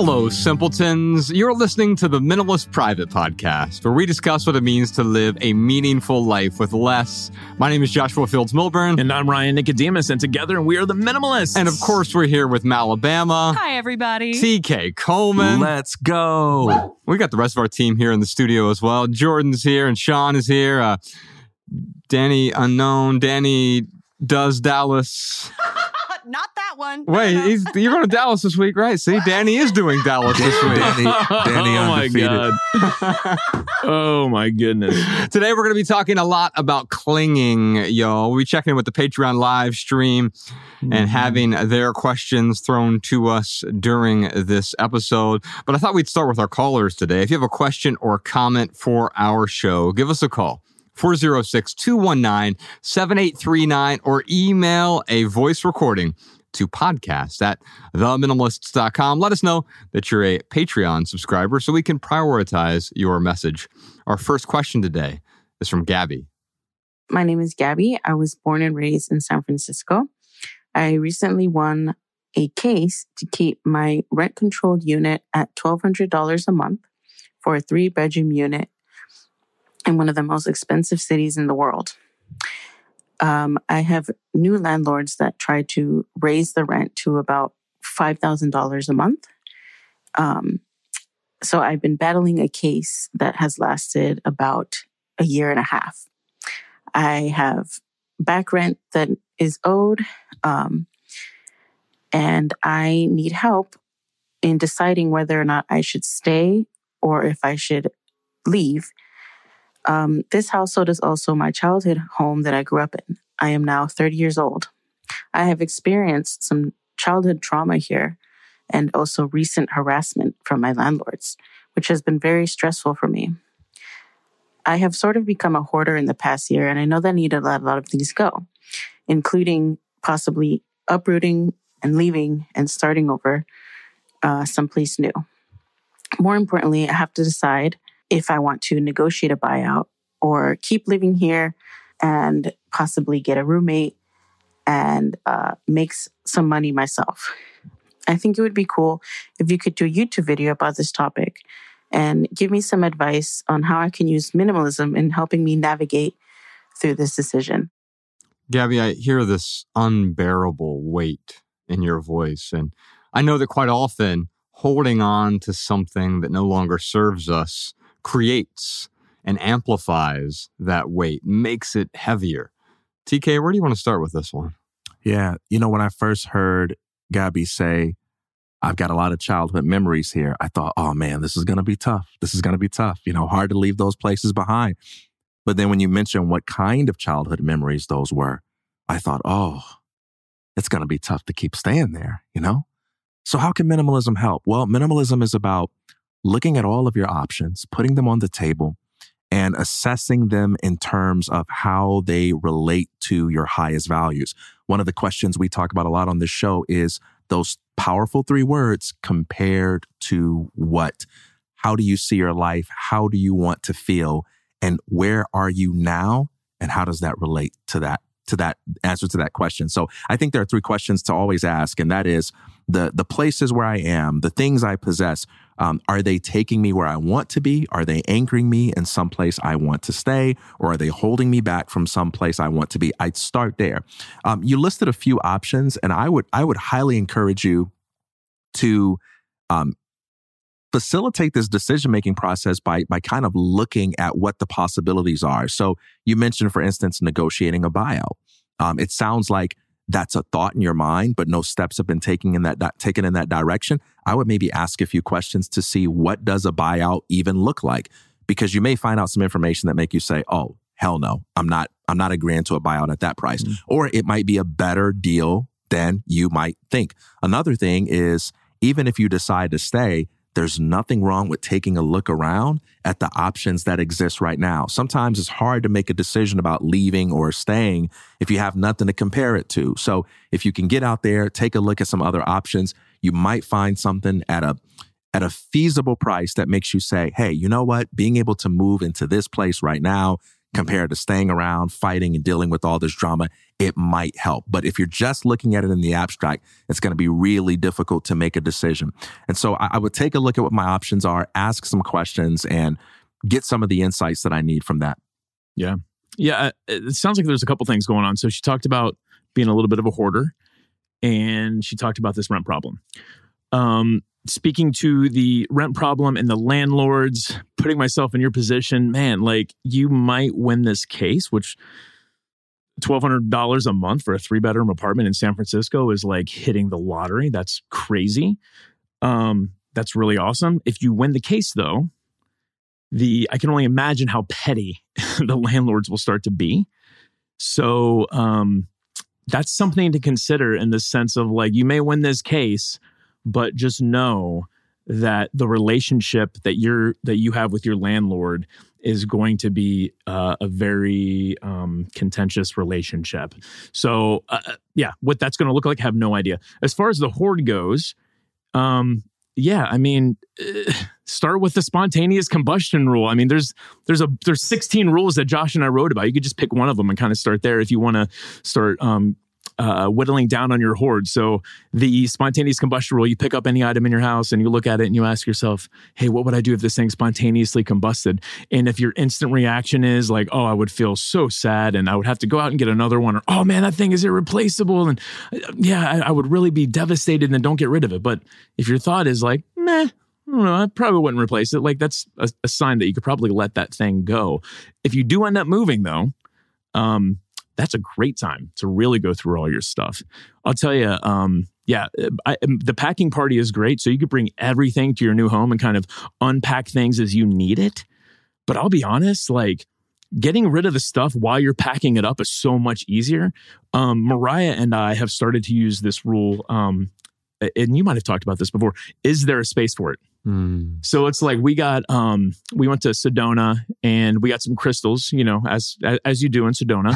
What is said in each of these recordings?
Hello, simpletons. You're listening to the Minimalist Private Podcast, where we discuss what it means to live a meaningful life with less. My name is Joshua Fields Millburn. And I'm Ryan Nicodemus, and together we are the Minimalists. And of course, we're here with Malabama. Hi, everybody. TK Coleman. Let's go. We got the rest of our team here in the studio as well. Jordan's here, and Sean is here. Uh, Danny Unknown. Danny does Dallas. Not that one. Wait, he's, you're going to Dallas this week, right? See, Danny is doing Dallas this week. Danny, Danny oh my god. oh my goodness. Today we're going to be talking a lot about clinging, y'all. We'll be checking in with the Patreon live stream and mm-hmm. having their questions thrown to us during this episode. But I thought we'd start with our callers today. If you have a question or comment for our show, give us a call. 406 219 7839 or email a voice recording to podcast at theminimalists.com. Let us know that you're a Patreon subscriber so we can prioritize your message. Our first question today is from Gabby. My name is Gabby. I was born and raised in San Francisco. I recently won a case to keep my rent controlled unit at $1,200 a month for a three bedroom unit in one of the most expensive cities in the world. Um, I have new landlords that try to raise the rent to about $5,000 a month. Um, so I've been battling a case that has lasted about a year and a half. I have back rent that is owed, um, and I need help in deciding whether or not I should stay or if I should leave. Um, this household is also my childhood home that I grew up in. I am now 30 years old. I have experienced some childhood trauma here and also recent harassment from my landlords, which has been very stressful for me. I have sort of become a hoarder in the past year, and I know that I need to let a lot of things go, including possibly uprooting and leaving and starting over uh, someplace new. More importantly, I have to decide if I want to negotiate a buyout or keep living here and possibly get a roommate and uh, make some money myself. I think it would be cool if you could do a YouTube video about this topic and give me some advice on how I can use minimalism in helping me navigate through this decision. Gabby, I hear this unbearable weight in your voice. And I know that quite often holding on to something that no longer serves us creates and amplifies that weight, makes it heavier. TK, where do you want to start with this one? Yeah. You know, when I first heard Gabby say, I've got a lot of childhood memories here, I thought, oh man, this is going to be tough. This is going to be tough. You know, hard to leave those places behind. But then when you mentioned what kind of childhood memories those were, I thought, oh, it's going to be tough to keep staying there, you know? So, how can minimalism help? Well, minimalism is about looking at all of your options, putting them on the table, and assessing them in terms of how they relate to your highest values. One of the questions we talk about a lot on this show is those powerful three words compared to what? How do you see your life? How do you want to feel? And where are you now? And how does that relate to that? To that answer to that question. So I think there are three questions to always ask, and that is the the places where I am, the things I possess, um, are they taking me where I want to be? Are they anchoring me in some place I want to stay? Or are they holding me back from some place I want to be? I'd start there. Um, you listed a few options, and I would I would highly encourage you to um, facilitate this decision making process by by kind of looking at what the possibilities are. So you mentioned, for instance, negotiating a buyout. Um, it sounds like that's a thought in your mind, but no steps have been taken in that, that taken in that direction. I would maybe ask a few questions to see what does a buyout even look like, because you may find out some information that make you say, "Oh, hell no, I'm not. I'm not agreeing to a buyout at that price," mm. or it might be a better deal than you might think. Another thing is even if you decide to stay, there's nothing wrong with taking a look around at the options that exist right now. Sometimes it's hard to make a decision about leaving or staying if you have nothing to compare it to. So if you can get out there, take a look at some other options, you might find something at a at a feasible price that makes you say, "Hey, you know what? Being able to move into this place right now compared to staying around, fighting and dealing with all this drama, it might help. But if you're just looking at it in the abstract, it's going to be really difficult to make a decision. And so I, I would take a look at what my options are, ask some questions, and get some of the insights that I need from that. Yeah. Yeah. uh, It sounds like there's a couple things going on. So she talked about being a little bit of a hoarder and she talked about this rent problem. Um, speaking to the rent problem and the landlords, putting myself in your position, man, like you might win this case, which $1,200 a month for a three bedroom apartment in San Francisco is like hitting the lottery. That's crazy. Um, that's really awesome. If you win the case, though, the I can only imagine how petty the landlords will start to be. So um, that's something to consider in the sense of like you may win this case, but just know that the relationship that you're that you have with your landlord is going to be uh, a very um, contentious relationship. So uh, yeah, what that's going to look like, I have no idea. As far as the hoard goes, um, yeah, I mean, uh, start with the spontaneous combustion rule. I mean, there's there's a there's 16 rules that Josh and I wrote about. You could just pick one of them and kind of start there if you want to start um, uh, whittling down on your hoard. So the spontaneous combustion rule, you pick up any item in your house and you look at it and you ask yourself, hey, what would I do if this thing spontaneously combusted? And if your instant reaction is like, oh, I would feel so sad and I would have to go out and get another one, or oh man, that thing is irreplaceable. And uh, yeah, I, I would really be devastated and don't get rid of it. But if your thought is like, meh, I don't know, I probably wouldn't replace it. Like that's a, a sign that you could probably let that thing go. If you do end up moving though, um, that's a great time to really go through all your stuff. I'll tell you, um, yeah, I, the packing party is great. So you could bring everything to your new home and kind of unpack things as you need it. But I'll be honest, like getting rid of the stuff while you're packing it up is so much easier. Um, Mariah and I have started to use this rule. Um, and you might have talked about this before. Is there a space for it? Hmm. So it's like we got um we went to Sedona and we got some crystals, you know, as as you do in Sedona.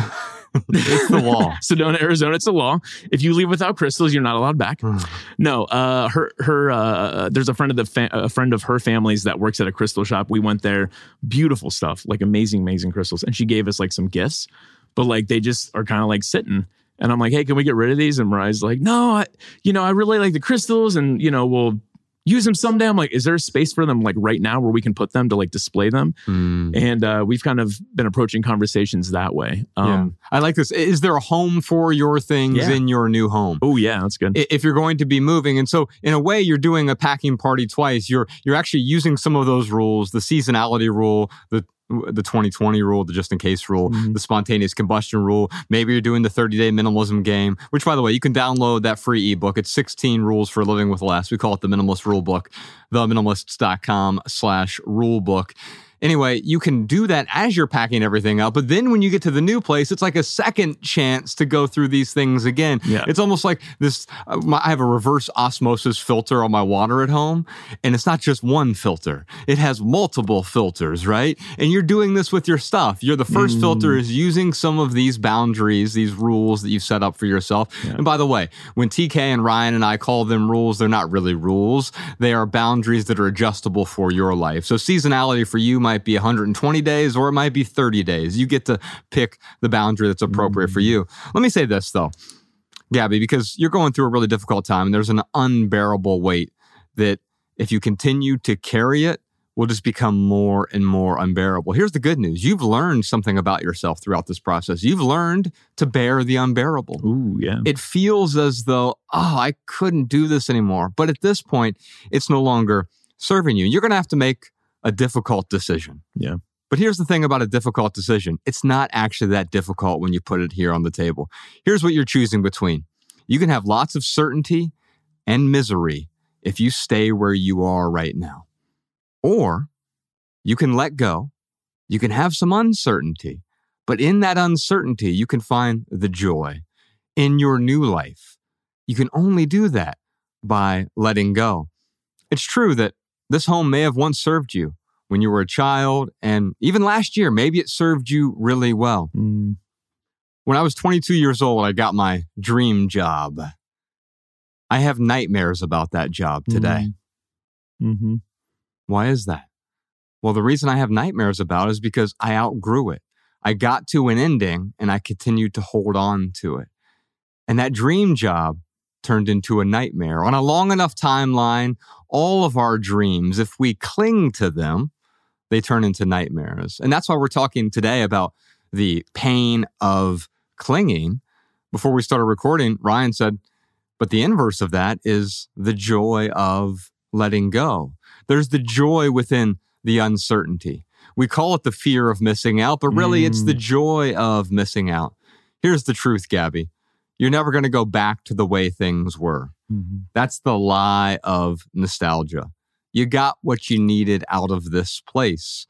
it's the law. Sedona, Arizona, it's a law. If you leave without crystals, you're not allowed back. Hmm. No, uh, her her uh, there's a friend of the fa- a friend of her family's that works at a crystal shop. We went there, beautiful stuff, like amazing, amazing crystals, and she gave us like some gifts, but like they just are kind of like sitting. And I'm like, hey, can we get rid of these? And Mariah's like, no, I, you know, I really like the crystals, and you know, we'll use them someday. I'm like, is there a space for them like right now where we can put them to like display them? Hmm. And uh, we've kind of been approaching conversations that way. Um, yeah. I like this. Is there a home for your things Yeah. in your new home? Oh yeah, that's good. if you're going to be moving and so in a way you're doing a packing party twice you're you're actually using some of those rules the seasonality rule the the 2020 rule, the just in case rule, Mhm. the spontaneous combustion rule. Maybe you're doing the 30 day minimalism game, which by the way, you can download that free ebook. It's 16 rules for living with less. We call it the minimalist rule book, theminimalists.com slash rule book. Anyway, you can do that as you're packing everything up. But then when you get to the new place, it's like a second chance to go through these things again. Yeah. It's almost like this. Uh, my, I have a reverse osmosis filter on my water at home, and it's not just one filter, it has multiple filters, right? And you're doing this with your stuff. You're the first filter is using some of these boundaries, these rules that you've set up for yourself. And by the way, when TK and Ryan and I call them rules, they're not really rules. They are boundaries that are adjustable for your life. So seasonality for you might be 120 days or it might be 30 days. You get to pick the boundary that's appropriate for mm. you. Let me say this though, Gabby, because you're going through a really difficult time and there's an unbearable weight that if you continue to carry it, will just become more and more unbearable. Here's the good news. You've learned something about yourself throughout this process. You've learned to bear the unbearable Ooh, yeah. it feels as though, oh, I couldn't do this anymore. But at this point, it's no longer serving you. You're going to have to make a difficult decision. Yeah. But here's the thing about a difficult decision it's not actually that difficult when you put it here on the table. Here's what you're choosing between you can have lots of certainty and misery if you stay where you are right now. Or you can let go, you can have some uncertainty, but in that uncertainty, you can find the joy in your new life. You can only do that by letting go. It's true that This home may have once served you when you were a child, and even last year, maybe it served you really well. Mm, When I was 22 years old, I got my dream job. I have nightmares about that job today. hmm Why is that? Well, the reason I have nightmares about it is because I outgrew it. I got to an ending and I continued to hold on to it. And that dream job turned into a nightmare. On a long enough timeline, all of our dreams, if we cling to them, they turn into nightmares. And that's why we're talking today about the pain of clinging. Before we started recording, Ryan said, but the inverse of that is the joy of letting go. There's the joy within the uncertainty. We call it the fear of missing out, but really it's the mm. joy of missing out. Here's the truth, Gabby. You're never going to go back to the way things were. Mhm. That's the lie of nostalgia. You got what you needed out of this place,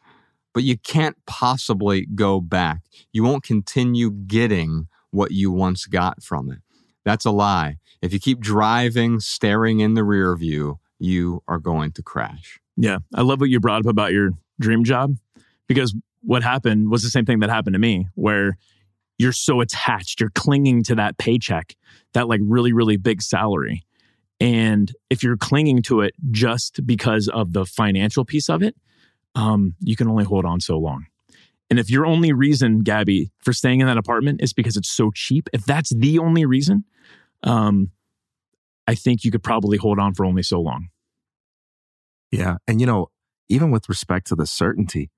but you can't possibly go back. You won't continue getting what you once got from it. That's a lie. If you keep driving, staring in the rear view, you are going to crash. Yeah. I love what you brought up about your dream job because what happened was the same thing that happened to me, where you're so attached, you're clinging to that paycheck, that like really, really big salary. And if you're clinging to it just because of the financial piece of it, um, you can only hold on so long. And if your only reason, Gabby, for staying in that apartment is because it's so cheap, if that's the only reason, um, I think you could probably hold on for only so long. Yeah. And, you know, even with respect to the certainty,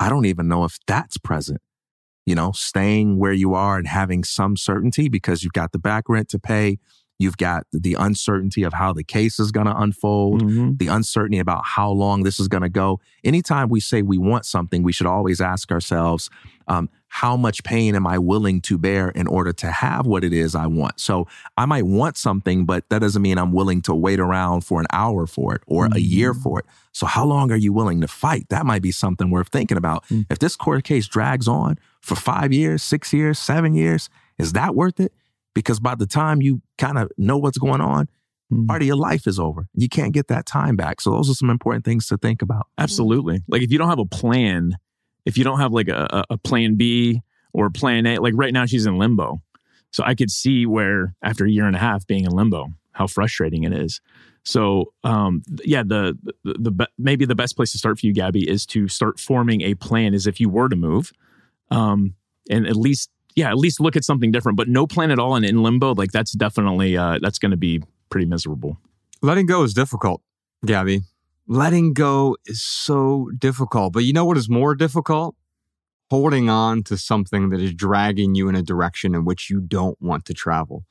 I don't even know if that's present. You know, staying where you are and having some certainty because you've got the back rent to pay. You've got the uncertainty of how the case is going to unfold, Mhm. the uncertainty about how long this is going to go. Anytime we say we want something, we should always ask ourselves, um, how much pain am I willing to bear in order to have what it is I want? So I might want something, but that doesn't mean I'm willing to wait around for an hour for it or a year for it. So how long are you willing to fight? That might be something worth thinking about. Mm. If this court case drags on for five years, six years, seven years, is that worth it? Because by the time you kind of know what's going on, Mhm. part of your life is over. You can't get that time back. So those are some important things to think about. Absolutely. Like if you don't have a plan, if you don't have like a, a- a plan B or plan A, like right now she's in limbo. So I could see where after a year and a half being in limbo, how frustrating it is. So um, yeah, the, the the maybe the best place to start for you, Gabby, is to start forming a plan. Is if you were to move, um, and at least yeah, at least look at something different. But no plan at all and in limbo, like that's definitely uh, that's going to be pretty miserable. Letting go is difficult, Gabby. Letting go is so difficult. But you know what is more difficult? Holding on to something that is dragging you in a direction in which you don't want to travel.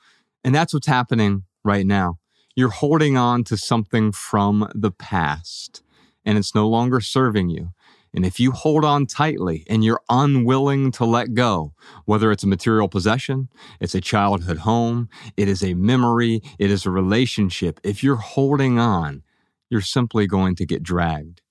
And that's what's happening right now. You're holding on to something from the past and it's no longer serving you. And if you hold on tightly and you're unwilling to let go, whether it's a material possession, it's a childhood home, it is a memory, it is a relationship, if you're holding on, you're simply going to get dragged.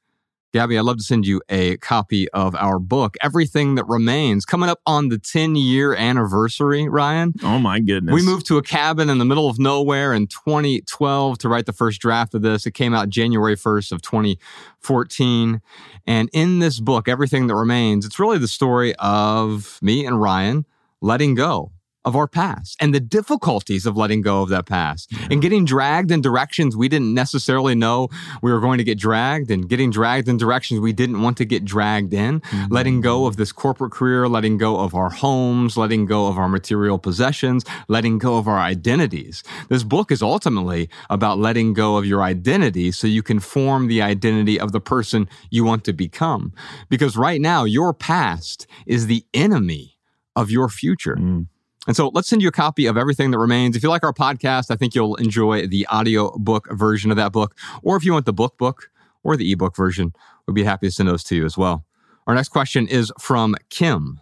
Gabby, I'd love to send you a copy of our book, Everything That Remains, coming up on the 10 year anniversary, Ryan. Oh my goodness. We moved to a cabin in the middle of nowhere in 2012 to write the first draft of this. It came out January 1st of 2014. And in this book, Everything That Remains, it's really the story of me and Ryan letting go of our past and the difficulties of letting go of that past and getting dragged in directions we didn't necessarily know we were going to get dragged and getting dragged in directions we didn't want to get dragged in, letting go of this corporate career, letting go of our homes, letting go of our material possessions, letting go of our identities. This book is ultimately about letting go of your identity so you can form the identity of the person you want to become. Because right now, your past is the enemy of your future. Mm. And so let's send you a copy of Everything That Remains. If you like our podcast, I think you'll enjoy the audio book version of that book. Or if you want the book book or the ebook version, we'd be happy to send those to you as well. Our next question is from Kim.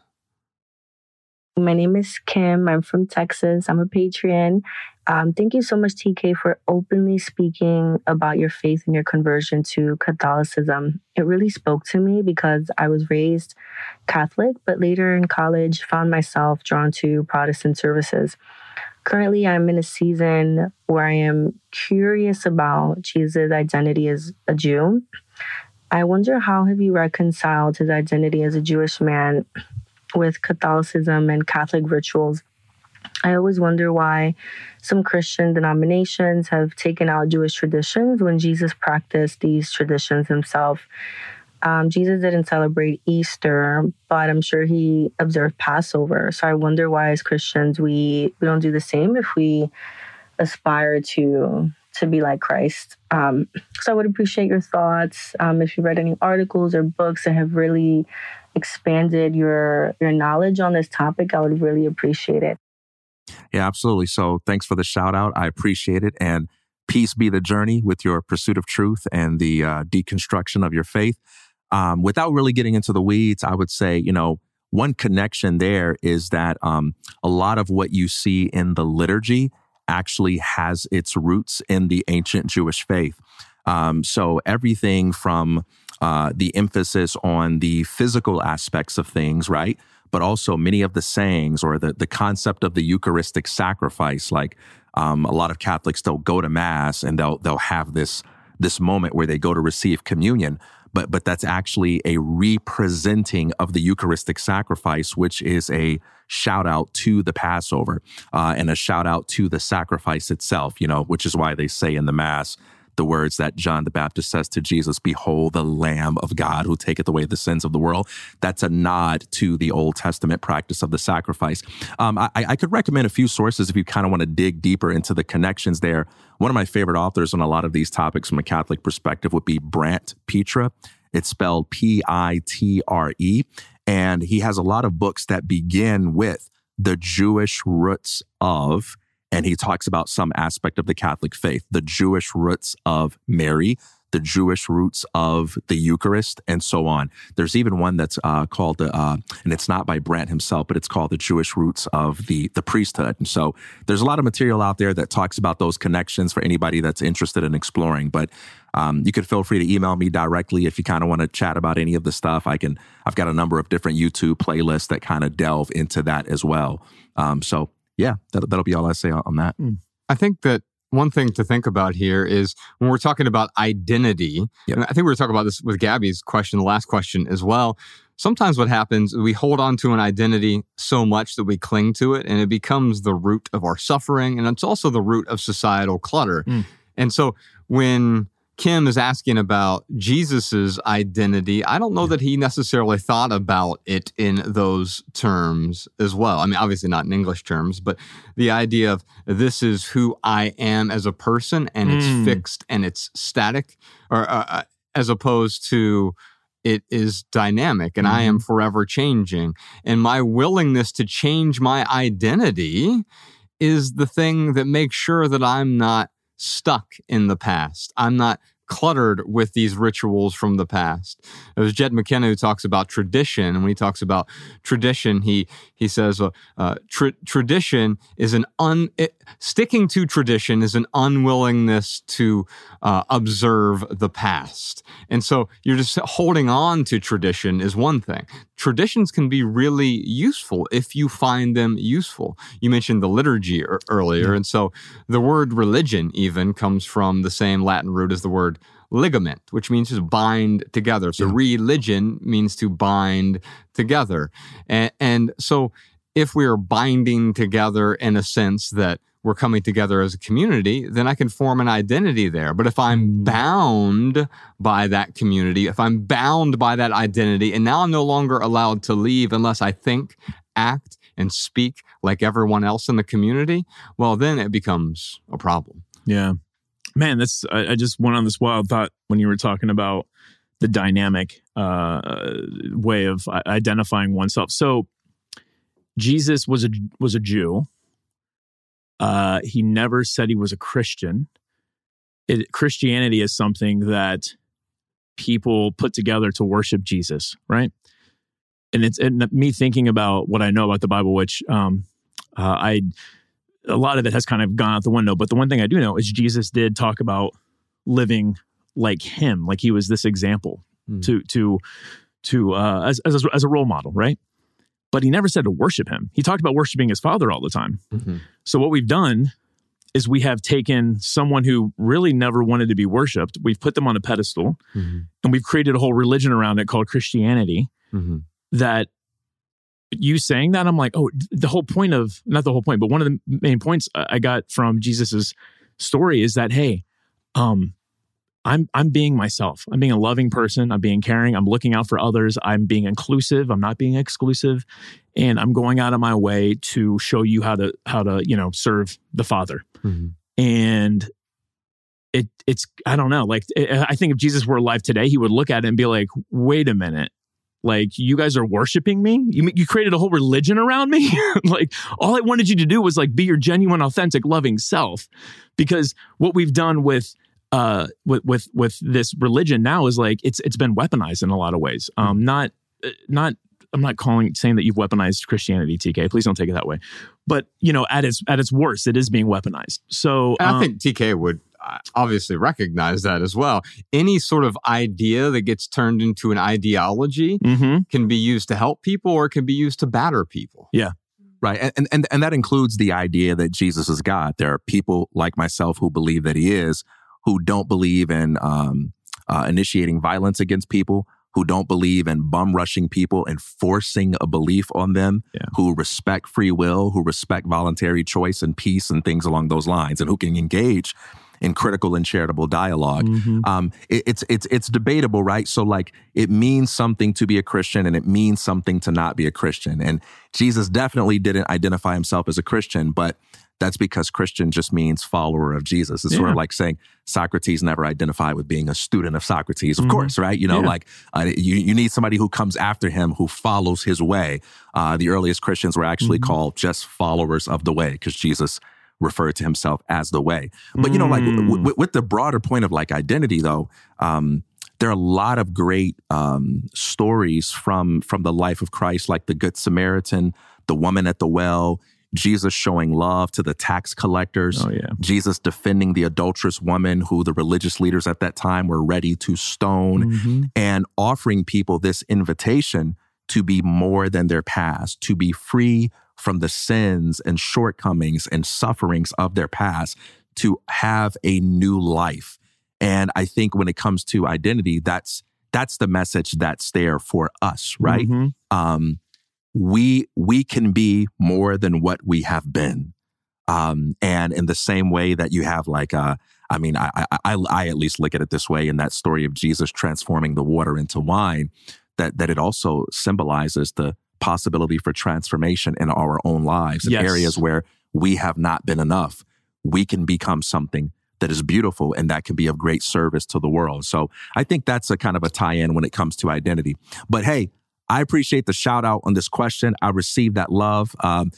My name is Kim. I'm from Texas. I'm a Patreon. Um, thank you so much, TK, for openly speaking about your faith and your conversion to Catholicism. It really spoke to me because I was raised Catholic, but later in college found myself drawn to Protestant services. Currently, I'm in a season where I am curious about Jesus' identity as a Jew. I wonder how have you reconciled his identity as a Jewish man with Catholicism and Catholic rituals? I always wonder why some Christian denominations have taken out Jewish traditions when Jesus practiced these traditions himself. Um, Jesus didn't celebrate Easter, but I'm sure he observed Passover. So I wonder why, as Christians, we we don't do the same if we aspire to to be like Christ. Um, so I would appreciate your thoughts. Um, if you read any articles or books that have really expanded your your knowledge on this topic, I would really appreciate it. Yeah, absolutely. So thanks for the shout out. I appreciate it. And peace be the journey with your pursuit of truth and the uh, deconstruction of your faith. Um, without really getting into the weeds, I would say, you know, one connection there is that um, a lot of what you see in the liturgy actually has its roots in the ancient Jewish faith. Um, so everything from uh, the emphasis on the physical aspects of things, right? But also many of the sayings or the, the concept of the Eucharistic sacrifice, like um, a lot of Catholics, they'll go to mass and they'll, they'll have this, this moment where they go to receive communion but but that's actually a representing of the Eucharistic sacrifice, which is a shout out to the Passover uh, and a shout out to the sacrifice itself. You know, which is why they say in the Mass the words that John the Baptist says to Jesus, Behold the Lamb of God who taketh away the sins of the world. That's a nod to the Old Testament practice of the sacrifice. Um, I, I, could recommend a few sources if you kind of want to dig deeper into the connections there. One of my favorite authors on a lot of these topics from a Catholic perspective would be Brant Pitre. It's spelled P I T R E. And he has a lot of books that begin with the Jewish roots of and he talks about some aspect of the Catholic faith, the Jewish roots of Mary, the Jewish roots of the Eucharist, and so on. There's even one that's uh, called, uh, and it's not by Brant himself, but it's called the Jewish roots of the the priesthood. And so there's a lot of material out there that talks about those connections for anybody that's interested in exploring. But um, you could feel free to email me directly if you kind of want to chat about any of the stuff. I can. I've got a number of different YouTube playlists that kind of delve into that as well. Um, so yeah, that, that'll be all I say on that. Hmm. I think that one thing to think about here is when we're talking about identity, yep. and I think we were talking about this with Gabby's question, the last question as well. Sometimes what happens, we hold on to an identity so much that we cling to it, and it becomes the root of our suffering, and it's also the root of societal clutter. Mm. And so when Kim is asking about Jesus's identity. I don't know that he necessarily thought about it in those terms as well. I mean, obviously not in English terms, but the idea of this is who I am as a person and it's mm. fixed and it's static, or uh, uh, as opposed to it is dynamic and mm. I am mm-hmm. forever changing. And my willingness to change my identity is the thing that makes sure that I'm not stuck in the past. I'm not cluttered with these rituals from the past. It was Jed McKenna who talks about tradition, and when he talks about tradition, he he says uh, uh, tra- tradition is an un it, sticking to tradition is an unwillingness to uh, observe the past, and so you're just holding on to tradition is one thing. Traditions can be really useful if you find them useful. You mentioned the liturgy er- earlier, and so the word religion even comes from the same Latin root as the word ligament, which means to bind together. So yeah. religion means to bind together. And, and so if we are binding together in a sense that we're coming together as a community, then I can form an identity there. But if I'm mm. bound by that community, if I'm bound by that identity, and now I'm no longer allowed to leave unless I think, act, and speak like everyone else in the community, well, then it becomes a problem. Yeah man, that's I, I, just went on this wild thought when you were talking about the dynamic uh, way of identifying oneself. So Jesus was a was a Jew. Uh, he never said he was a Christian. It, Christianity is something that people put together to worship Jesus, right? And it's and me thinking about what I know about the Bible, which um, uh, I a lot of it has kind of gone out the window. But the one thing I do know is Jesus did talk about living like him, like he was this example mm. to to to uh, as, as as a role model, right? but he never said to worship him. He talked about worshiping his father all the time. Mhm. So what we've done is we have taken someone who really never wanted to be worshiped, we've put them on a pedestal, Mhm. and we've created a whole religion around it called Christianity Mhm. that you saying that I'm like, oh, the whole point of not the whole point, but one of the main points I got from Jesus's story is that hey, um, I'm I'm being myself. I'm being a loving person. I'm being caring. I'm looking out for others. I'm being inclusive. I'm not being exclusive, and I'm going out of my way to show you how to how to you know serve the Father. Mhm. And it it's I don't know. Like I I think if Jesus were alive today, he would look at it and be like, wait a minute. Like you guys are worshiping me. You you created a whole religion around me. like all I wanted you to do was like be your genuine, authentic, loving self. Because what we've done with uh with with with this religion now is like it's it's been weaponized in a lot of ways. Um, not uh, not I'm not calling saying that you've weaponized Christianity, TK. Please don't take it that way. But you know, at its at its worst, it is being weaponized. So And I um, think TK would obviously recognize that as well. Any sort of idea that gets turned into an ideology mhm. can be used to help people or it can be used to batter people. Yeah. Right. And, and, and, and that includes the idea that Jesus is God. There are people like myself who believe that he is, who don't believe in um, uh, initiating violence against people, who don't believe in bum rushing people and forcing a belief on them, Yeah. who respect free will, who respect voluntary choice and peace and things along those lines, and who can engage in critical and charitable dialog Mhm. um, it, it's it's it's debatable, right? So like it means something to be a Christian, and it means something to not be a Christian. And Jesus definitely didn't identify himself as a Christian, but that's because Christian just means follower of Jesus. It's sort of like saying Socrates never identified with being a student of Socrates. Of Mhm. course, right? You know, Yeah. like uh, you you need somebody who comes after him, who follows his way. Uh, the earliest Christians were actually Mhm. called just followers of the way because Jesus referred to himself as the way. But you know, like w- Mm. w- with the broader point of like identity, though, um, there are a lot of great um, stories from from the life of Christ, like the Good Samaritan, the woman at the well, Jesus showing love to the tax collectors. Oh yeah. Jesus defending the adulterous woman who the religious leaders at that time were ready to stone Mhm. and offering people this invitation to be more than their past, to be free from the sins and shortcomings and sufferings of their past, to have a new life. And I think when it comes to identity, that's that's the message that's there for us, right? Mhm. um, we we can be more than what we have been. Um, and in the same way that you have like uh, I mean, I, I I I at least look at it this way in that story of Jesus transforming the water into wine, that that it also symbolizes the possibility for transformation in our own lives in Yes. areas where we have not been enough. We can become something that is beautiful and that can be of great service to the world. So I think that's a kind of a tie-in when it comes to identity. But hey, I appreciate the shout out on this question. I received that love. Um,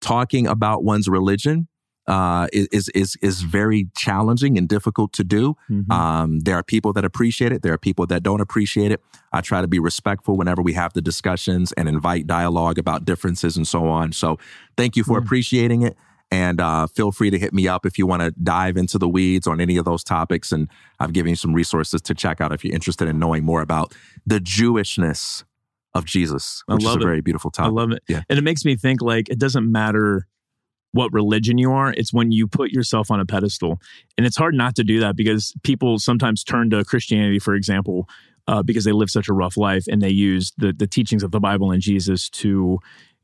talking about one's religion uh, is is is very challenging and difficult to do. Mhm. Um, there are people that appreciate it. There are people that don't appreciate it. I try to be respectful whenever we have the discussions and invite dialogue about differences and so on. So thank you for Yeah. appreciating it. And uh, feel free to hit me up if you want to dive into the weeds on any of those topics. And I've given you some resources to check out if you're interested in knowing more about the Jewishness of Jesus, I which is love a it. very beautiful topic. I love it. Yeah. And it makes me think like it doesn't matter what religion you are, it's when you put yourself on a pedestal. And it's hard not to do that because people sometimes turn to Christianity, for example, uh, because they live such a rough life and they use the, the teachings of the Bible and Jesus to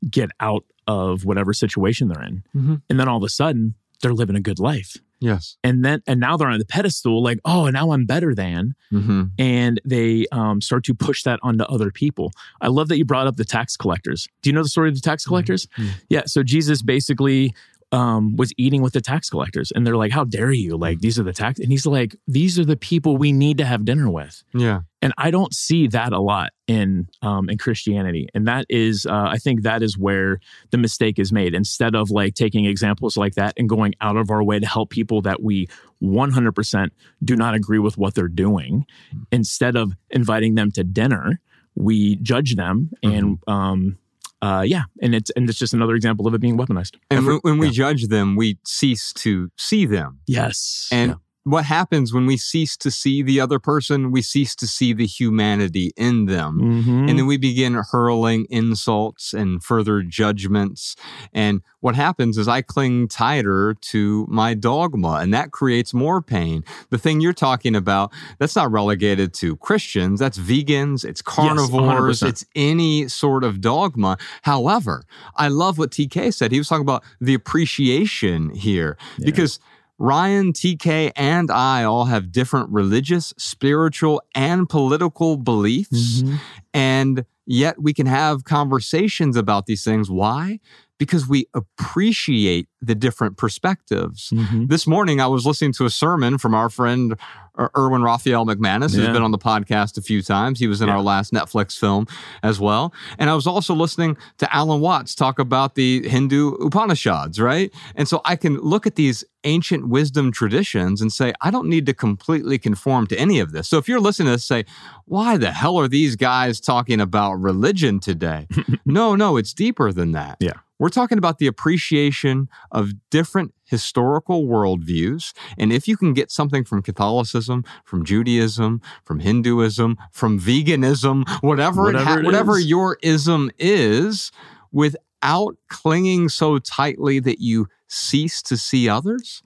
get out of whatever situation they're in. Mhm. And then all of a sudden, they're living a good life. Yes. And then, and now they're on the pedestal, like, oh, now I'm better than Mm-hmm. and they um, start to push that onto other people. I love that you brought up the tax collectors. Do you know the story of the tax collectors? Mhm. Yeah. So Jesus basically um, was eating with the tax collectors, and they're like, "How dare you? Like these are the tax." And he's like, "These are the people we need to have dinner with." Yeah. And I don't see that a lot in um, in Christianity, and that is, uh, I think, that is where the mistake is made. Instead of like taking examples like that and going out of our way to help people that we 100% do not agree with what they're doing, instead of inviting them to dinner, we judge them, and um, uh, yeah, and it's and it's just another example of it being weaponized. And when, when we judge them, we cease to see them. Yes, And what happens when we cease to see the other person? We cease to see the humanity in them. Mhm. And then we begin hurling insults and further judgments. And what happens is I cling tighter to my dogma, and that creates more pain. The thing you're talking about, that's not relegated to Christians, that's vegans, it's carnivores, 100%. it's any sort of dogma. However, I love what TK said. He was talking about the appreciation here because. Ryan, TK, and I all have different religious, spiritual, and political beliefs. Mhm. And yet we can have conversations about these things. Why? Because we appreciate the different perspectives. Mhm. This morning, I was listening to a sermon from our friend Er- Erwin Raphael McManus, who's Yeah. been on the podcast a few times. He was in Yeah. our last Netflix film as well. And I was also listening to Alan Watts talk about the Hindu Upanishads, right? And so I can look at these ancient wisdom traditions and say, I don't need to completely conform to any of this. So if you're listening to this, say, why the hell are these guys talking about religion today? no, no, it's deeper than that. Yeah. We're talking about the appreciation of different historical worldviews. And if you can get something from Catholicism, from Judaism, from Hinduism, from veganism, whatever, it Whatever ha- it whatever is. your ism is, without clinging so tightly that you cease to see others,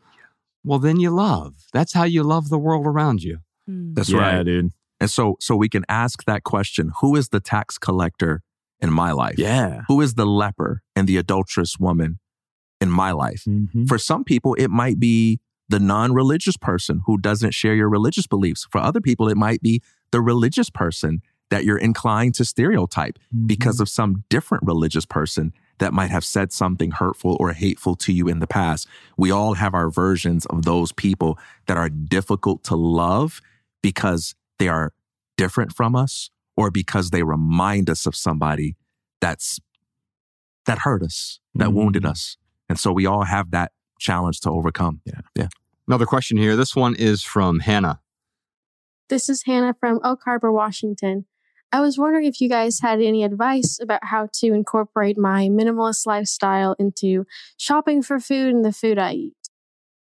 well, then you love. That's how you love the world around you. Hmm. That's yeah, right. dude. And so so we can ask that question, who is the tax collector in my life? Yeah. Who is the leper and the adulterous woman in my life? Mhm. For some people, it might be the non religious person who doesn't share your religious beliefs. For other people, it might be the religious person that you're inclined to stereotype because of some different religious person that might have said something hurtful or hateful to you in the past. We all have our versions of those people that are difficult to love because they are different from us or because they remind us of somebody that's that hurt us, that Mhm. wounded us. And so we all have that challenge to overcome. Yeah. Another question here. This one is from Hannah. This is Hannah from Oak Harbor, Washington. I was wondering if you guys had any advice about how to incorporate my minimalist lifestyle into shopping for food and the food I eat.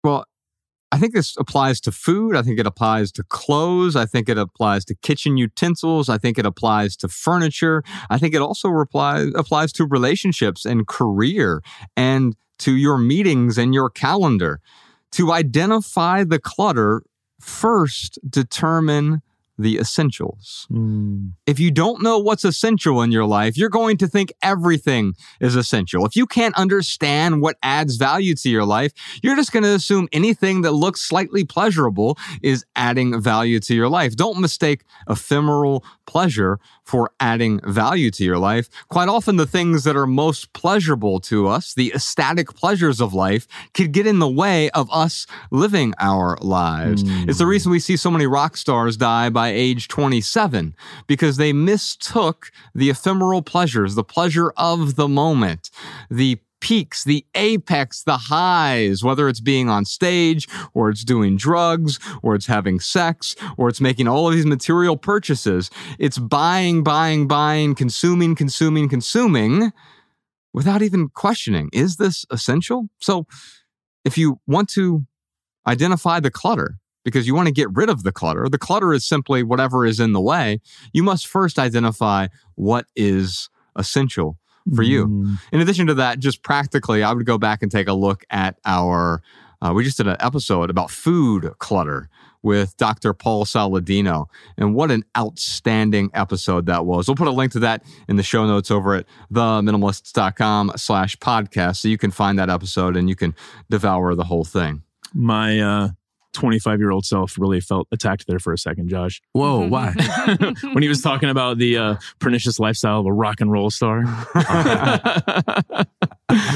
Well, I think this applies to food. I think it applies to clothes. I think it applies to kitchen utensils. I think it applies to furniture. I think it also reply, applies to relationships and career and to your meetings and your calendar. To identify the clutter, first determine the essentials. Mm. If you don't know what's essential in your life, you're going to think everything is essential. If you can't understand what adds value to your life, you're just going to assume anything that looks slightly pleasurable is adding value to your life. Don't mistake ephemeral pleasure for adding value to your life. Quite often, the things that are most pleasurable to us, the ecstatic pleasures of life, could get in the way of us living our lives. Mm. It's the reason we see so many rock stars die by age 27 because they mistook the ephemeral pleasures, the pleasure of the moment, the peaks, the apex, the highs, whether it's being on stage or it's doing drugs or it's having sex or it's making all of these material purchases. It's buying, buying, buying, consuming, consuming, consuming without even questioning, is this essential? So if you want to identify the clutter, because you want to get rid of the clutter. The clutter is simply whatever is in the way. You must first identify what is essential for you. Mm. In addition to that, just practically, I would go back and take a look at our. Uh, we just did an episode about food clutter with Dr. Paul Saladino, and what an outstanding episode that was. We'll put a link to that in the show notes over at theminimalists.com slash podcast, so you can find that episode and you can devour the whole thing. My uh, 25 year old self really felt attacked there for a second, Josh. Whoa, why? when he was talking about the uh, pernicious lifestyle of a rock and roll star.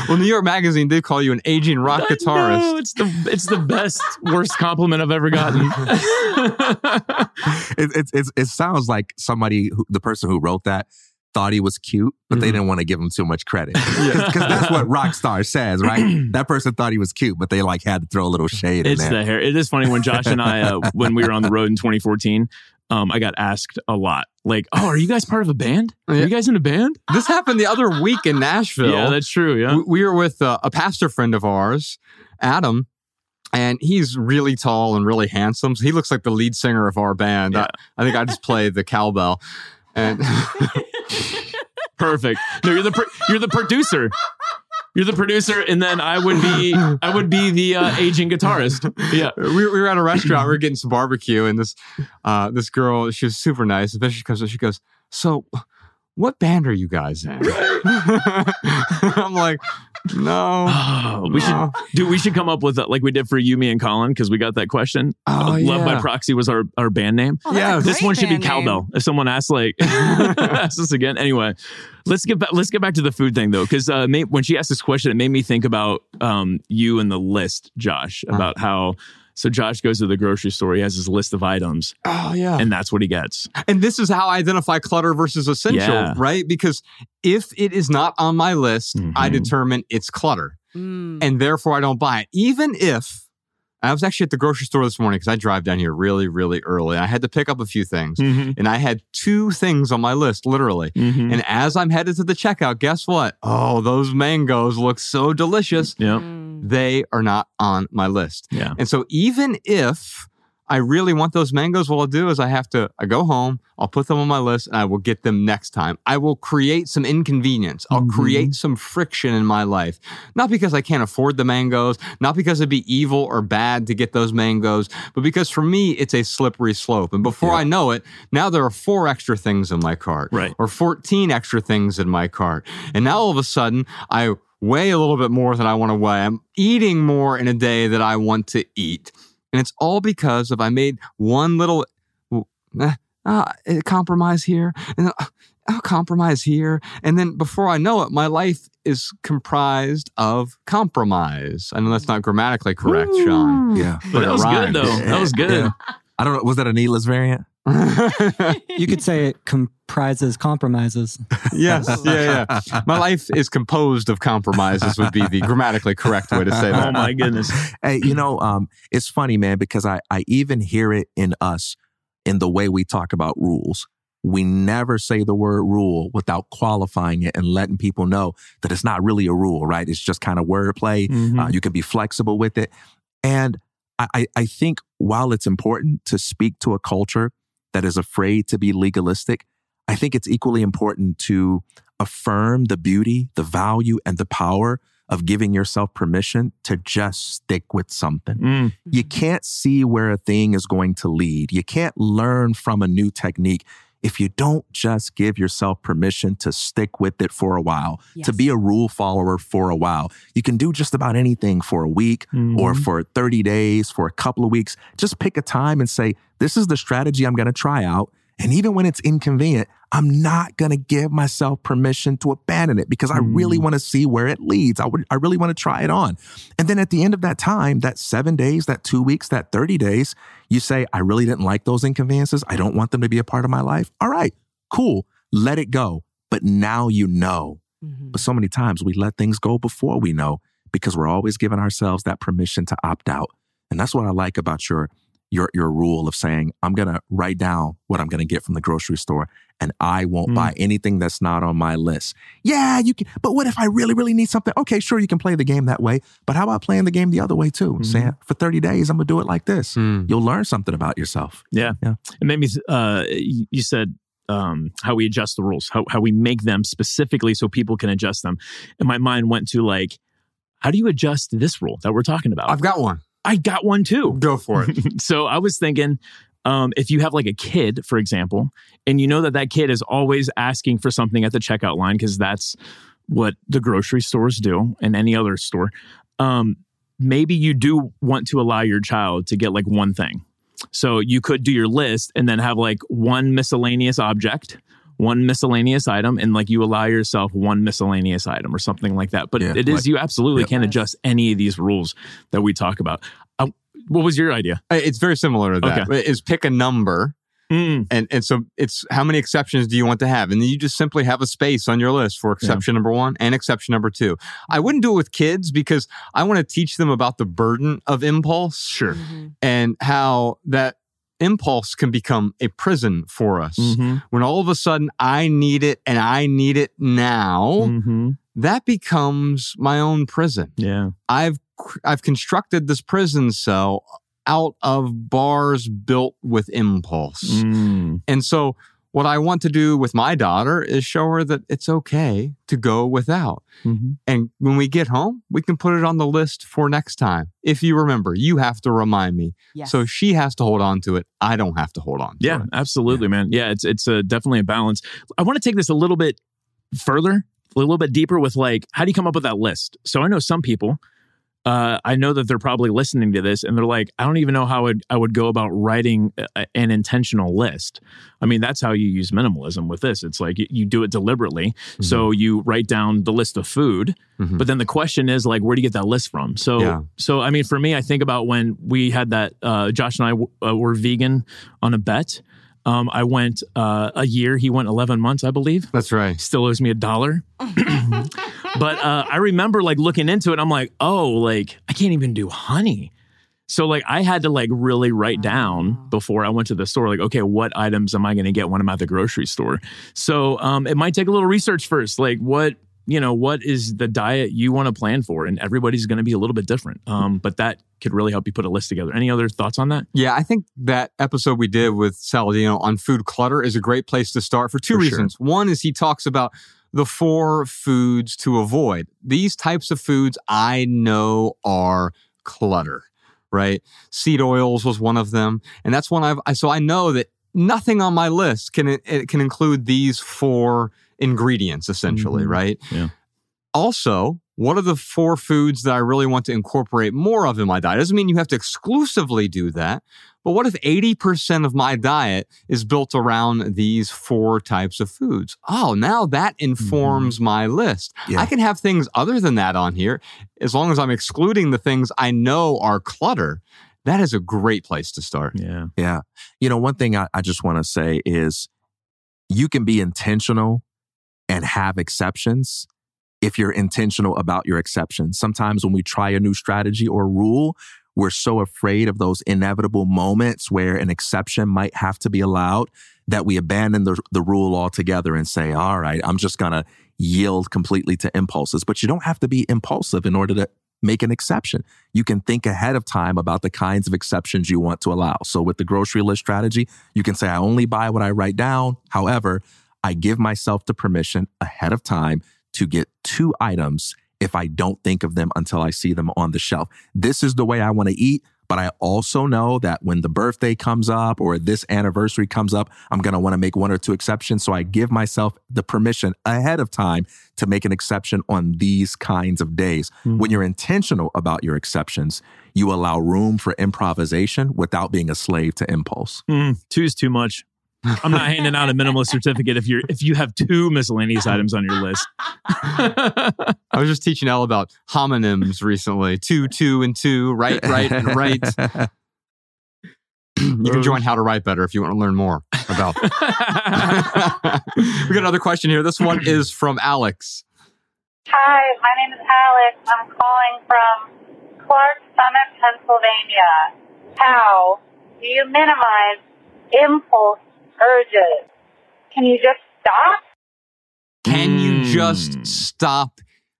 well, New York Magazine did call you an aging rock I guitarist. know, it's the it's the best worst compliment I've ever gotten. it, it, it, it sounds like somebody, who, the person who wrote that, thought he was cute, but they Mhm. didn't want to give him too much credit. Because that's what Rockstar says, right? that person thought he was cute, but they like had to throw a little shade it's in there. the hair. It is funny when Josh and I, uh, when we were on the road in 2014, um, I got asked a lot, like, "Oh, are you guys part of a band? Are Yeah. you guys in a band?" This happened the other week in Nashville. Yeah, that's true. Yeah. we, we were with uh, a pastor friend of ours, Adam, and he's really tall and really handsome. So he looks like the lead singer of our band. Yeah. I, I think I just play the cowbell. And Perfect. No, you're the pro- you're the producer. You're the producer, and then I would be I would be the uh, aging guitarist. Yeah. we, we were at a restaurant. We were getting some barbecue, and this uh, this girl, she was super nice. Especially because she goes, "So, what band are you guys in?" I'm like, "No, Oh, we should do. We should come up with uh, like we did for you, me, and Colin because we got that question. Oh, Uh, Love by. Proxy was our our band name. Oh, Yeah, this one should be band name. cowbell. If someone asks, like, asks us again. Anyway, let's get back. Let's get back to the food thing though, because uh, when she asked this question, it made me think about um, you and the list, Josh, Uh-huh. about how. So Josh goes to the grocery store. He has his list of items, Oh yeah. and that's what he gets. And this is how I identify clutter versus essential, Yeah. right? Because if it is not on my list, I Mhm. determine it's clutter. Mm. and therefore I don't buy it. Even if I was actually at the grocery store this morning because I drive down here really, really early. I had to pick up a few things, Mm-hmm. and I had two things on my list, literally. Mm-hmm. And as I'm headed to the checkout, guess what? Oh, those mangoes look so delicious. yeah, Mm. They are not on my list. yeah. And so even if I really want those mangoes, what I'll do is I have to I go home, I'll put them on my list, and I will get them next time. I will create some inconvenience. I'll Mhm. create some friction in my life. Not because I can't afford the mangoes, not because it'd be evil or bad to get those mangoes, but because for me it's a slippery slope. And before I know it, now there are four extra things in my cart. Right. Or 14 extra things in my cart. And now all of a sudden I weigh a little bit more than I want to weigh. I'm eating more in a day that I want to eat. And it's all because of I made one little uh, uh, compromise here, and then, uh, I'll compromise here. And then before I know it, my life is comprised of compromise. I know that's not grammatically correct, Shawn. Yeah. But that was rhymed. good though. That was good. Yeah. I don't know. Was that a needless variant? You could say it comprises compromises. yes, yeah, yeah. My life is composed of compromises, would be the grammatically correct way to say that. Oh my goodness. hey, you know, um, it's funny, man, because I, I even hear it in us in the way we talk about rules. We never say the word rule without qualifying it and letting people know that it's not really a rule, right? It's just kind of wordplay. Mhm. Uh, you can be flexible with it. And I, I, I think while it's important to speak to a culture that is afraid to be legalistic, I think it's equally important to affirm the beauty, the value, and the power of giving yourself permission to just stick with something. Mm. You can't see where a thing is going to lead. You can't learn from a new technique if you don't just give yourself permission to stick with it for a while, to be a rule follower for a while. You can do just about anything for a week or Mhm. for 30 days, for a couple of weeks. Just pick a time and say, This is the strategy I'm going to try out. And even when it's inconvenient, I'm not going to give myself permission to abandon it because I really Mm. want to see where it leads. I, would, I really want to try it on. And then at the end of that time, that seven days, that two weeks, that 30 days, you say, I really didn't like those inconveniences. I don't want them to be a part of my life. All right, cool. Let it go. But now you know. Mhm. But so many times we let things go before we know because we're always giving ourselves that permission to opt out. And that's what I like about your your your rule of saying, I'm gonna write down what I'm gonna get from the grocery store and I won't Mm. buy anything that's not on my list. Yeah, you can but what if I really, really need something? Okay, sure, you can play the game that way. But how about playing the game the other way too? Mhm. Saying for 30 days, I'm gonna do it like this. Hmm. You'll learn something about yourself. Yeah. Yeah. It made me, uh, you you said, um, how we adjust the rules, how, how we make them specifically so people can adjust them. And my mind went to like, how do you adjust this rule that we're talking about? I've got one. I got one too. Go for it. so I was thinking, um, if you have like a kid, for example, and you know that that kid is always asking for something at the checkout line because that's what the grocery stores do and any other store, um, maybe you do want to allow your child to get like one thing. So you could do your list and then have like one miscellaneous object, one miscellaneous item, and like you allow yourself one miscellaneous item or something like that. But Yeah, it is like- you absolutely Yep. can adjust any of these rules that we talk about. Um, what was your idea? Uh, It's very similar to that. Is pick a number Mm. And and so it's how many exceptions do you want to have? And then you just simply have a space on your list for exception number one and exception number two. I wouldn't do it with kids because I want to teach them about the burden of impulse Sure. Mhm. and how that impulse can become a prison for us. Mhm. When all of a sudden I need it and I need it now, Mhm. that becomes my own prison. Yeah. I've I've constructed this prison cell out of bars built with impulse. Mm. And so what I want to do with my daughter is show her that it's okay to go without. Mhm. And when we get home, we can put it on the list for next time. If you remember, you have to remind me. Yes. So she has to hold on to it. I don't have to hold on to Yeah, it. absolutely, man. Yeah, it's it's a, definitely a balance. I want to take this a little bit further, a little bit deeper with like, how do you come up with that list? So I know some people. Uh, I know that they're probably listening to this, and they're like, I don't even know how I would, I would go about writing a, an intentional list. I mean, that's how you use minimalism with this. It's like you, you do it deliberately. So you write down the list of food, Mhm. but then the question is like, where do you get that list from? So, Yeah. so I mean, for me, I think about when we had that. Uh, Josh and I w- uh, were vegan on a bet. Um, I went uh, a year. He went eleven months, I believe. That's right. Still owes me a dollar. but uh, I remember like looking into it. I'm like, oh, like I can't even do honey. So like I had to like really write down before I went to the store, like, okay, what items am I going to get when I'm at the grocery store? So um, it might take a little research first, like what you know, what is the diet you want to plan for, and everybody's going to be a little bit different. Um, but that could really help you put a list together. Any other thoughts on that? Yeah, I think that episode we did with Saladino on food clutter is a great place to start for two For sure. reasons. One is he talks about the four foods to avoid. These types of foods I know are clutter, right? Seed oils was one of them, and that's one I've I- so I know that nothing on my list can it can include these four ingredients essentially, Mhm. right? Yeah. Also, what are the four foods that I really want to incorporate more of in my diet? Doesn't mean you have to exclusively do that. But what if 80% of my diet is built around these four types of foods? Oh, now that informs my list. Yeah. I can have things other than that on here as long as I'm excluding the things I know are clutter. That is a great place to start. Yeah. Yeah. You know, one thing I, I just want to say is you can be intentional and have exceptions if you're intentional about your exceptions. Sometimes when we try a new strategy or rule, we're so afraid of those inevitable moments where an exception might have to be allowed that we abandon the, the rule altogether and say, all right, I'm just going to yield completely to impulses. But you don't have to be impulsive in order to make an exception. You can think ahead of time about the kinds of exceptions you want to allow. So with the grocery list strategy, you can say, I only buy what I write down. However, I give myself the permission ahead of time to get two items if I don't think of them until I see them on the shelf. This is the way I want to eat. But I also know that when the birthday comes up or this anniversary comes up, I'm going to want to make one or two exceptions. So I give myself the permission ahead of time to make an exception on these kinds of days. When you're intentional about your exceptions, you allow room for improvisation without being a slave to impulse. Mm, two is too much. I'm not handing out a minimalist certificate if you're if you have two miscellaneous items on your list. I was just teaching Elle about homonyms recently. Two, two, and two, right, right, and right. you can join How to Write Better if you want to learn more about we got another question here. This one is from Alex. Hi, my name is Alex. I'm calling from Clarks Summit, Pennsylvania. How do you minimize impulse urges? Can you just stop? Can you Mm. just stop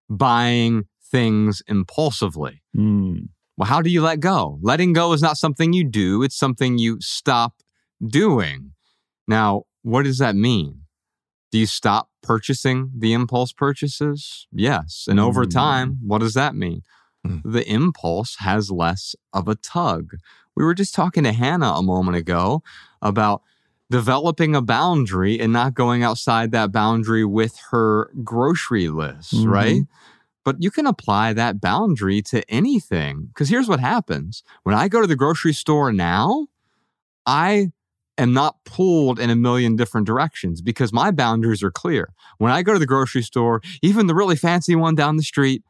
buying things impulsively? Mm, Well, how do you let go? Letting go is not something you do, it's something you stop doing. Now, what does that mean? Do you stop purchasing the impulse purchases? Yes. And over Mm. time, what does that mean? Mm. The impulse has less of a tug. We were just talking to Hannah a moment ago about developing a boundary and not going outside that boundary with her grocery list, Mhm. right? But you can apply that boundary to anything. Because here's what happens when I go to the grocery store now, I am not pulled in a million different directions because my boundaries are clear. When I go to the grocery store, even the really fancy one down the street,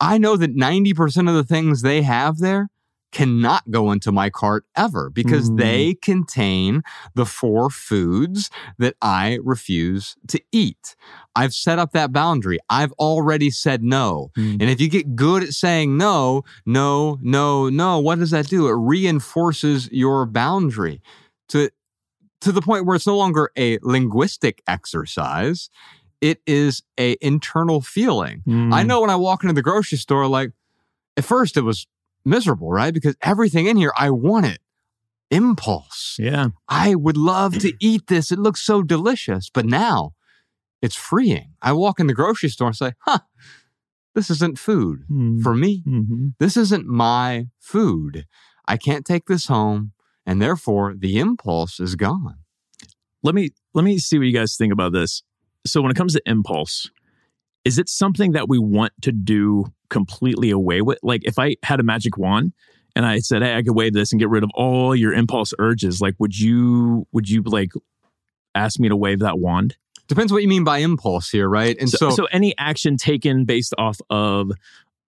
I know that 90% of the things they have there cannot go into my cart ever because Mm. they contain the four foods that I refuse to eat. I've set up that boundary. I've already said no. Mm. And if you get good at saying no, no, no, no, what does that do? It reinforces your boundary to to the point where it's no longer a linguistic exercise. It is a internal feeling. Mm. I know when I walk into the grocery store, like at first it was miserable, right? Because everything in here, I want it. Impulse. Yeah. I would love to eat this. It looks so delicious. But now it's freeing. I walk in the grocery store and say, huh, this isn't food Mm. for me. hmm This isn't my food. I can't take this home. And therefore, the impulse is gone. let me let me see what you guys think about this. So when it comes to impulse, is it something that we want to do completely away with? Like if I had a magic wand and I said, "Hey, I could wave this and get rid of all your impulse urges," like would you would you like ask me to wave that wand? Depends what you mean by impulse here, right? And so, so, so any action taken based off of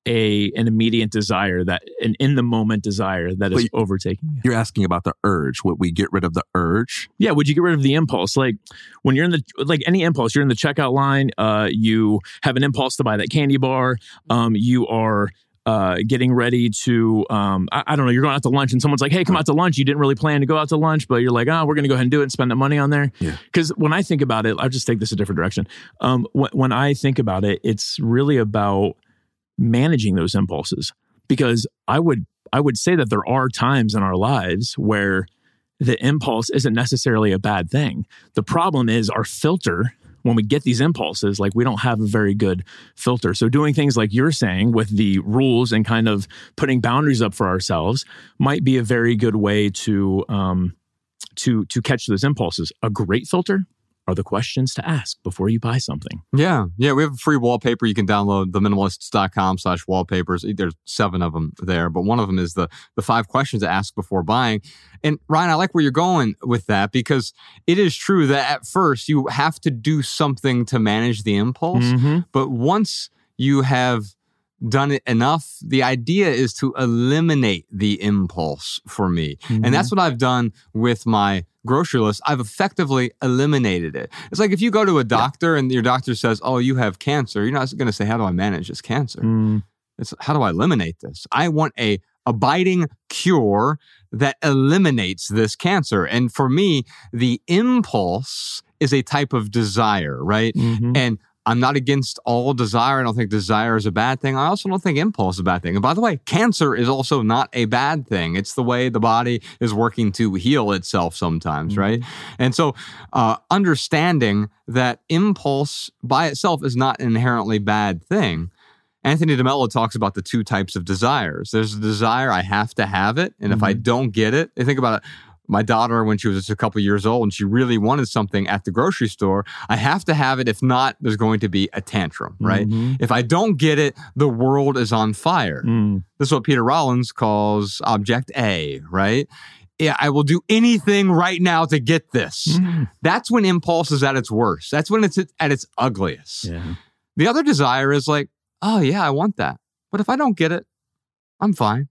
a an immediate desire that an in the moment desire that is But overtaking you. You're asking about the urge. Would we get rid of the urge? Yeah, would you get rid of the impulse? Like when you're in the like any impulse, you're in the checkout line, uh, you have an impulse to buy that candy bar, um, you are uh, getting ready to um, I, I don't know, you're going out to lunch and someone's like, Hey, come out to lunch. You didn't really plan to go out to lunch, but you're like, oh, we're gonna go ahead and do it and spend that money on there. Yeah. Because when I think about it, I'll just take this a different direction. Um, when, when I think about it, it's really about managing those impulses because I would I would say that there are times in our lives where the impulse isn't necessarily a bad thing. The problem is our filter when we get these impulses, like we don't have a very good filter. So doing things like you're saying with the rules and kind of putting boundaries up for ourselves might be a very good way to um, to to catch those impulses. A great filter are the questions to ask before you buy something. yeah, yeah, we have a free wallpaper you can download, theminimalists.com slash wallpapers. There's seven of them there, but one of them is the, the five questions to ask before buying. And Ryan, I like where you're going with that because it is true that at first you have to do something to manage the impulse. Mm-hmm. But once you have done it enough, the idea is to eliminate the impulse for me. And that's what I've done with my grocery list. I've effectively eliminated it. It's like if you go to a doctor and your doctor says, Oh, you have cancer, you're not going to say, How do I manage this cancer? Mm. It's how do I eliminate this? I want a abiding cure that eliminates this cancer. And for me, the impulse is a type of desire, right? Mhm. And I'm not against all desire. I don't think desire is a bad thing. I also don't think impulse is a bad thing. And by the way, cancer is also not a bad thing. It's the way the body is working to heal itself sometimes, right? And so, uh, understanding that impulse by itself is not an inherently bad thing. Anthony DeMello talks about the two types of desires. There's a desire I have to have it, and if I don't get it, think about it. My daughter, when she was just a couple years old, and she really wanted something at the grocery store, I have to have it. If not, there's going to be a tantrum, right? Mhm. If I don't get it, the world is on fire. Mm. This is what Peter Rollins calls object A, right? Yeah, I will do anything right now to get this. Mm. That's when impulse is at its worst. That's when it's at its ugliest. Yeah. The other desire is like, oh, yeah, I want that. But if I don't get it, I'm fine.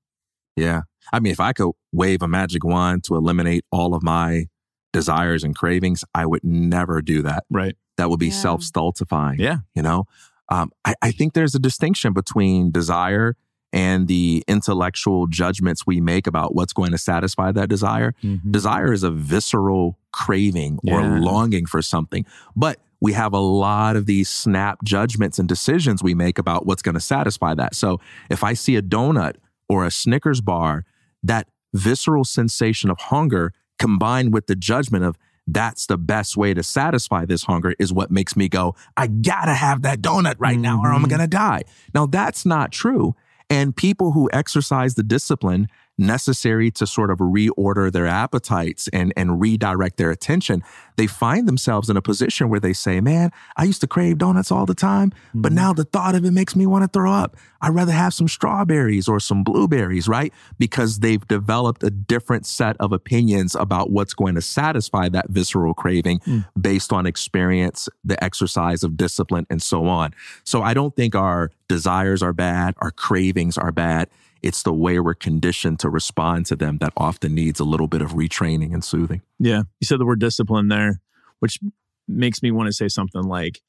Yeah. I mean, if I could wave a magic wand to eliminate all of my desires and cravings, I would never do that. Right. That would be Yeah. self stultifying. Yeah. You know, um, I, I think there's a distinction between desire and the intellectual judgments we make about what's going to satisfy that desire. Mhm. Desire is a visceral craving or longing for something. But we have a lot of these snap judgments and decisions we make about what's going to satisfy that. So if I see a donut or a Snickers bar, that visceral sensation of hunger combined with the judgment of that's the best way to satisfy this hunger is what makes me go, I gotta have that donut right now or I'm Mhm. gonna die. Now that's not true. And people who exercise the discipline necessary to sort of reorder their appetites and, and redirect their attention, they find themselves in a position where they say, Man, I used to crave donuts all the time, but mm-hmm. now the thought of it makes me want to throw up. I'd rather have some strawberries or some blueberries, right? Because they've developed a different set of opinions about what's going to satisfy that visceral craving mm. based on experience, the exercise of discipline, and so on. So I don't think our desires are bad, our cravings are bad. It's the way we're conditioned to respond to them that often needs a little bit of retraining and soothing. Yeah. You said the word discipline there, which makes me want to say something like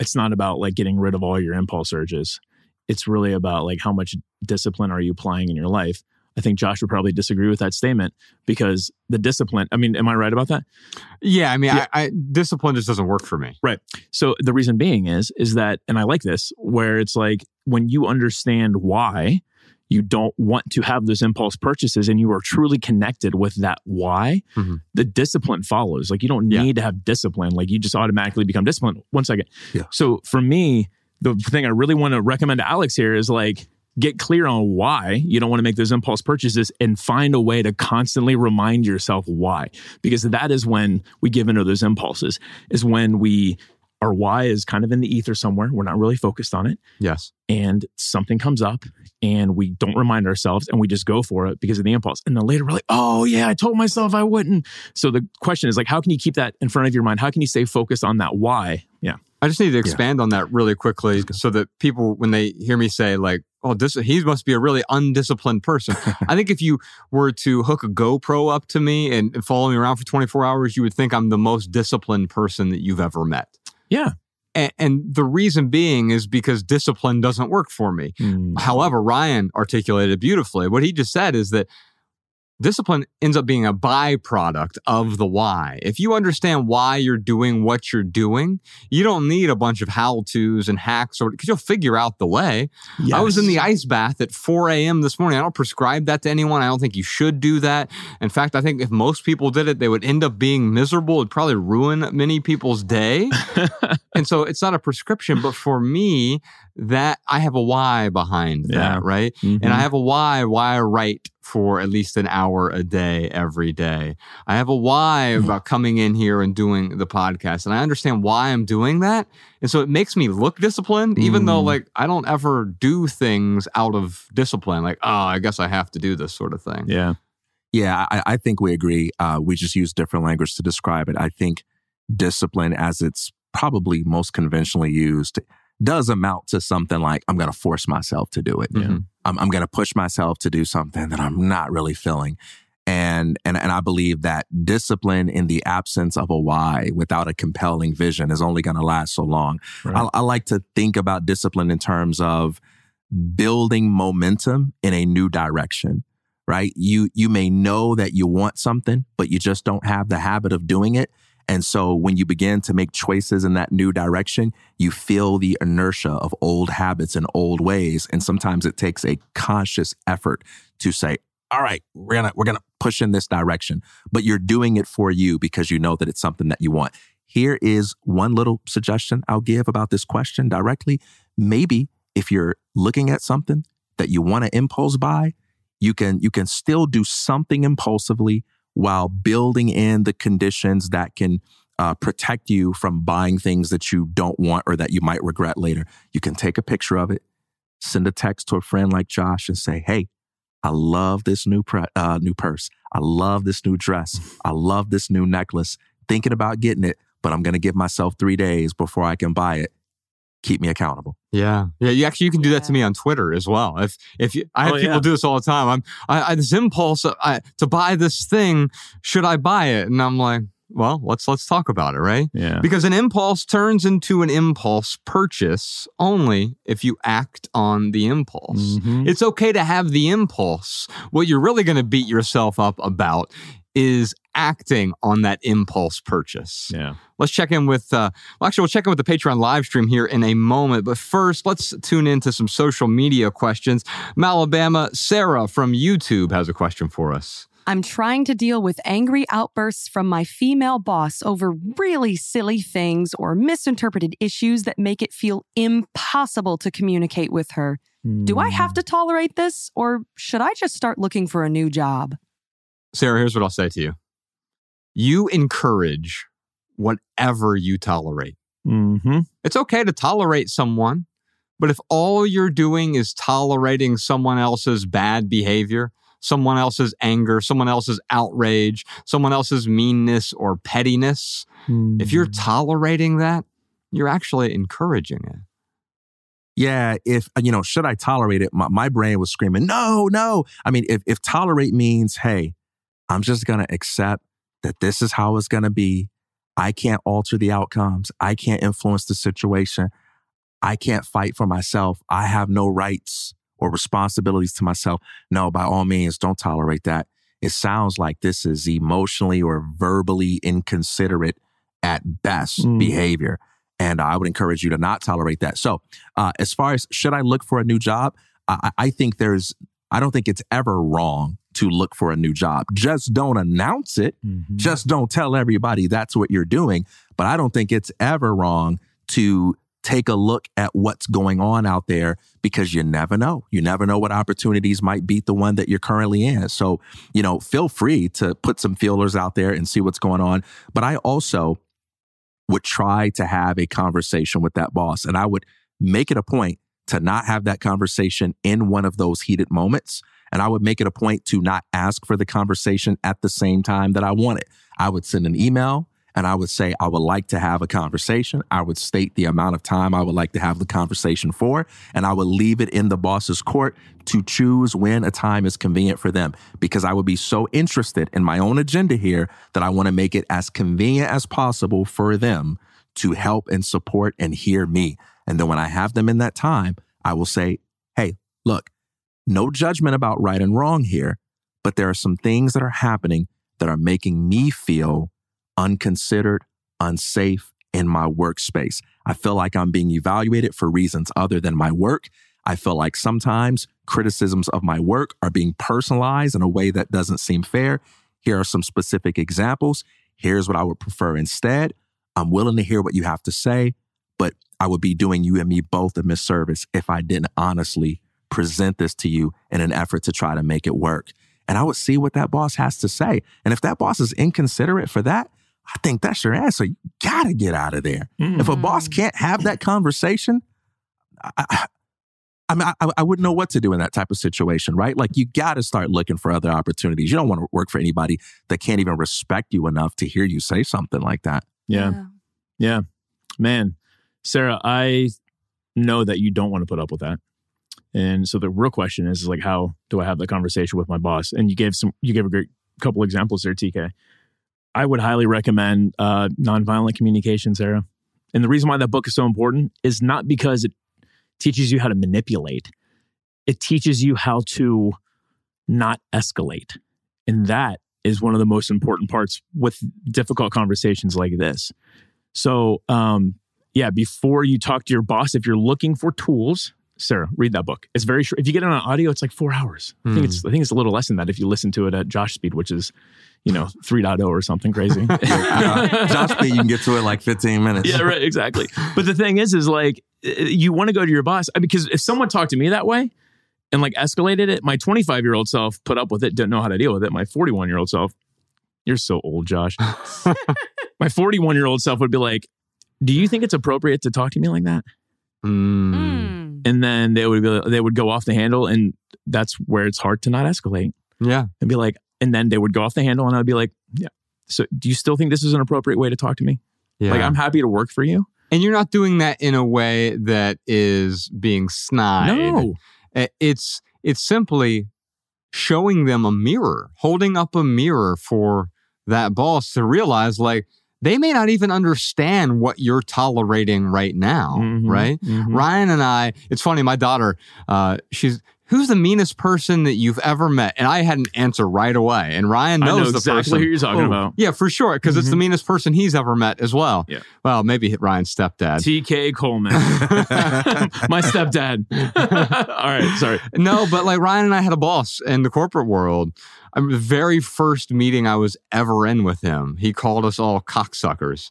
it's not about like getting rid of all your impulse urges. It's really about like how much discipline are you applying in your life. I think Josh would probably disagree with that statement because the discipline, I mean, am I right about that? Yeah, I mean, Yeah. I, I, discipline just doesn't work for me. Right. So the reason being is is that and I like this where it's like when you understand why you don't want to have those impulse purchases and you are truly connected with that why, Mhm. the discipline follows. Like you don't Yeah. need to have discipline. Like you just automatically become disciplined. One second. Yeah. So for me, the thing I really want to recommend to Alex here is like get clear on why you don't want to make those impulse purchases and find a way to constantly remind yourself why. Because that is when we give into those impulses, is when we our why is kind of in the ether somewhere. We're not really focused on it. Yes. And something comes up and we don't remind ourselves and we just go for it because of the impulse. And then later we're like, oh yeah, I told myself I wouldn't. So the question is like, how can you keep that in front of your mind? How can you stay focused on that why? Yeah. I just need to expand on that really quickly so that people, when they hear me say, like, oh, this, he must be a really undisciplined person. I think if you were to hook a GoPro up to me and and follow me around for 24 hours, you would think I'm the most disciplined person that you've ever met. Yeah. And, and the reason being is because discipline doesn't work for me. Hmm. However, Ryan articulated beautifully. What he just said is that discipline ends up being a byproduct of the why. If you understand why you're doing what you're doing, you don't need a bunch of how to's and hacks or because you'll figure out the way. I was in the ice bath at 4 a.m. this morning. I don't prescribe that to anyone. I don't think you should do that. In fact, I think if most people did it, they would end up being miserable. It'd probably ruin many people's day. and so it's not a prescription, but for me, that I have a why behind that, Yeah. right? Mhm. And I have a why why I write for at least an hour a day every day. I have a why about coming in here and doing the podcast. And I understand why I'm doing that. And so it makes me look disciplined, even though Mm. like I don't ever do things out of discipline, like, oh, I guess I have to do this sort of thing. yeah. Yeah, I, I think we agree. Uh, we just use different language to describe it. I think discipline, as it's probably most conventionally used, does amount to something like I'm going to force myself to do it. Mhm. I'm, I'm going to push myself to do something that I'm not really feeling. And, and, and I believe that discipline in the absence of a why without a compelling vision is only going to last so long. Right. I, I like to think about discipline in terms of building momentum in a new direction, right? You, you may know that you want something, but you just don't have the habit of doing it. And so when you begin to make choices in that new direction, you feel the inertia of old habits and old ways. And sometimes it takes a conscious effort to say, all right, we're gonna we're gonna push in this direction. But you're doing it for you because you know that it's something that you want. Here is one little suggestion I'll give about this question directly. Maybe if you're looking at something that you want to impulse buy, you can you can still do something impulsively while building in the conditions that can uh, protect you from buying things that you don't want or that you might regret later. You can take a picture of it, send a text to a friend like Josh, and say, "Hey, I love this new pre- uh, new purse. I love this new dress. I love this new necklace. Thinking about getting it, but I'm going to give myself three days before I can buy it. Keep me accountable." Yeah, yeah. You actually you can do that to me on Twitter as well. If if you, I have Oh, people yeah. do this all the time. I'm I, I this impulse uh, I, to buy this thing. Should I buy it? And I'm like, well, let's let's talk about it, right? Yeah. Because an impulse turns into an impulse purchase only if you act on the impulse. Mhm. It's okay to have the impulse. What you're really going to beat yourself up about is acting on that impulse purchase. Yeah. Let's check in with, uh, well, actually, we'll check in with the Patreon live stream here in a moment. But first, let's tune into some social media questions. Malabama, Sarah from YouTube has a question for us. I'm trying to deal with angry outbursts from my female boss over really silly things or misinterpreted issues that make it feel impossible to communicate with her. Do I have to tolerate this, or should I just start looking for a new job? Sarah, here's what I'll say to you you encourage whatever you tolerate. Mm-hmm. It's okay to tolerate someone, but if all you're doing is tolerating someone else's bad behavior, someone else's anger, someone else's outrage, someone else's meanness or pettiness, if you're tolerating that, you're actually encouraging it. yeah, if, you know, should I tolerate it? My, my brain was screaming, no, no. I mean, if, if tolerate means, hey, I'm just going to accept that this is how it's going to be. I can't alter the outcomes. I can't influence the situation. I can't fight for myself. I have no rights or responsibilities to myself. No, by all means, don't tolerate that. It sounds like this is emotionally or verbally inconsiderate at best Mm. behavior. And I would encourage you to not tolerate that. So, uh, as far as should I look for a new job, I, I I think there's, I don't think it's ever wrong to look for a new job. Just don't announce it. Mhm. Just don't tell everybody that's what you're doing. But I don't think it's ever wrong to take a look at what's going on out there because you never know. You never know what opportunities might beat the one that you're currently in. So, you know, feel free to put some feelers out there and see what's going on. But I also would try to have a conversation with that boss and I would make it a point to not have that conversation in one of those heated moments. And I would make it a point to not ask for the conversation at the same time that I want it. I would send an email and I would say, I would like to have a conversation. I would state the amount of time I would like to have the conversation for, and I would leave it in the boss's court to choose when a time is convenient for them because I would be so interested in my own agenda here that I want to make it as convenient as possible for them to help and support and hear me. And then when I have them in that time, I will say, Hey, look, no judgment about right and wrong here, but there are some things that are happening that are making me feel unconsidered, unsafe in my workspace. I feel like I'm being evaluated for reasons other than my work. I feel like sometimes criticisms of my work are being personalized in a way that doesn't seem fair. Here are some specific examples. Here's what I would prefer instead. I'm willing to hear what you have to say, but I would be doing you and me both a misservice if I didn't honestly present this to you in an effort to try to make it work. And I would see what that boss has to say. And if that boss is inconsiderate for that, I think that's your answer. You gotta get out of there. Mm. If a boss can't have that conversation, I, I, I mean, I, I wouldn't know what to do in that type of situation, right? Like, you got to start looking for other opportunities. You don't want to work for anybody that can't even respect you enough to hear you say something like that. Yeah. Yeah. Man, Sarah, I know that you don't want to put up with that. And so the real question is, is like, how do I have that conversation with my boss? And you gave some, you gave a great couple examples there, TK. I would highly recommend uh, nonviolent communication, Sarah. And the reason why that book is so important is not because it teaches you how to manipulate, it teaches you how to not escalate. And that is one of the most important parts with difficult conversations like this. So, um, yeah, before you talk to your boss, if you're looking for tools, Sarah, read that book. It's very short. If you get it on audio, it's like four hours. I think it's I think it's a little less than that if you listen to it at Josh speed, which is, you know, 3.0 or something crazy. Josh, speed, you can get to it in like 15 minutes. yeah, right, exactly. But the thing is, is like uh, you want to go to your boss uh, because if someone talked to me that way and like escalated it, my 25 year old self put up with it, didn't know how to deal with it. My 41 year old self, you're so old, Josh. my 41 year old self would be like, "Do you think it's appropriate to talk to me like that?" Mm. Mm. And then they would be, they would go off the handle, and that's where it's hard to not escalate Yeah. and be like, and then they would go off the handle, and I'd be like, "Yeah." So, do you still think this is an appropriate way to talk to me? Yeah. Like, I'm happy to work for you. and you're not doing that in a way that is being snide. No. Uh, It's it's simply showing them a mirror, holding up a mirror for that boss to realize like they may not even understand what you're tolerating right now, Mhm, right? mhm. Ryan and I, it's funny, my daughter, uh, she's who's the meanest person that you've ever met? And I had an answer right away. And Ryan knows know the exactly person. who you're talking Oh, about. Yeah, for sure. Because it's the Mhm. meanest person he's ever met as well. Yeah. Well, maybe Ryan's stepdad. TK Coleman, my stepdad. All right, sorry. no, but like Ryan and I had a boss in the corporate world. I mean, the very first meeting I was ever in with him, he called us all cocksuckers.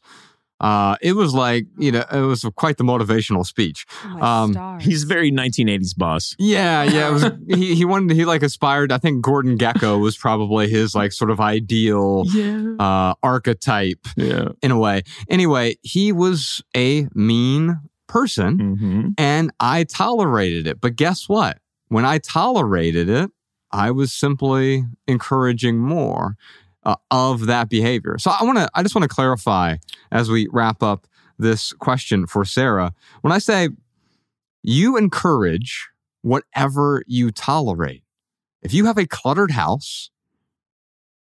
Uh, it was like, you know, it was quite the motivational speech. Oh Um. He's very 1980s boss. Yeah, yeah. It was, he, he wanted, he like aspired, I think Gordon Gekko was probably his like sort of ideal Yeah. uh, archetype Yeah. in a way. Anyway, he was a mean person Mm-hmm. and I tolerated it. But guess what? When I tolerated it, I was simply encouraging more uh, of that behavior. So I want to, I just want to clarify as we wrap up this question for Sarah. When I say you encourage whatever you tolerate. If you have a cluttered house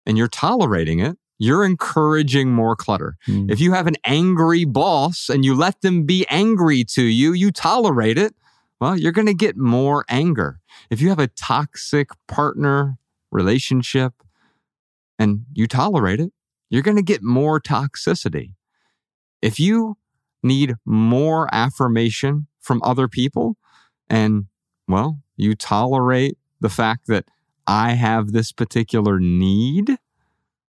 and you're tolerating it, you're encouraging more clutter. Mm. If you have an angry boss and you let them be angry to you, you tolerate it, well, you're going to get more anger. If you have a toxic partner relationship and you tolerate it, you're going to get more toxicity. If you need more affirmation from other people and, well, you tolerate the fact that I have this particular need,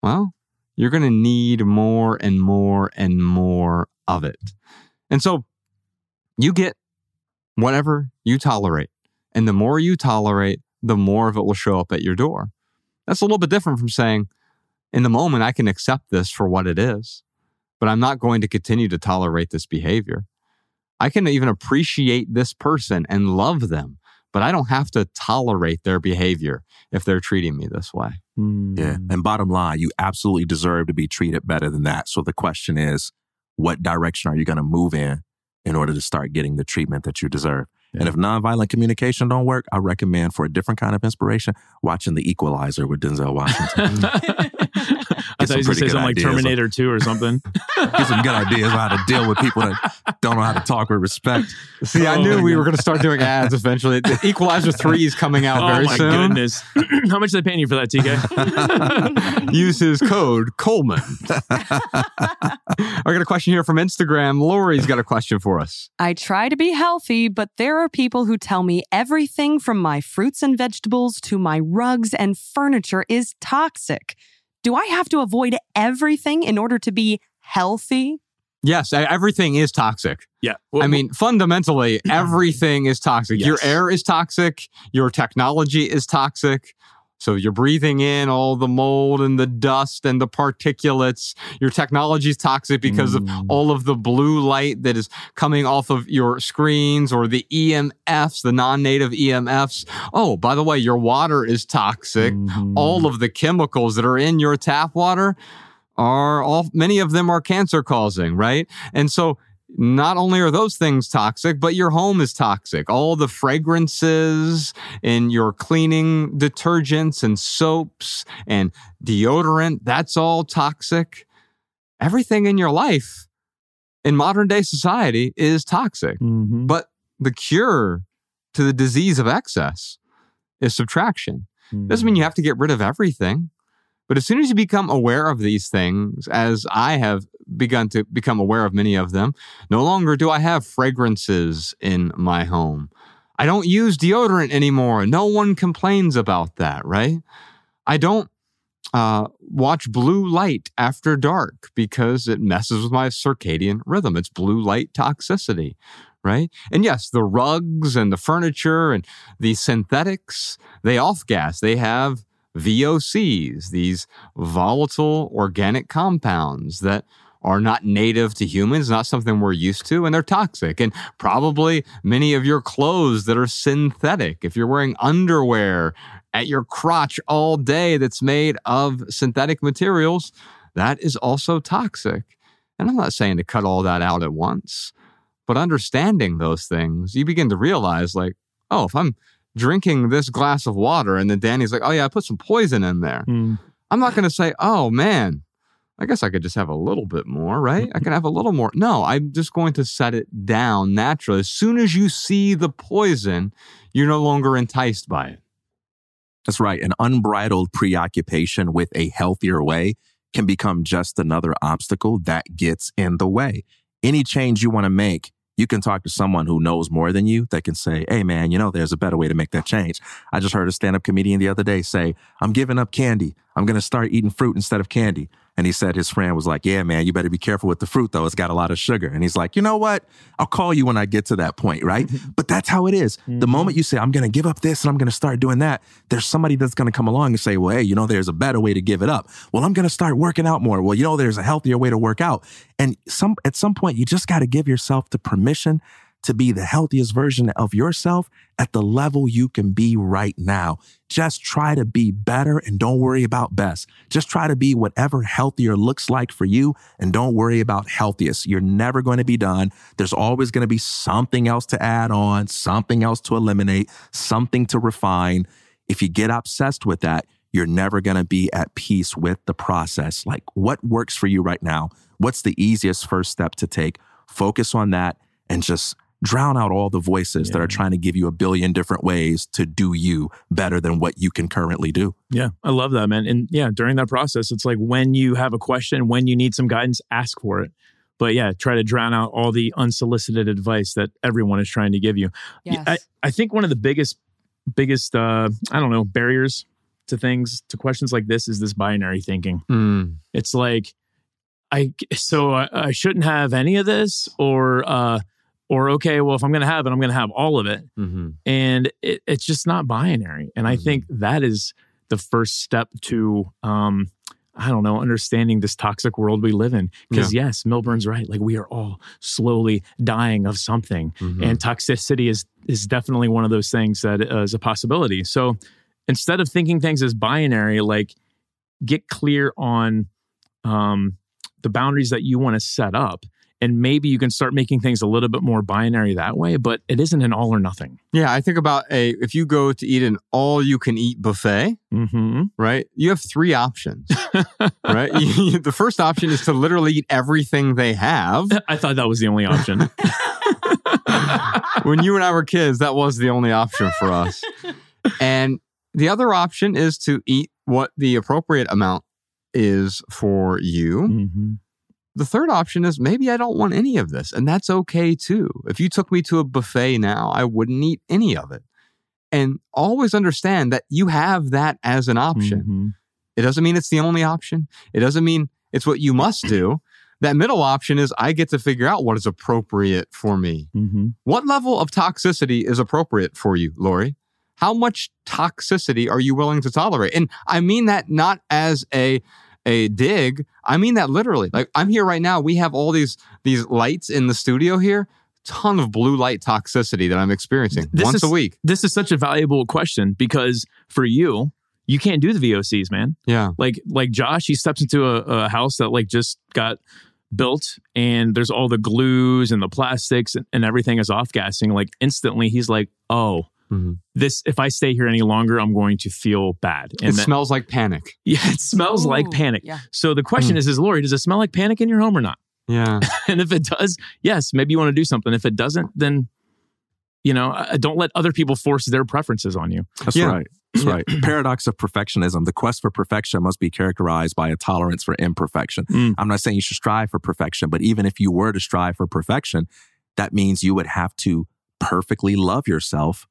well, you're going to need more and more and more of it. And so you get whatever you tolerate. And the more you tolerate, the more of it will show up at your door. That's a little bit different from saying, in the moment, I can accept this for what it is, but I'm not going to continue to tolerate this behavior. I can even appreciate this person and love them, but I don't have to tolerate their behavior if they're treating me this way. Yeah. Hmm. And bottom line, you absolutely deserve to be treated better than that. So the question is, what direction are you going to move in in order to start getting the treatment that you deserve? And if nonviolent communication don't work, I recommend for a different kind of inspiration, watching The Equalizer with Denzel Washington. I thought you were going to say something like Terminator 2 or something. Get some good ideas on how to deal with people that don't know how to talk with respect. See, I Oh knew we God. were going to start doing ads eventually. The Equalizer 3 is coming out oh very my soon. goodness. How much are they paying you for that, TK? Use his code Coleman. I got a question here from Instagram. Lori's got a question for us. I try to be healthy, but there are people who tell me everything from my fruits and vegetables to my rugs and furniture is toxic. Do I have to avoid everything in order to be healthy? Yes, everything is toxic. yeah. I mean, fundamentally, everything is toxic. Your air is toxic. Your technology is toxic. So you're breathing in all the mold and the dust and the particulates. Your technology is toxic because of Mm. all of the blue light that is coming off of your screens or the EMFs, the non-native EMFs. Oh, by the way, your water is toxic. Mhm. All of the chemicals that are in your tap water are all many of them are cancer causing, right? And so not only are those things toxic, but your home is toxic. All the fragrances in your cleaning detergents and soaps and deodorant, that's all toxic. Everything in your life in modern day society is toxic. Mhm. But the cure to the disease of excess is subtraction. Doesn't mean you have to get rid of everything. But as soon as you become aware of these things, as I have begun to become aware of many of them, no longer do I have fragrances in my home. I don't use deodorant anymore. No one complains about that, right? I don't uh, watch blue light after dark because it messes with my circadian rhythm. It's blue light toxicity, right? And yes, the rugs and the furniture and the synthetics, they off gas. They have VOCs, these volatile organic compounds that are not native to humans, not something we're used to, and they're toxic. And probably many of your clothes that are synthetic, if you're wearing underwear at your crotch all day that's made of synthetic materials, that is also toxic. And I'm not saying to cut all that out at once, but understanding those things, you begin to realize, like, oh, if I'm drinking this glass of water and then Danny's like, oh, yeah, I put some poison in there. Mm. I'm not going to say, oh, man, I guess I could just have a little bit more, right? I can have a little more. No, I'm just going to set it down naturally. As soon as you see the poison, you're no longer enticed by it. That's right. An unbridled preoccupation with a healthier way can become just another obstacle that gets in the way. Any change you want to make, you can talk to someone who knows more than you that can say, Hey, man, you know, there's a better way to make that change. I just heard a stand up comedian the other day say, I'm giving up candy. I'm going to start eating fruit instead of candy. And he said his friend was like, Yeah, man, you better be careful with the fruit, though. It's got a lot of sugar. And he's like, You know what? I'll call you when I get to that point, right? but that's how it is. The mm-hmm. moment you say, I'm going to give up this and I'm going to start doing that, there's somebody that's going to come along and say, Well, hey, you know, there's a better way to give it up. Well, I'm going to start working out more. Well, you know, there's a healthier way to work out. And some at some point, you just got to give yourself the permission to be the healthiest version of yourself at the level you can be right now. Just try to be better and don't worry about best. Just try to be whatever healthier looks like for you and don't worry about healthiest. You're never going to be done. There's always going to be something else to add on, something else to eliminate, something to refine. If you get obsessed with that, you're never going to be at peace with the process. Like what works for you right now? What's the easiest first step to take? Focus on that and just drown out all the voices yeah. that are trying to give you a billion different ways to do you better than what you can currently do. Yeah, I love that, man. And yeah, during that process, it's like when you have a question, when you need some guidance, ask for it. But yeah, try to drown out all the unsolicited advice that everyone is trying to give you. Yes. I, I think one of the biggest, biggest, uh, I don't know, barriers to things, to questions like this is this binary thinking. Mm. It's like, I so I, I, shouldn't have any of this, or uh, or okay, well, if I'm going to have it, I'm going to have all of it, mm-hmm. and it, it's just not binary. And mm-hmm. I think that is the first step to um, I don't know, understanding this toxic world we live in. Because yeah. yes, Millburn's right. Like we are all slowly dying of something, mm-hmm. and toxicity is is definitely one of those things that uh, is a possibility. So instead of thinking things as binary, like get clear on um, the boundaries that you want to set up and maybe you can start making things a little bit more binary that way but it isn't an all or nothing yeah i think about a if you go to eat an all you can eat buffet mm-hmm. right you have three options right you, the first option is to literally eat everything they have i thought that was the only option when you and i were kids that was the only option for us and the other option is to eat what the appropriate amount is for you. Mm-hmm. The third option is maybe I don't want any of this, and that's okay too. If you took me to a buffet now, I wouldn't eat any of it. And always understand that you have that as an option. Mm-hmm. It doesn't mean it's the only option, it doesn't mean it's what you must do. That middle option is I get to figure out what is appropriate for me. Mm-hmm. What level of toxicity is appropriate for you, Lori? how much toxicity are you willing to tolerate? And I mean that not as a a dig. I mean that literally. Like I'm here right now. We have all these these lights in the studio here. Ton of blue light toxicity that I'm experiencing this once is, a week. This is such a valuable question because for you, you can't do the VOCs, man. Yeah. Like like Josh, he steps into a, a house that like just got built and there's all the glues and the plastics and, and everything is off gassing. Like instantly he's like, oh, Mm-hmm. This, if I stay here any longer, I'm going to feel bad. And it that, smells like panic. Yeah, it smells Ooh, like panic. Yeah. So the question mm. is, is Lori, does it smell like panic in your home or not? Yeah. and if it does, yes, maybe you want to do something. If it doesn't, then you know, don't let other people force their preferences on you. That's yeah. right. That's right. Paradox of perfectionism. The quest for perfection must be characterized by a tolerance for imperfection. Mm. I'm not saying you should strive for perfection, but even if you were to strive for perfection, that means you would have to perfectly love yourself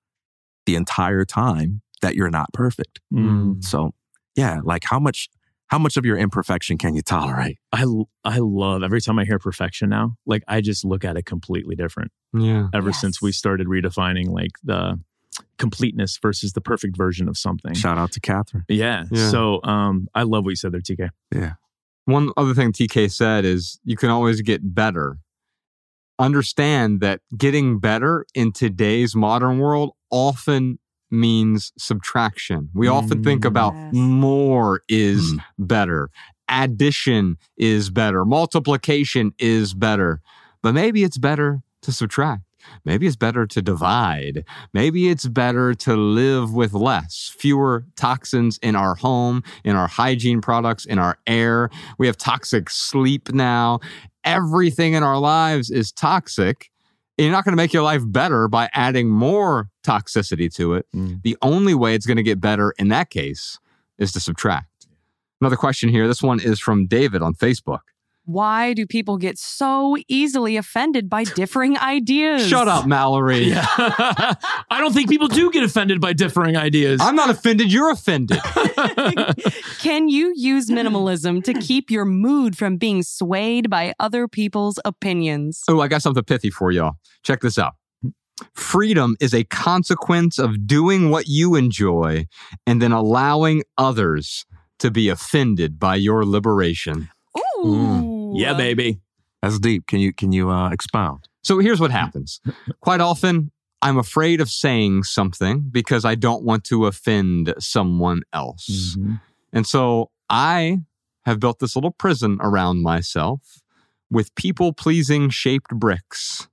the entire time that you're not perfect. Mm. So, yeah, like how much how much of your imperfection can you tolerate? I I love every time I hear perfection now. Like I just look at it completely different. Yeah. Ever Yes. since we started redefining like the completeness versus the perfect version of something. Shout out to Catherine. Yeah. Yeah. So um I love what you said there, TK. Yeah. One other thing TK said is you can always get better. Understand that getting better in today's modern world often means subtraction. We often think about Yes. more is Mm. better, addition is better, multiplication is better. But maybe it's better to subtract. Maybe it's better to divide. Maybe it's better to live with less, fewer toxins in our home, in our hygiene products, in our air. We have toxic sleep now. Everything in our lives is toxic. You're not going to make your life better by adding more toxicity to it. Mm. The only way it's going to get better in that case is to subtract. Another question here. This one is from David on Facebook. Why do people get so easily offended by differing ideas? Shut up, Mallory. Yeah. I don't think people do get offended by differing ideas. I'm not offended. You're offended. Can you use minimalism to keep your mood from being swayed by other people's opinions? Oh, I got something pithy for y'all. Check this out. Freedom is a consequence of doing what you enjoy and then allowing others to be offended by your liberation. Ooh. Yeah, baby. That's deep. Can you can you uh, expound? So here's what happens. Quite often, I'm afraid of saying something because I don't want to offend someone else. Mhm. And so I have built this little prison around myself with people pleasing shaped bricks.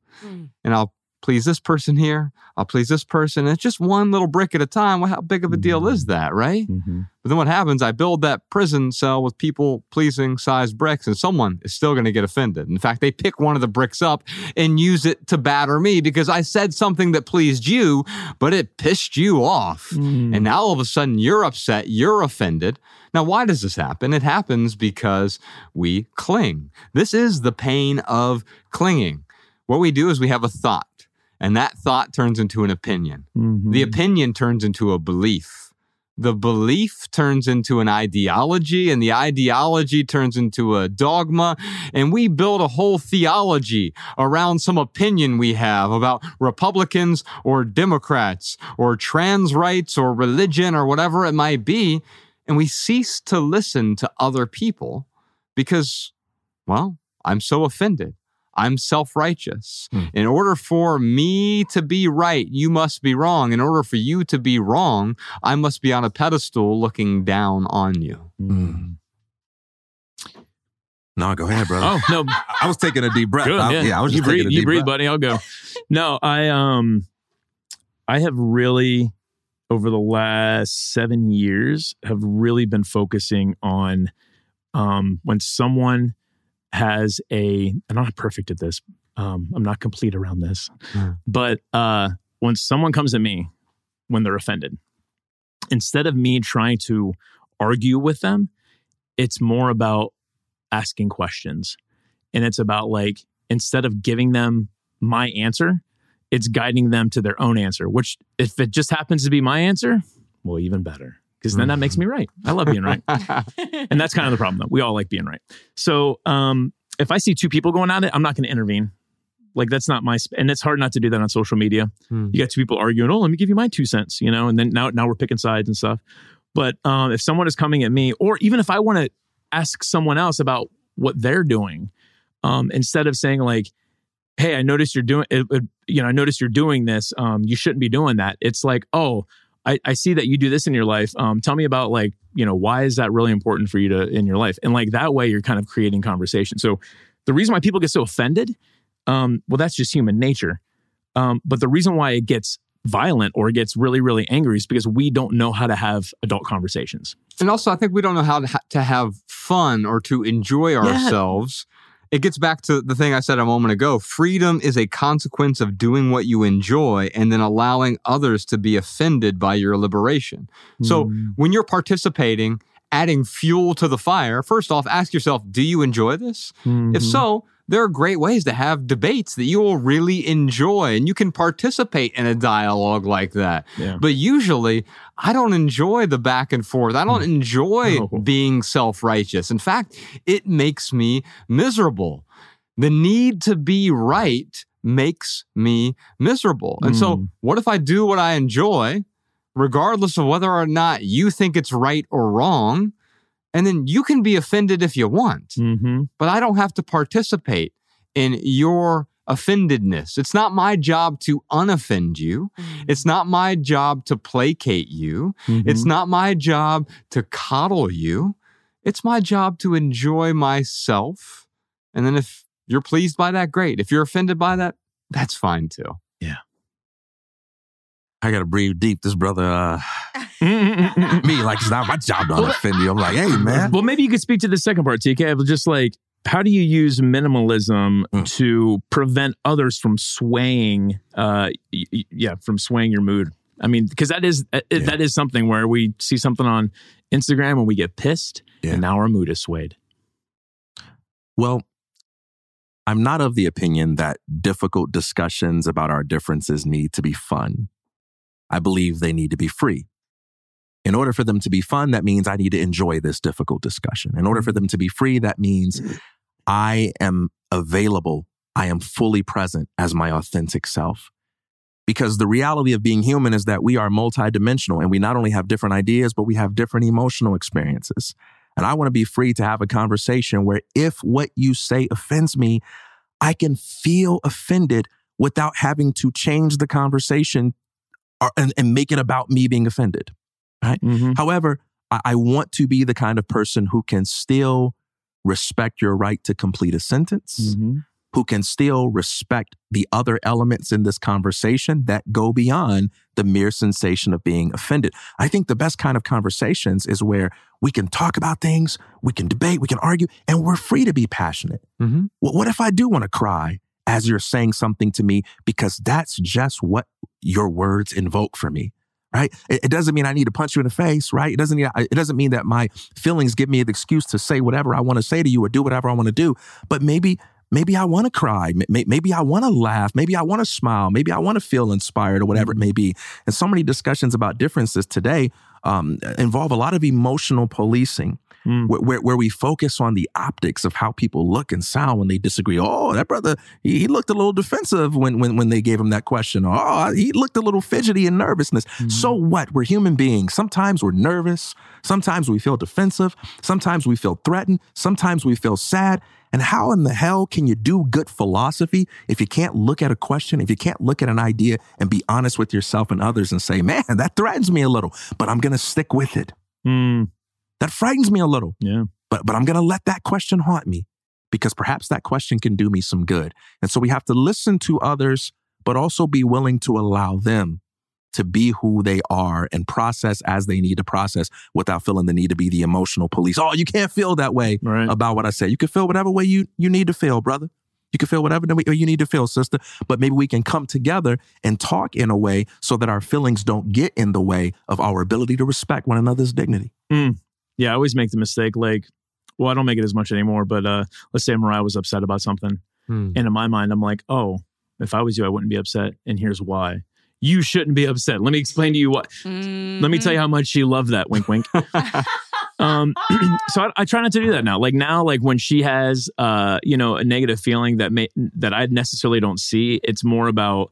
And I'll please this person here. I'll please this person. And it's just one little brick at a time. Well, how big of a deal is that, right? Mhm. But then what happens? I build that prison cell with people pleasing sized bricks, and someone is still going to get offended. In fact, they pick one of the bricks up and use it to batter me because I said something that pleased you, but it pissed you off. Mm. And now all of a sudden you're upset, you're offended. Now, why does this happen? It happens because we cling. This is the pain of clinging. What we do is we have a thought, and that thought turns into an opinion. Mhm. The opinion turns into a belief. The belief turns into an ideology, and the ideology turns into a dogma. And we build a whole theology around some opinion we have about Republicans or Democrats or trans rights or religion or whatever it might be. And we cease to listen to other people because, well, I'm so offended. I'm self righteous. Hmm. In order for me to be right, you must be wrong. In order for you to be wrong, I must be on a pedestal looking down on you. Mm. No, go ahead, brother. Oh no, I was taking a deep breath. Good, I- yeah. yeah, I was you just taking breathe, a you breathe, breath. buddy. I'll go. No, I um, I have really over the last seven years have really been focusing on um when someone has a. I'm not perfect at this. Um, I'm not complete around this, Mm. but uh, when someone comes at me when they're offended, instead of me trying to argue with them, it's more about asking questions. And it's about like, instead of giving them my answer, it's guiding them to their own answer, which if it just happens to be my answer, well, even better. Because then that makes me right. I love being right. and that's kind of the problem though. We all like being right. So um, if I see two people going at it, I'm not going to intervene. Like that's not my, sp- and it's hard not to do that on social media. Hmm. You got two people arguing. Oh, let me give you my two cents, you know, and then now now we're picking sides and stuff. But um, if someone is coming at me, or even if I want to ask someone else about what they're doing, um, instead of saying like, "Hey, I noticed you're doing," it, it- you know, I noticed you're doing this. Um, you shouldn't be doing that. It's like, oh, I, I see that you do this in your life. Um, tell me about like, you know, why is that really important for you to in your life? And like that way, you're kind of creating conversation. So the reason why people get so offended, um, well, that's just human nature. Um, but the reason why it gets violent or it gets really, really angry is because we don't know how to have adult conversations. And also, I think we don't know how to, ha- to have fun or to enjoy ourselves. It gets back to the thing I said a moment ago. Freedom is a consequence of doing what you enjoy and then allowing others to be offended by your liberation. So Mm. when you're participating, adding fuel to the fire, first off, ask yourself, do you enjoy this? If Mhm. so, there are great ways to have debates that you will really enjoy and you can participate in a dialogue like that. Yeah. But usually, I don't enjoy the back and forth. I don't enjoy No. being self righteous. In fact, it makes me miserable. The need to be right makes me miserable. And so, Mm. what if I do what I enjoy, regardless of whether or not you think it's right or wrong? And then you can be offended if you want Mhm. but I don't have to participate in your offendedness. It's not my job to unoffend you. It's not my job to placate you. It's Mhm. not my job to coddle you. It's my job to enjoy myself. And then if you're pleased by that, great. If you're offended by that, that's fine too. I gotta breathe deep. This brother, uh, me, like it's not my job to offend you. I'm like, hey man. Well, maybe you could speak to the second part, TK. of Just like, how do you use minimalism Mm. to prevent others from swaying? Uh, y- y- yeah, from swaying your mood. I mean, because that is uh, Yeah. that is something where we see something on Instagram and we get pissed, Yeah. and now our mood is swayed. Well, I'm not of the opinion that difficult discussions about our differences need to be fun. I believe they need to be free. In order for them to be fun, that means I need to enjoy this difficult discussion. In order for them to be free, that means I am available. I am fully present as my authentic self. Because the reality of being human is that we are multidimensional and we not only have different ideas, but we have different emotional experiences. And I want to be free to have a conversation where if what you say offends me, I can feel offended without having to change the conversation or, and, and make it about me being offended. Right. Mm-hmm. However, I, I want to be the kind of person who can still respect your right to complete a sentence, Mm-hmm. who can still respect the other elements in this conversation that go beyond the mere sensation of being offended. I think the best kind of conversations is where we can talk about things, we can debate, we can argue, and we're free to be passionate. Mm-hmm. What, what if I do want to cry as you're saying something to me? Because that's just what your words invoke for me. Right. It, it doesn't mean I need to punch you in the face. Right. It doesn't. It doesn't mean that my feelings give me the excuse to say whatever I want to say to you or do whatever I want to do. But maybe, maybe I want to cry. Maybe I want to laugh. Maybe I want to smile. Maybe I want to feel inspired or whatever it may be. And so many discussions about differences today um, involve a lot of emotional policing Mm. where, where, where we focus on the optics of how people look and sound when they disagree. Oh, that brother, he, he looked a little defensive when, when, when they gave him that question. Oh, he looked a little fidgety and nervousness. So what? We're human beings. Sometimes we're nervous. Sometimes we feel defensive. Sometimes we feel threatened. Sometimes we feel sad. And how in the hell can you do good philosophy if you can't look at a question, if you can't look at an idea and be honest with yourself and others and say, man, that threatens me a little, but I'm going to stick with it. Mm. That frightens me a little Yeah. but but I'm going to let that question haunt me because perhaps that question can do me some good. And so we have to listen to others, but also be willing to allow them to be who they are and process as they need to process without feeling the need to be the emotional police. Oh, you can't feel that way Right. about what I said. You can feel whatever way you you need to feel, brother. You can feel whatever way you need to feel, sister. But maybe we can come together and talk in a way so that our feelings don't get in the way of our ability to respect one another's dignity. Hmm. Yeah, I always make the mistake. Like, well, I don't make it as much anymore, but uh, let's say Mariah was upset about something. Hmm. And in my mind, I'm like, oh, if I was you, I wouldn't be upset. And here's why. You shouldn't be upset. Let me explain to you what. Let me tell you how much she loved that. Wink, wink. um, so I, I try not to do that now. Like now, like when she has, uh, you know, a negative feeling that may that I necessarily don't see, it's more about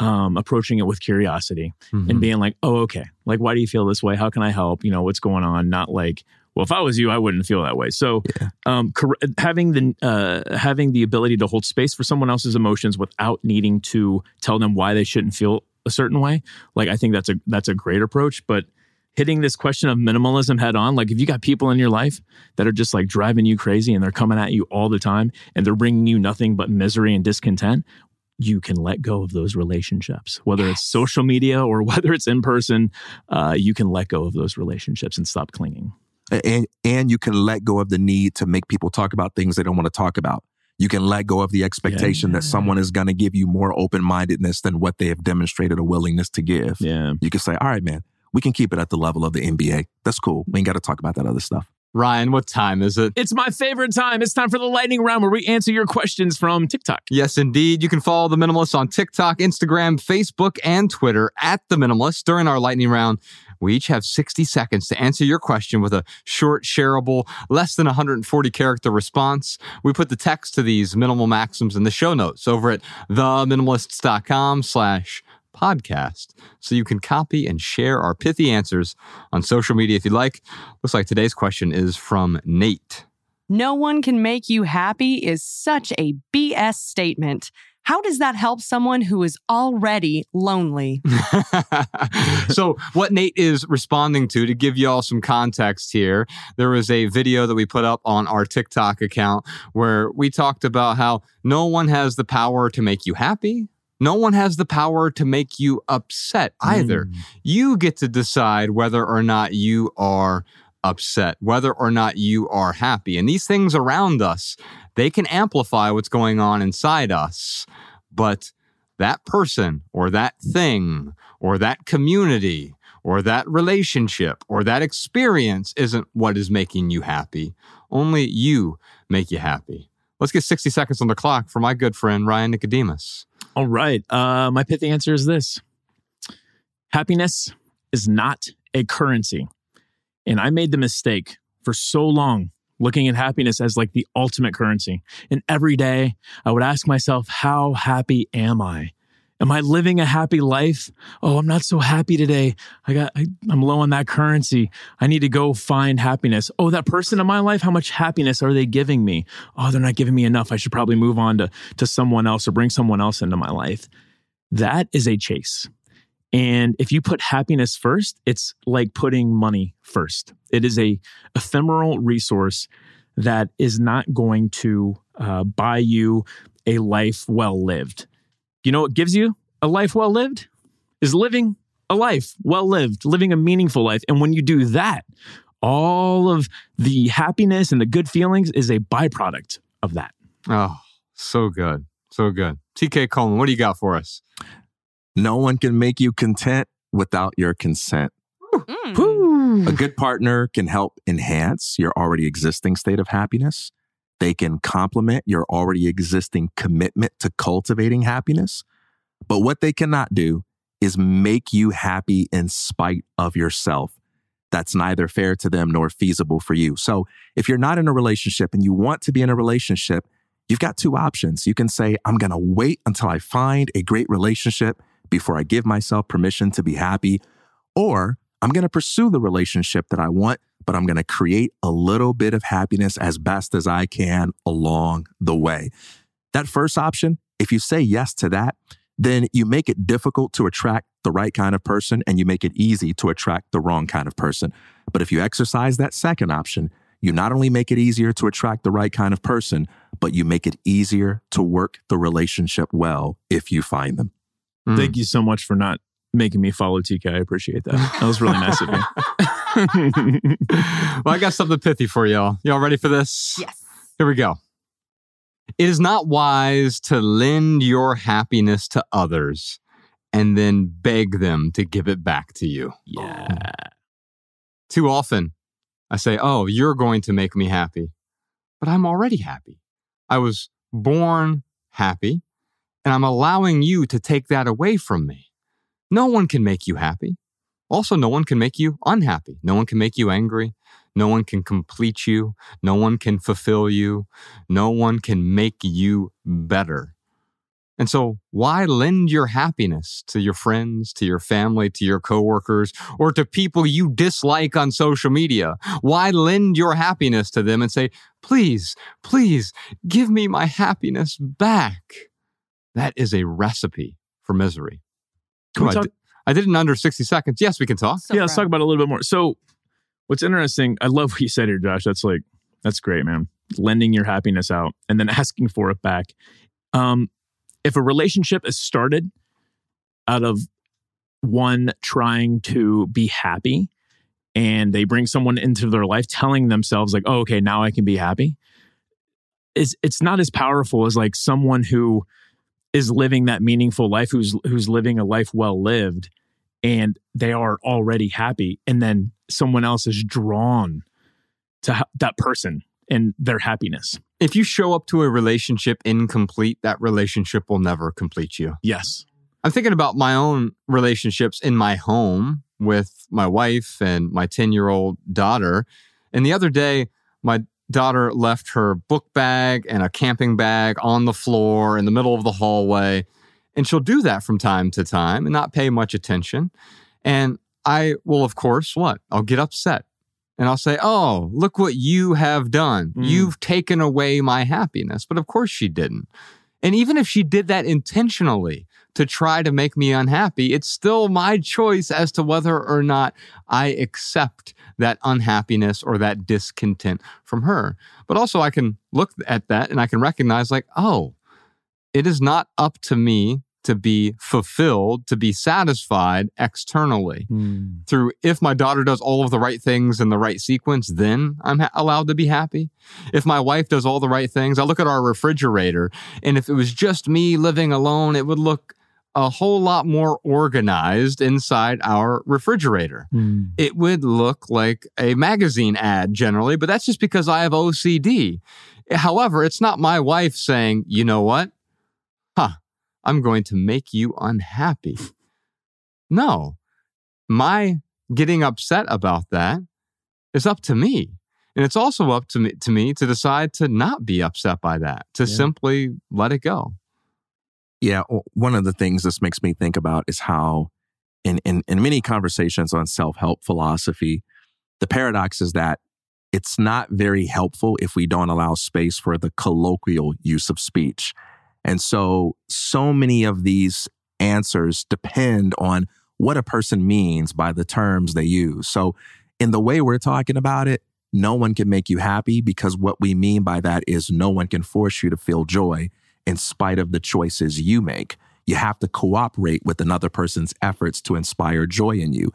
um, approaching it with curiosity Mhm. and being like, oh, okay. Like, why do you feel this way? How can I help? You know, what's going on? Not like, well, if I was you, I wouldn't feel that way. So, um, cor- having the uh, having the ability to hold space for someone else's emotions without needing to tell them why they shouldn't feel a certain way, like I think that's a that's a great approach. But hitting this question of minimalism head on, like if you got people in your life that are just like driving you crazy and they're coming at you all the time and they're bringing you nothing but misery and discontent, you can let go of those relationships, whether it's social media or whether it's in person. Uh, you can let go of those relationships and stop clinging. and and you can let go of the need to make people talk about things they don't want to talk about. You can let go of the expectation that someone is going to give you more open mindedness than what they have demonstrated a willingness to give. Yeah. You can say, "All right, man, we can keep it at the level of the NBA. That's cool. We ain't got to talk about that other stuff." Ryan, what time is it? It's my favorite time. It's time for the lightning round where we answer your questions from TikTok. Yes, indeed. You can follow The Minimalist on TikTok, Instagram, Facebook, and Twitter at The Minimalist. During our lightning round, we each have 60 seconds to answer your question with a short, shareable, less than 140 character response. We put the text to these minimal maxims in the show notes over at theminimalists.com slash podcast. So you can copy and share our pithy answers on social media if you'd like. Looks like today's question is from Nate. No one can make you happy is such a BS statement. How does that help someone who is already lonely? so what Nate is responding to, to give y'all some context here, there was a video that we put up on our TikTok account where we talked about how no one has the power to make you happy. No one has the power to make you upset either. Hmm. You get to decide whether or not you are upset, whether or not you are happy. And these things around us, they can amplify what's going on inside us. But that person or that thing or that community or that relationship or that experience isn't what is making you happy. Only you make you happy. Let's get 60 seconds on the clock for my good friend Ryan Nicodemus. All right. Uh, my pithy answer is this happiness is not a currency. And I made the mistake for so long looking at happiness as like the ultimate currency. And every day I would ask myself, how happy am I? Am I living a happy life? Oh, I'm not so happy today. I got, I, I'm low on that currency. I need to go find happiness. Oh, that person in my life, how much happiness are they giving me? Oh, they're not giving me enough. I should probably move on to, to someone else or bring someone else into my life. That is a chase. And if you put happiness first, it's like putting money first. It is a ephemeral resource that is not going to uh, buy you a life well lived. You know what gives you a life well lived? Is living a life well lived, living a meaningful life. And when you do that, all of the happiness and the good feelings is a byproduct of that. Oh, so good. So good. TK Coleman, what do you got for us? No one can make you content without your consent. Mm. A good partner can help enhance your already existing state of happiness. They can complement your already existing commitment to cultivating happiness. But what they cannot do is make you happy in spite of yourself. That's neither fair to them nor feasible for you. So if you're not in a relationship and you want to be in a relationship, you've got two options. You can say, I'm going to wait until I find a great relationship before I give myself permission to be happy. Or I'm going to pursue the relationship that I want, but I'm going to create a little bit of happiness as best as I can along the way. That first option, if you say yes to that, then you make it difficult to attract the right kind of person and you make it easy to attract the wrong kind of person. But if you exercise that second option, you not only make it easier to attract the right kind of person, but you make it easier to work the relationship well if you find them. Mm. Thank you so much for not making me follow TK. I appreciate that. That was really nice of you. well, I got something pithy for y'all. Y'all ready for this? Yes. Here we go. It is not wise to lend your happiness to others and then beg them to give it back to you. Yeah. Too often, I say, Oh, you're going to make me happy. But I'm already happy. I was born happy, and I'm allowing you to take that away from me. No one can make you happy. Also, no one can make you unhappy. No one can make you angry. No one can complete you. No one can fulfill you. No one can make you better. And so, why lend your happiness to your friends, to your family, to your coworkers, or to people you dislike on social media? Why lend your happiness to them and say, please, please give me my happiness back? That is a recipe for misery. Can we Oh, I talk- I did it in under 60 seconds. Yes, we can talk. So yeah, let's talk about it a little bit more. So, what's interesting, I love what you said here, Josh. That's like, that's great, man. Lending your happiness out and then asking for it back. Um, if a relationship is started out of one trying to be happy and they bring someone into their life telling themselves, like, oh, okay, now I can be happy, it's, it's not as powerful as like someone who is living that meaningful life, who's, who's living a life well lived and they are already happy and then someone else is drawn to ha- that person and their happiness If you show up to a relationship incomplete, that relationship will never complete you. yes I'm thinking about my own relationships in my home with my wife and my 10 year old daughter. And the other day, my daughter left her book bag and a camping bag on the floor in the middle of the hallway. And she'll do that from time to time and not pay much attention. And I will, of course, what? I'll get upset and I'll say, Oh, look what you have done. Mm. You've taken away my happiness. But of course she didn't. And even if she did that intentionally to try to make me unhappy, it's still my choice as to whether or not I accept that unhappiness or that discontent from her. But also, I can look at that and I can recognize, like, oh, it is not up to me to be fulfilled, to be satisfied externally hmm. through if my daughter does all of the right things in the right sequence, then I'm ha- allowed to be happy. If my wife does all the right things, I look at our refrigerator, and if it was just me living alone, it would look a whole lot more organized inside our refrigerator. Hmm. It would look like a magazine ad generally, but that's just because I have OCD. However, it's not my wife saying, you know what? Huh, I'm going to make you unhappy. No, my getting upset about that is up to me. And it's also up to me to me to decide to not be upset by that, to Yeah. simply let it go. Yeah, one of the things this makes me think about is how, in in, in many conversations on self help philosophy, the paradox is that it's not very helpful if we don't allow space for the colloquial use of speech. And so, so many of these answers depend on what a person means by the terms they use. So, in the way we're talking about it, no one can make you happy because what we mean by that is no one can force you to feel joy in spite of the choices you make. You have to cooperate with another person's efforts to inspire joy in you.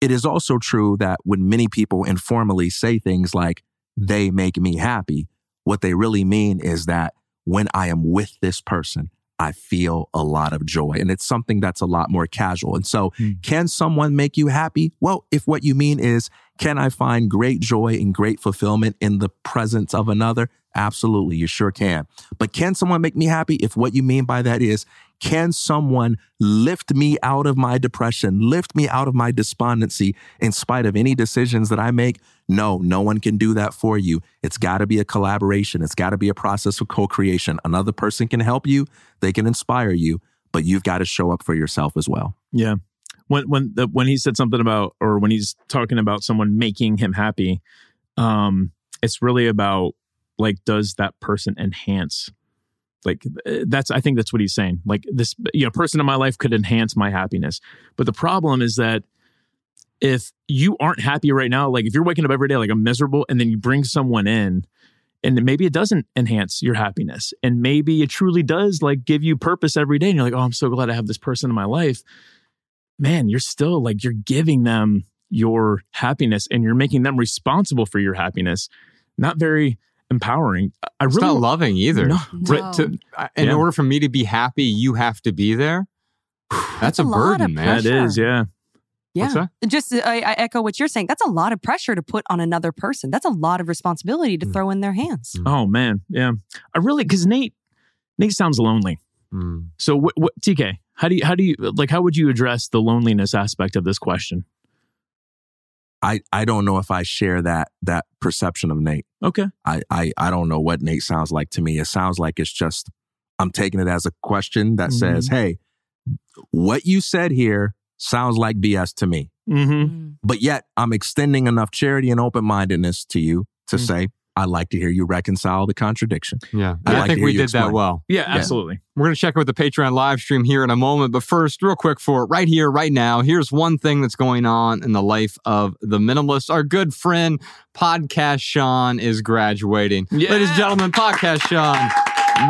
It is also true that when many people informally say things like, they make me happy, what they really mean is that when I am with this person, I feel a lot of joy. And it's something that's a lot more casual. And so, hmm. can someone make you happy? Well, if what you mean is, can I find great joy and great fulfillment in the presence of another? Absolutely, you sure can. But can someone make me happy if what you mean by that is, can someone lift me out of my depression, lift me out of my despondency in spite of any decisions that I make? No, no one can do that for you. It's got to be a collaboration. It's got to be a process of co creation. Another person can help you, they can inspire you, but you've got to show up for yourself as well. Yeah. When when the, when he said something about or when he's talking about someone making him happy, um, it's really about like does that person enhance like uh, that's i think that's what he's saying. Like this you know person in my life could enhance my happiness. But the problem is that if you aren't happy right now like if you're waking up every day like i'm miserable and then you bring someone in and maybe it doesn't enhance your happiness and maybe it truly does like give you purpose every day and you're like oh i'm so glad i have this person in my life. Man you're still like you're giving them your happiness and you're making them responsible for your happiness. Not very empowering i It's really not loving either. No. Right, to- uh, in Yeah. order for me to be happy, you have to be there. That's, a, a burden, of man. that is yeah Yeah. Just I, I echo what you're saying. That's a lot of pressure to put on another person. That's a lot of responsibility Mm. to throw in their hands. oh man yeah i really because nate nate sounds lonely Mm. So, what, what, TK, how do you, how do you, like, how would you address the loneliness aspect of this question? I, I don't know if I share that that perception of Nate. Okay. I, I I don't know what Nate sounds like to me. It sounds like it's just I'm taking it as a question that says, "Hey, what you said here sounds like BS to me." Mm-hmm. But yet, I'm extending enough charity and open mindedness to you to Mm. say, "I'd like to hear you reconcile the contradiction." Yeah. I'd And I like think we hear you did that well. Yeah, absolutely. We're going to check in with the Patreon live stream here in a moment. But first, real quick for right here, right now, here's one thing that's going on in the life of the minimalist. Our good friend, Podcast Shawn, is graduating. Yeah. Ladies and gentlemen, Podcast Shawn.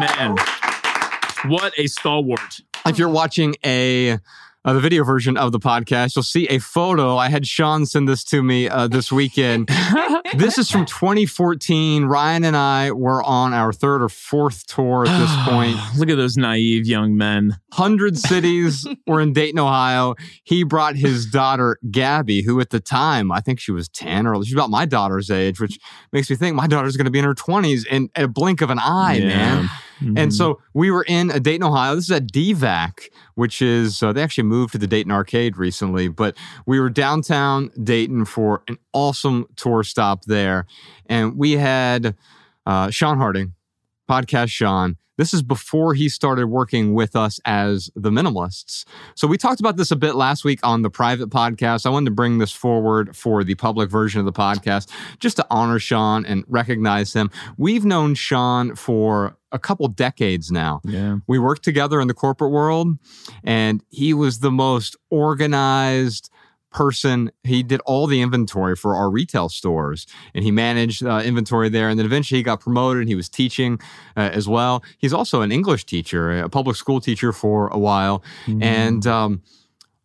Man, what a stalwart. If you're watching a uh, the video version of the podcast, you'll see a photo. I had Shawn send this to me uh, this weekend. this is from 2014. Ryan and I were on our third or fourth tour at this point. Look at those naive young men. 100 cities were in Dayton, Ohio. He brought his daughter, Gabby, who at the time, I think she was 10 or she's about my daughter's age, which makes me think my daughter's going to be in her 20s in a blink of an eye, Yeah. man. Mhm. And so we were in Dayton, Ohio. This is at DVAC, which is, uh, they actually moved to the Dayton Arcade recently, but we were downtown Dayton for an awesome tour stop there. And we had uh, Shawn Harding, podcast Shawn. This is before he started working with us as the minimalists. So we talked about this a bit last week on the private podcast. I wanted to bring this forward for the public version of the podcast just to honor Shawn and recognize him. We've known Shawn for a couple decades now. yeah. We worked together in the corporate world, and he was the most organized person. He did all the inventory for our retail stores, and he managed uh, inventory there. And then eventually he got promoted. and He was teaching uh, as well. He's also an English teacher, a public school teacher for a while. And um,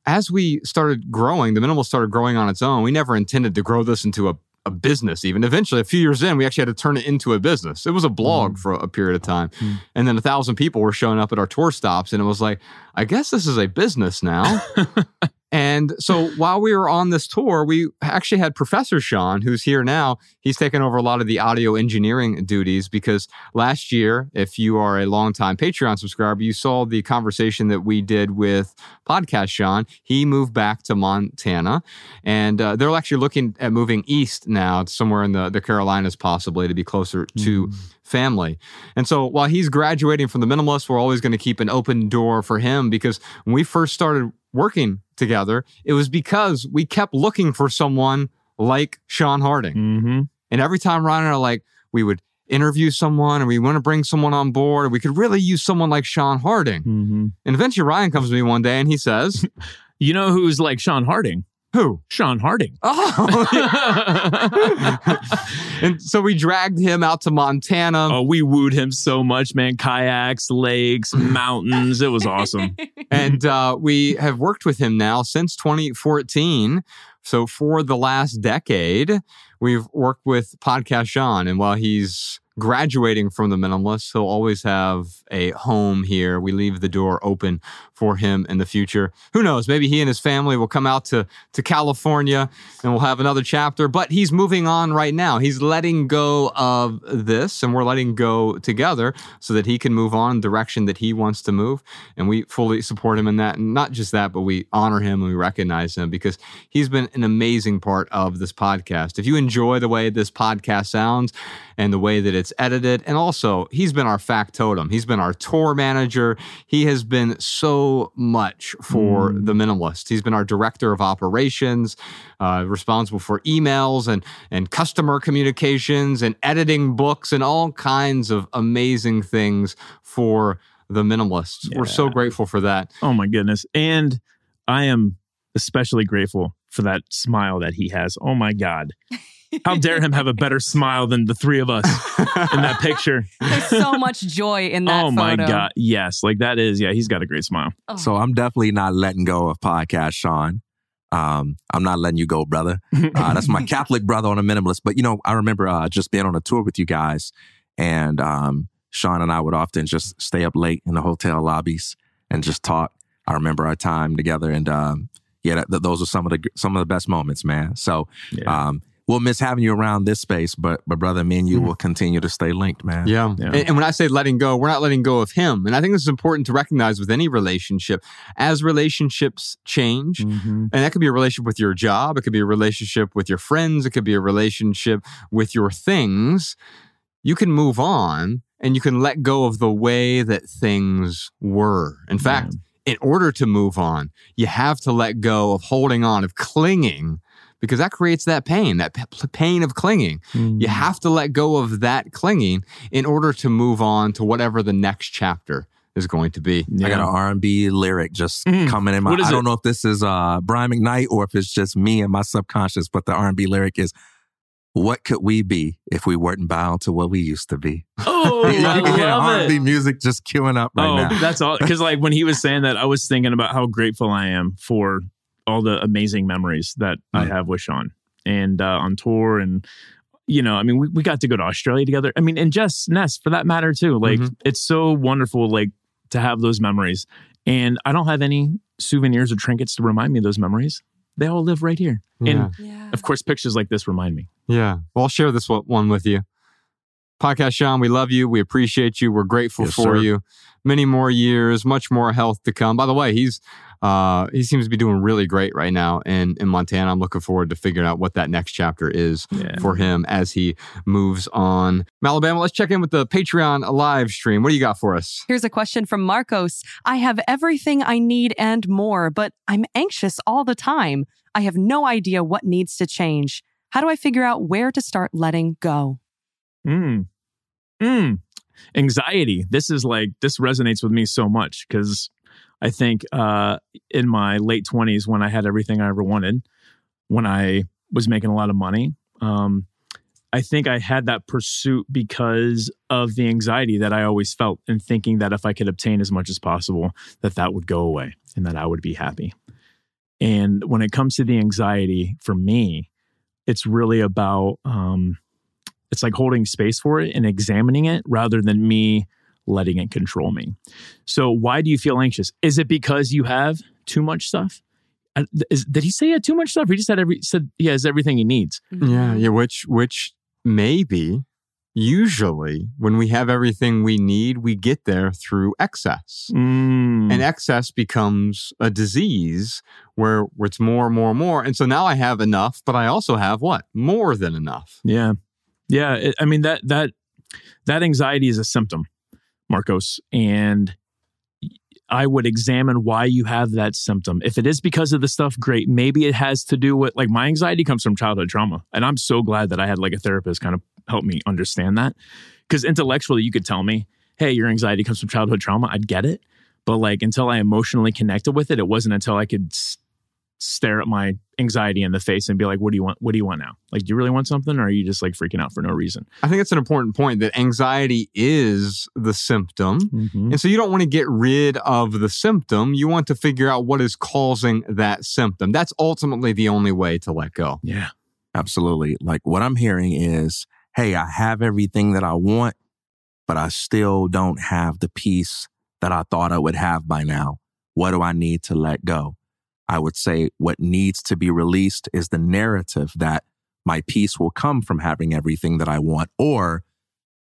as we started growing, the minimal started growing on its own. We never intended to grow this into a a business even eventually a few years in we actually had to turn it into a business it was a blog for a period of time and then a thousand people were showing up at our tour stops and it was like i guess this is a business now And so while we were on this tour, we actually had Professor Sean, who's here now. He's taken over a lot of the audio engineering duties because last year, if you are a longtime Patreon subscriber, you saw the conversation that we did with Podcast Shawn. He moved back to Montana and uh, they're actually looking at moving east now, somewhere in the, the Carolinas, possibly to be closer to family. And so while he's graduating from the minimalist, we're always going to keep an open door for him because when we first started working together, it was because we kept looking for someone like Shawn Harding. Mm-hmm. And every time Ryan and I like, we would interview someone and we want to bring someone on board, we could really use someone like Shawn Harding. Mm-hmm. And eventually Ryan comes to me one day and he says, You know who's like Shawn Harding? Who? Shawn Harding. Oh. and so we dragged him out to Montana. Oh, we wooed him so much, man. Kayaks, lakes, mountains. It was awesome. and uh, we have worked with him now since 2014. So for the last decade, we've worked with Podcast Shawn. And while he's graduating from the minimalist, he'll always have a home here. We leave the door open for him in the future. Who knows? Maybe he and his family will come out to, to California and we'll have another chapter. But he's moving on right now. He's letting go of this and we're letting go together so that he can move on direction that he wants to move. And we fully support him in that. And not just that, but we honor him and we recognize him because he's been an amazing part of this podcast. If you enjoy the way this podcast sounds and the way that it's edited, and also he's been our factotum, he's been our tour manager. He has been so much for the minimalist. He's been our director of operations, uh, responsible for emails and and customer communications and editing books and all kinds of amazing things for the minimalists. We're so grateful for that. Oh my goodness. And I am especially grateful for that smile that he has. Oh my God. How dare him have a better smile than the three of us in that picture? There's so much joy in that oh my photo. God. Yes. Like that is, yeah, he's got a great smile. Oh. So I'm definitely not letting go of podcast, Shawn. Um, I'm not letting you go, brother. Uh, that's my Catholic brother on a minimalist. But you know, I remember uh, just being on a tour with you guys, and um, Shawn and I would often just stay up late in the hotel lobbies and just talk. I remember our time together, and um, yeah, that, those are some of the some of the best moments, man. So Yeah. um, we'll miss having you around this space, but but brother, me and you will continue to stay linked, man. Yeah. Yeah. And, and when I say letting go, we're not letting go of him. And I think this is important to recognize with any relationship. As relationships change, Mhm. and that could be a relationship with your job, it could be a relationship with your friends, it could be a relationship with your things, you can move on and you can let go of the way that things were. In fact, in order to move on, you have to let go of holding on, of clinging, because that creates that pain, that p- pain of clinging. You have to let go of that clinging in order to move on to whatever the next chapter is going to be. I got an R&B lyric just Mm. coming in my. What is I don't it? know if this is uh, Brian McKnight or if it's just me and my subconscious, but the R&B lyric is, "What could we be if we weren't bound to what we used to be?" Oh, I can hear love R&B it. music just queuing up right oh, now. that's all. Because like when he was saying that, I was thinking about how grateful I am for all the amazing memories that I Mm. have with Shawn and uh, on tour and. You know, I mean, we, we got to go to Australia together. I mean, and Jess Ness for that matter too. Like, Mhm. it's so wonderful, like to have those memories. And I don't have any souvenirs or trinkets to remind me of those memories. They all live right here. Yeah. And Yeah. of course, pictures like this remind me. Yeah. Well, I'll share this one- one with you. Podcast Shawn, we love you. We appreciate you. We're grateful Yes, for sir. you. Many more years, much more health to come. By the way, he's uh he seems to be doing really great right now in in Montana. I'm looking forward to figuring out what that next chapter is Yeah. for him as he moves on. Alabama, let's check in with the Patreon live stream. What do you got for us? Here's a question from Marcos. I have everything I need and more, but I'm anxious all the time. I have no idea what needs to change. How do I figure out where to start letting go? Mm. Mm. Anxiety. This is like, this resonates with me so much because I think uh, in my late 20s, when I had everything I ever wanted, when I was making a lot of money, um, I think I had that pursuit because of the anxiety that I always felt and thinking that if I could obtain as much as possible, that that would go away and that I would be happy. And when it comes to the anxiety for me, it's really about um, it's like holding space for it and examining it rather than me letting it control me. So, why do you feel anxious? Is it because you have too much stuff? Is, did he say he had too much stuff? He just had every said he has everything he needs. Yeah, yeah, which which maybe usually when we have everything we need, we get there through excess. Mm. And excess becomes a disease where, where it's more and more and more. And so now I have enough, but I also have what? More than enough. Yeah, yeah. It, I mean that that that anxiety is a symptom, Marcos, and I would examine why you have that symptom. If it is because of the stuff, great. Maybe it has to do with like my anxiety comes from childhood trauma. And I'm so glad that I had like a therapist kind of help me understand that. Because intellectually, you could tell me, hey, your anxiety comes from childhood trauma. I'd get it. But like until I emotionally connected with it, it wasn't until I could stare at my anxiety in the face and be like, what do you want? What do you want now? Like, do you really want something or are you just like freaking out for no reason? I think it's an important point that anxiety is the symptom. Mm-hmm. And so you don't want to get rid of the symptom. You want to figure out what is causing that symptom. That's ultimately the only way to let go. Yeah. Absolutely. Like what I'm hearing is, hey, I have everything that I want, but I still don't have the peace that I thought I would have by now. What do I need to let go? I would say what needs to be released is the narrative that my peace will come from having everything that I want, or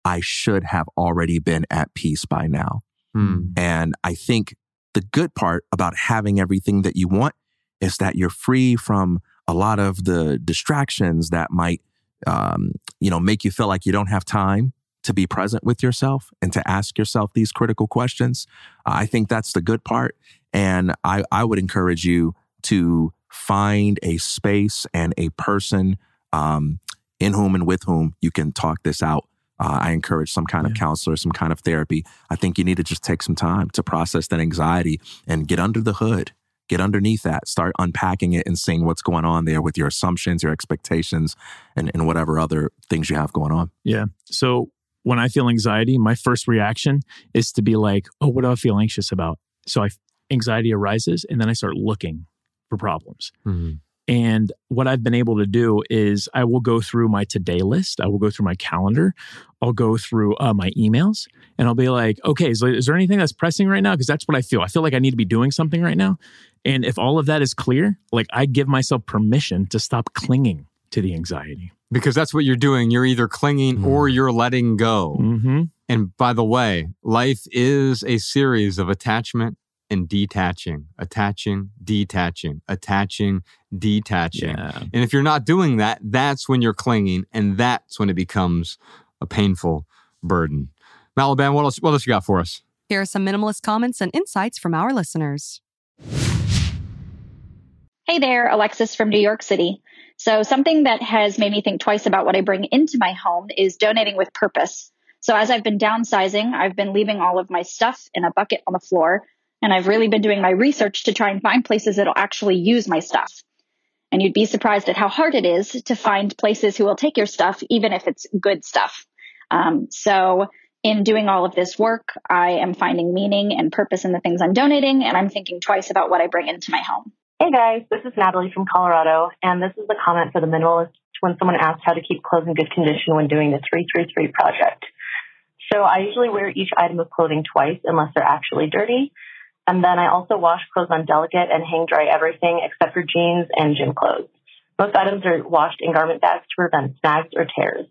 I should have already been at peace by now. Hmm. And I think the good part about having everything that you want is that you're free from a lot of the distractions that might, um, you know, make you feel like you don't have time to be present with yourself and to ask yourself these critical questions. I think that's the good part. And I, I would encourage you to find a space and a person um, in whom and with whom you can talk this out. Uh, I encourage some kind of counselor, some kind of therapy. I think you need to just take some time to process that anxiety and get under the hood, get underneath that, start unpacking it and seeing what's going on there with your assumptions, your expectations, and, and whatever other things you have going on. Yeah. So when I feel anxiety, my first reaction is to be like, oh, what do I feel anxious about? So I anxiety arises and then I start looking for problems. Mhm. And what I've been able to do is I will go through my today list. I will go through my calendar. I'll go through uh, my emails and I'll be like, okay, is, is there anything that's pressing right now? Because that's what I feel. I feel like I need to be doing something right now. And if all of that is clear, like I give myself permission to stop clinging to the anxiety. Because that's what you're doing. You're either clinging or you're letting go. Mm-hmm. And by the way, life is a series of attachment and detaching, attaching, detaching, attaching, detaching. Yeah. And if you're not doing that, that's when you're clinging and that's when it becomes a painful burden. Millburn, what else, what else you got for us? Here are some minimalist comments and insights from our listeners. Hey there, Alexis from New York City. So, something that has made me think twice about what I bring into my home is donating with purpose. So, as I've been downsizing, I've been leaving all of my stuff in a bucket on the floor, and I've really been doing my research to try and find places that'll actually use my stuff. And you'd be surprised at how hard it is to find places who will take your stuff, even if it's good stuff. Um, so, in doing all of this work, I am finding meaning and purpose in the things I'm donating, and I'm thinking twice about what I bring into my home. Hey guys, this is Natalie from Colorado, and this is the comment for the minimalist when someone asked how to keep clothes in good condition when doing the 333 project. So I usually wear each item of clothing twice unless they're actually dirty. And then I also wash clothes on delicate and hang dry everything except for jeans and gym clothes. Most items are washed in garment bags to prevent snags or tears.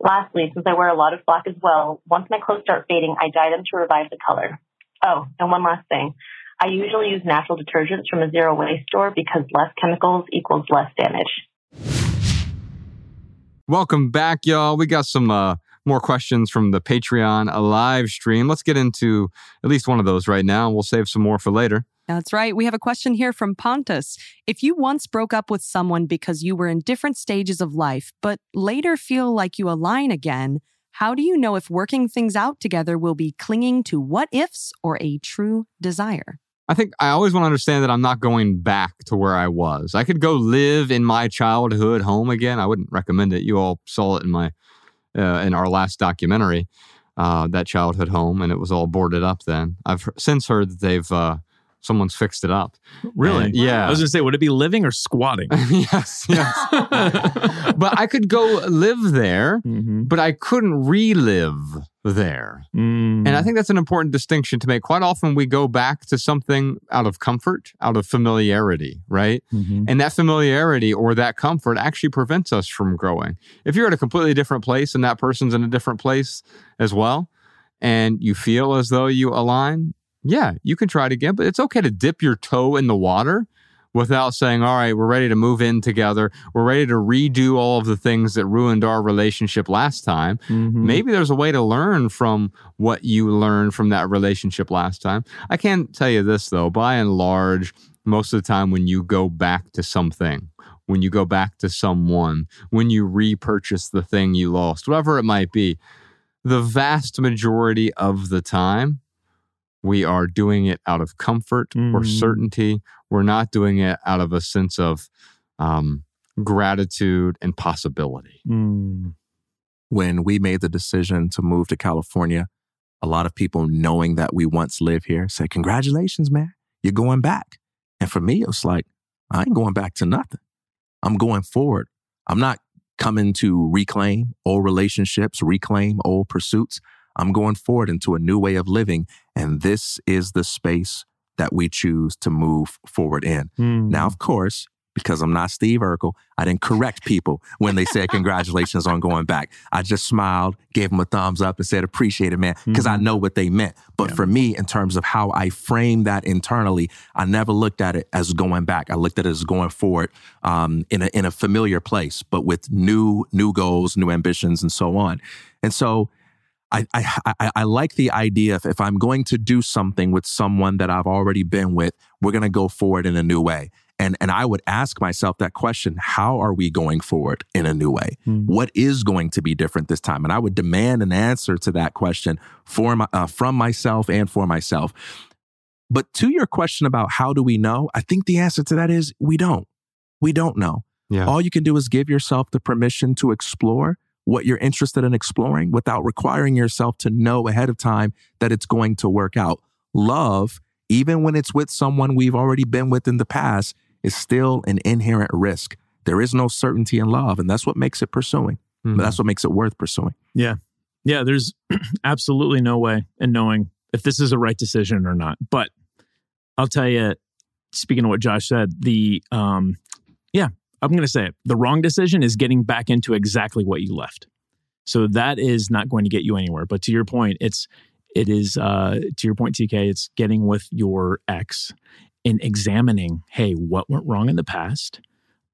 Lastly, since I wear a lot of black as well, once my clothes start fading, I dye them to revive the color. Oh, and one last thing. I usually use natural detergents from a zero waste store because less chemicals equals less damage. Welcome back, y'all. We got some uh, more questions from the Patreon live stream. Let's get into at least one of those right now, and we'll save some more for later. That's right. We have a question here from Pontus. If you once broke up with someone because you were in different stages of life, but later feel like you align again, how do you know if working things out together will be clinging to what ifs or a true desire? I think I always want to understand that I'm not going back to where I was. I could go live in my childhood home again. I wouldn't recommend it. You all saw it in my uh, in our last documentary, uh, that childhood home, and it was all boarded up. Then I've since heard that they've uh, someone's fixed it up. Really? And- yeah. I was gonna say, would it be living or squatting? yes, yes. but I could go live there, Mm-hmm. but I couldn't relive there. Mm. And I think that's an important distinction to make. Quite often we go back to something out of comfort, out of familiarity, right? Mhm. And that familiarity or that comfort actually prevents us from growing. If you're at a completely different place and that person's in a different place as well, and you feel as though you align, yeah, you can try it again, but it's okay to dip your toe in the water without saying, all right, we're ready to move in together. We're ready to redo all of the things that ruined our relationship last time. Mhm. Maybe there's a way to learn from what you learned from that relationship last time. I can tell you this though, by and large, most of the time when you go back to something, when you go back to someone, when you repurchase the thing you lost, whatever it might be, the vast majority of the time, we are doing it out of comfort or Mm. certainty. We're not doing it out of a sense of um, gratitude and possibility. Mm. when we made the decision to move to California, a lot of people knowing that we once lived here said, Congratulations, man, you're going back. And for me, it was like, I ain't going back to nothing. I'm going forward. I'm not coming to reclaim old relationships, reclaim old pursuits. I'm going forward into a new way of living. And this is the space that we choose to move forward in. Mm. Now, of course, because I'm not Steve Urkel, I didn't correct people when they said congratulations on going back. I just smiled, gave them a thumbs up, and said appreciate it, man, because I know what they meant. But for me, in terms of how I framed that internally, I never looked at it as going back. I looked at it as going forward um, in a in a familiar place, but with new new goals, new ambitions, and so on. And so. I, I, I, I like the idea of if I'm going to do something with someone that I've already been with, we're going to go forward in a new way. And, and I would ask myself that question how are we going forward in a new way? What is going to be different this time? And I would demand an answer to that question for my, uh, from myself and for myself. But to your question about how do we know, I think the answer to that is we don't. We don't know. Yeah. All you can do is give yourself the permission to explore what you're interested in exploring without requiring yourself to know ahead of time that it's going to work out. Love, even when it's with someone we've already been with in the past, is still an inherent risk. There is no certainty in love, and that's what makes it pursuing. Mhm. But that's what makes it worth pursuing. Yeah. Yeah. There's absolutely no way in knowing if this is a right decision or not. But I'll tell you, speaking of what Josh said, the, um, yeah, I'm going to say it. The wrong decision is getting back into exactly what you left. So that is not going to get you anywhere. But to your point, it's, it is, uh, to your point, TK, it's getting with your ex and examining, hey, what went wrong in the past?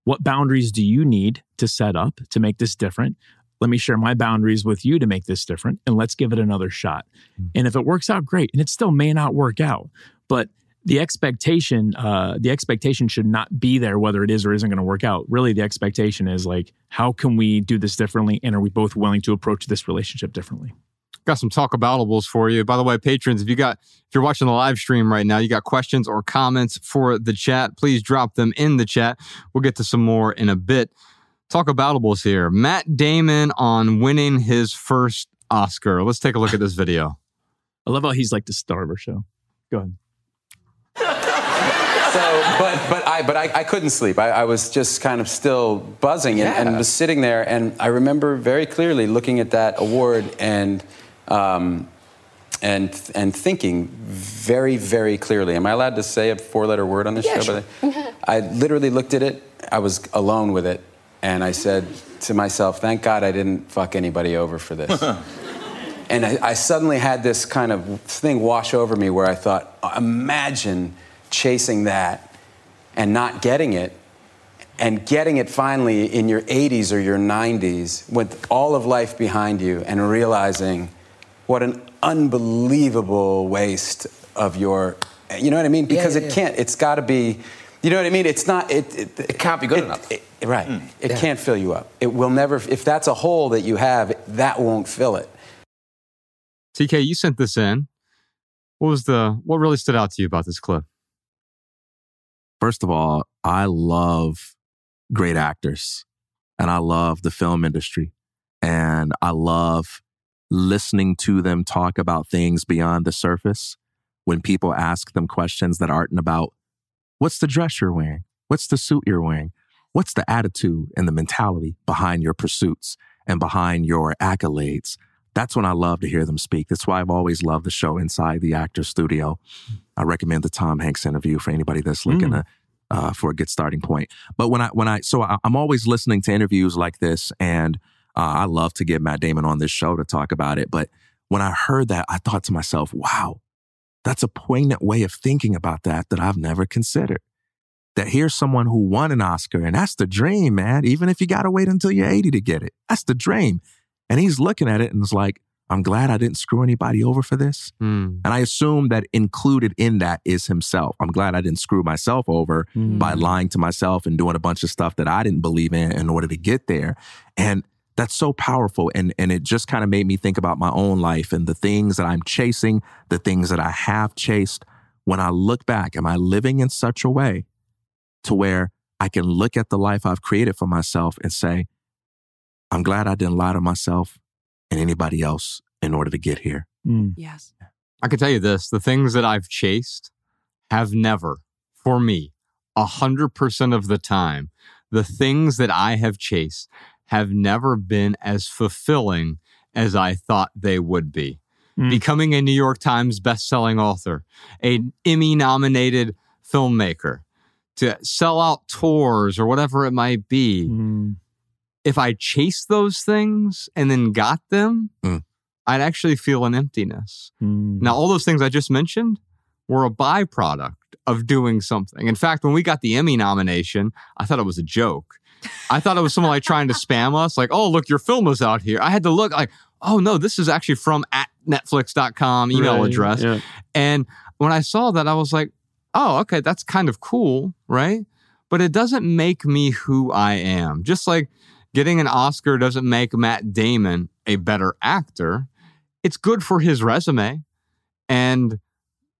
What boundaries do you need to set up to make this different? Let me share my boundaries with you to make this different, and let's give it another shot. And if it works out, great. And it still may not work out, but the expectation, uh, the expectation should not be there whether it is or isn't going to work out. Really, the expectation is like, how can we do this differently, and are we both willing to approach this relationship differently? got some talk aboutables for you. By the way, patrons, if you got if you're watching the live stream right now, you got questions or comments for the chat, please drop them in the chat. We'll get to some more in a bit. Talk aboutables here. Matt Damon on winning his first Oscar. Let's take a look at this video. I love how he's like the star of our show. Go ahead. So but but I but I, I couldn't sleep. I, I was just kind of still buzzing and, and was sitting there and I remember very clearly looking at that award and um, and and thinking very very clearly. Am I allowed to say a four letter word on this Yeah, show? sure. I literally looked at it. I was alone with it, and I said to myself, "Thank God I didn't fuck anybody over for this." And I, I suddenly had this kind of thing wash over me where I thought, imagine chasing that and not getting it, and getting it finally in your 80s or your 90s with all of life behind you, and realizing what an unbelievable waste of your, you know what I mean? Because yeah, it yeah. can't, it's got to be, you know what I mean? It's not, it, it, it can't be good enough. it- right. Mm. It Yeah. can't fill you up. It will never, if that's a hole that you have, that won't fill it. TK, you sent this in. What was the what really stood out to you about this clip? First of all, I love great actors and I love the film industry and I love listening to them talk about things beyond the surface when people ask them questions that aren't about what's the dress you're wearing? What's the suit you're wearing? What's the attitude and the mentality behind your pursuits and behind your accolades? That's when I love to hear them speak. That's why I've always loved the show Inside the Actor Studio. I recommend the Tom Hanks interview for anybody that's looking Mm. to, uh, for a good starting point. But when I when I so I, I'm always listening to interviews like this, and uh, I love to get Matt Damon on this show to talk about it. But when I heard that, I thought to myself, "Wow, that's a poignant way of thinking about that that I've never considered." That here's someone who won an Oscar, and that's the dream, man. Even if you got to wait until you're 80 to get it, that's the dream. And he's looking at it and is like, I'm glad I didn't screw anybody over for this. Hmm. And I assume that included in that is himself. I'm glad I didn't screw myself over by lying to myself and doing a bunch of stuff that I didn't believe in in order to get there. And that's so powerful. And, and it just kind of made me think about my own life and the things that I'm chasing, the things that I have chased. When I look back, am I living in such a way to where I can look at the life I've created for myself and say, I'm glad I didn't lie to myself and anybody else in order to get here. Yes. I can tell you this the things that I've chased have never, for me, a hundred percent of the time, the things that I have chased have never been as fulfilling as I thought they would be. Mm. Becoming a New York Times bestselling author, an Emmy nominated filmmaker, to sell out tours or whatever it might be. Mm. If I chased those things and then got them, Mm. I'd actually feel an emptiness. Mm. Now, all those things I just mentioned were a byproduct of doing something. In fact, when we got the Emmy nomination, I thought it was a joke. I thought it was someone like trying to spam us, like, oh, look, your film is out here. I had to look like, oh, no, this is actually from at netflix.com email Right, address. yeah. And when I saw that, I was like, oh, okay, that's kind of cool, right? But it doesn't make me who I am. Just like getting an Oscar doesn't make Matt Damon a better actor, it's good for his resume. And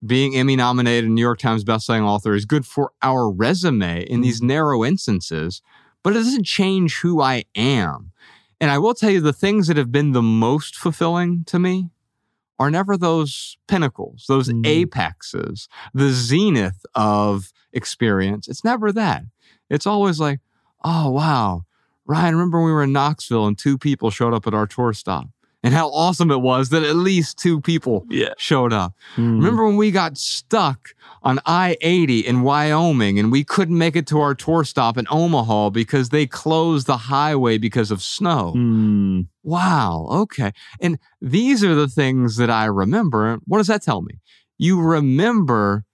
being Emmy nominated and New York Times bestselling author is good for our resume in these mm-hmm. narrow instances, but it doesn't change who I am. And I will tell you the things that have been the most fulfilling to me are never those pinnacles, those mm-hmm. apexes, the zenith of experience. It's never that. It's always like, oh, wow. Ryan, remember when we were in Knoxville and two people showed up at our tour stop? And how awesome it was that at least two people showed up. Mm. Remember when we got stuck on I 80 in Wyoming and we couldn't make it to our tour stop in Omaha because they closed the highway because of snow? Mm. Wow. Okay. And these are the things that I remember. What does that tell me? You remember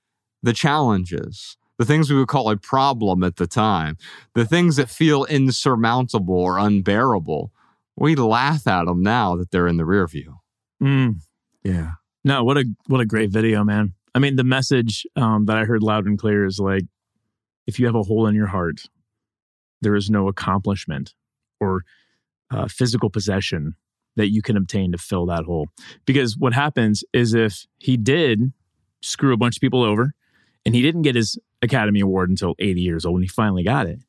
the challenges, the things we would call a problem at the time, the things that feel insurmountable or unbearable. We laugh at them now that they're in the rear view. Mm. Yeah. No, what a what a great video, man. I mean, the message um, that I heard loud and clear is like, if you have a hole in your heart, there is no accomplishment or uh, physical possession that you can obtain to fill that hole. Because what happens is if he did screw a bunch of people over, and he didn't get his Academy Award until 80 years old, and he finally got it.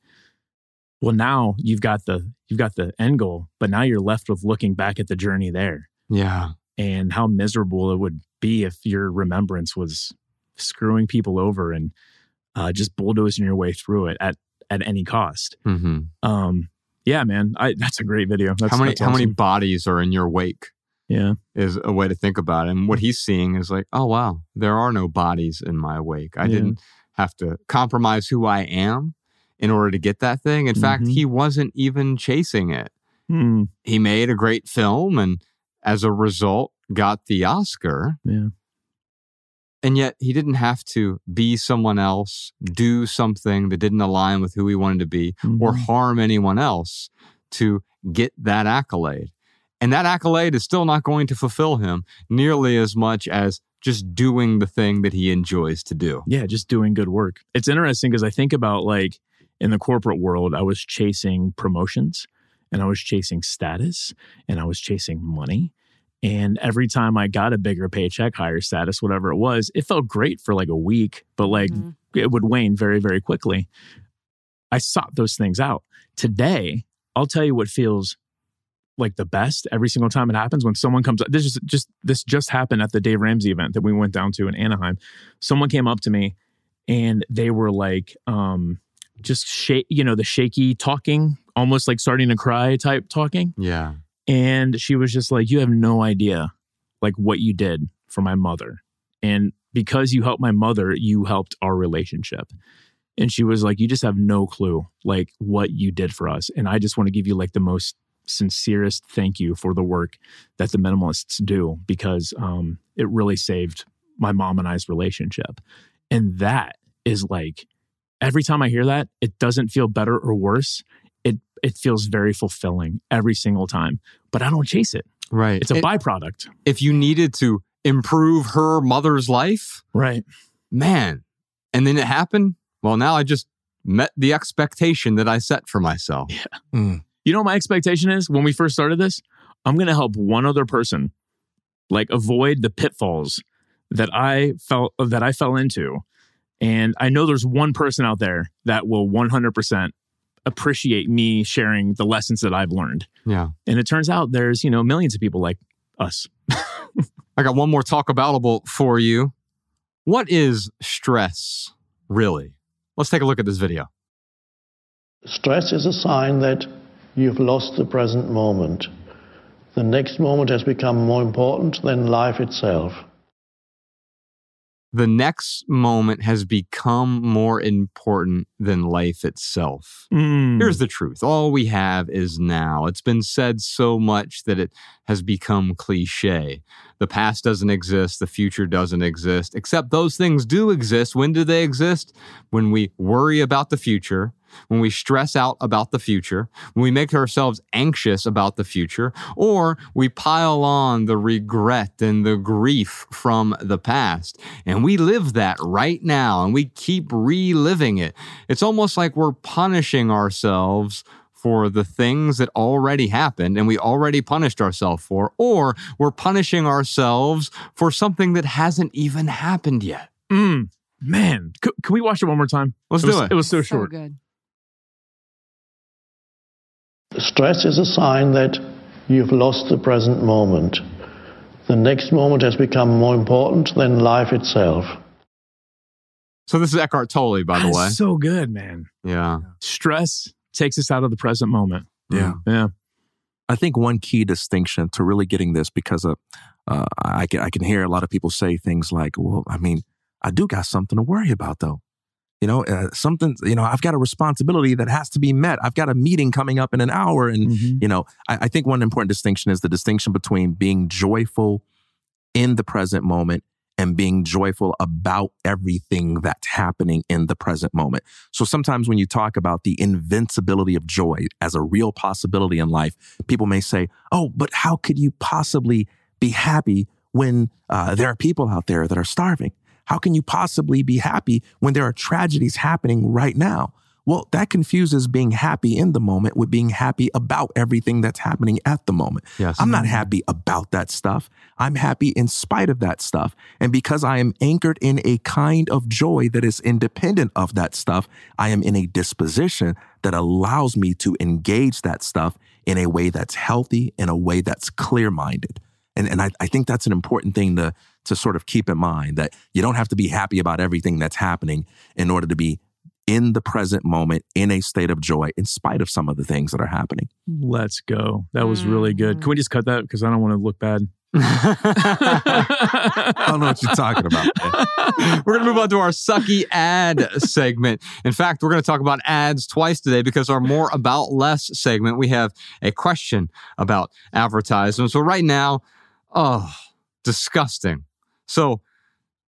Well, now you've got the you've got the end goal, but now you're left with looking back at the journey there Yeah. and how miserable it would be if your remembrance was screwing people over and uh, just bulldozing your way through it at at any cost. hmm Um, yeah, man, I, that's a great video. That's, how many how many bodies are in your wake? Yeah. is a way to think about it. And what he's seeing is like, oh wow, there are no bodies in my wake. I Yeah. didn't have to compromise who I am in order to get that thing. In fact, Mhm. he wasn't even chasing it. Hmm. He made a great film and as a result got the Oscar. Yeah. And yet he didn't have to be someone else, do something that didn't align with who he wanted to be, or Mhm. harm anyone else to get that accolade. And that accolade is still not going to fulfill him nearly as much as just doing the thing that he enjoys to do. Yeah, just doing good work. It's interesting because I think about like in the corporate world, I was chasing promotions and I was chasing status and I was chasing money. And every time I got a bigger paycheck, higher status, whatever it was, it felt great for like a week, but like mm-hmm. it would wane very, very quickly. I sought those things out. Today, I'll tell you what feels like the best every single time it happens when someone comes up. This is just this just happened at the Dave Ramsey event that we went down to in Anaheim. Someone came up to me and they were like, um, just shake, you know, the shaky talking, almost like starting to cry type talking. Yeah. And she was just like, You have no idea like what you did for my mother. And because you helped my mother, you helped our relationship. And she was like, You just have no clue like what you did for us. And I just want to give you like the most sincerest thank you for the work that the minimalists do because um, it really saved my mom and I's relationship. And that is like every time I hear that, it doesn't feel better or worse. It it feels very fulfilling every single time. But I don't chase it. Right. It's a It- byproduct. If you needed to improve her mother's life, Right. man, and then it happened, well, now I just met the expectation that I set for myself. You know what my expectation is when we first started this? I'm going to help one other person like avoid the pitfalls that I felt that I fell into. And I know there's one person out there that will 100% appreciate me sharing the lessons that I've learned. Yeah. And it turns out there's, you know, millions of people like us. I got one more talk aboutable for you. What is stress really? Let's take a look at this video. Stress is a sign that you've lost the present moment. The next moment has become more important than life itself. The next moment has become more important than life itself. Mm. Here's the truth all we have is now. It's been said so much that it has become cliche. The past doesn't exist, the future doesn't exist, except those things do exist. When do they exist? When we worry about the future, when we stress out about the future, when we make ourselves anxious about the future, or we pile on the regret and the grief from the past. And we live that right now and we keep reliving it. It's almost like we're punishing ourselves for the things that already happened and we already punished ourselves for, or we're punishing ourselves for something that hasn't even happened yet. Mm. Man, C- can we watch it one more time? Let's it do was, it. It was so short. good. Stress is a sign that you've lost the present moment. The next moment has become more important than life itself. So this is Eckhart Tolle, by the That's way. so good, man. Yeah. Stress takes us out of the present moment. Yeah. Yeah. I think one key distinction to really getting this because of uh, I can I can hear a lot of people say things like, "Well, I mean, I do got something to worry about, though. You know, uh, something. You know, I've got a responsibility that has to be met. I've got a meeting coming up in an hour, and you know, I, I think one important distinction is the distinction between being joyful in the present moment and being joyful about everything that's happening in the present moment. So sometimes when you talk about the invincibility of joy as a real possibility in life, people may say, oh, but how could you possibly be happy when uh, there are people out there that are starving? How can you possibly be happy when there are tragedies happening right now? Well, that confuses being happy in the moment with being happy about everything that's happening at the moment. Yes. I'm not happy about that stuff. I'm happy in spite of that stuff. And because I am anchored in a kind of joy that is independent of that stuff, I am in a disposition that allows me to engage that stuff in a way that's healthy, in a way that's clear minded. And, and I, I think that's an important thing to, to sort of keep in mind that you don't have to be happy about everything that's happening in order to be in the present moment in a state of joy in spite of some of the things that are happening. Let's go. That was really good. Can we mm. just cut that? Because I don't want to look bad. I don't know what you're talking about. we're going to move on to our sucky ad segment. In fact, we're going to talk about ads twice today because our more about less segment, we have a question about advertising. So right now, oh, disgusting. So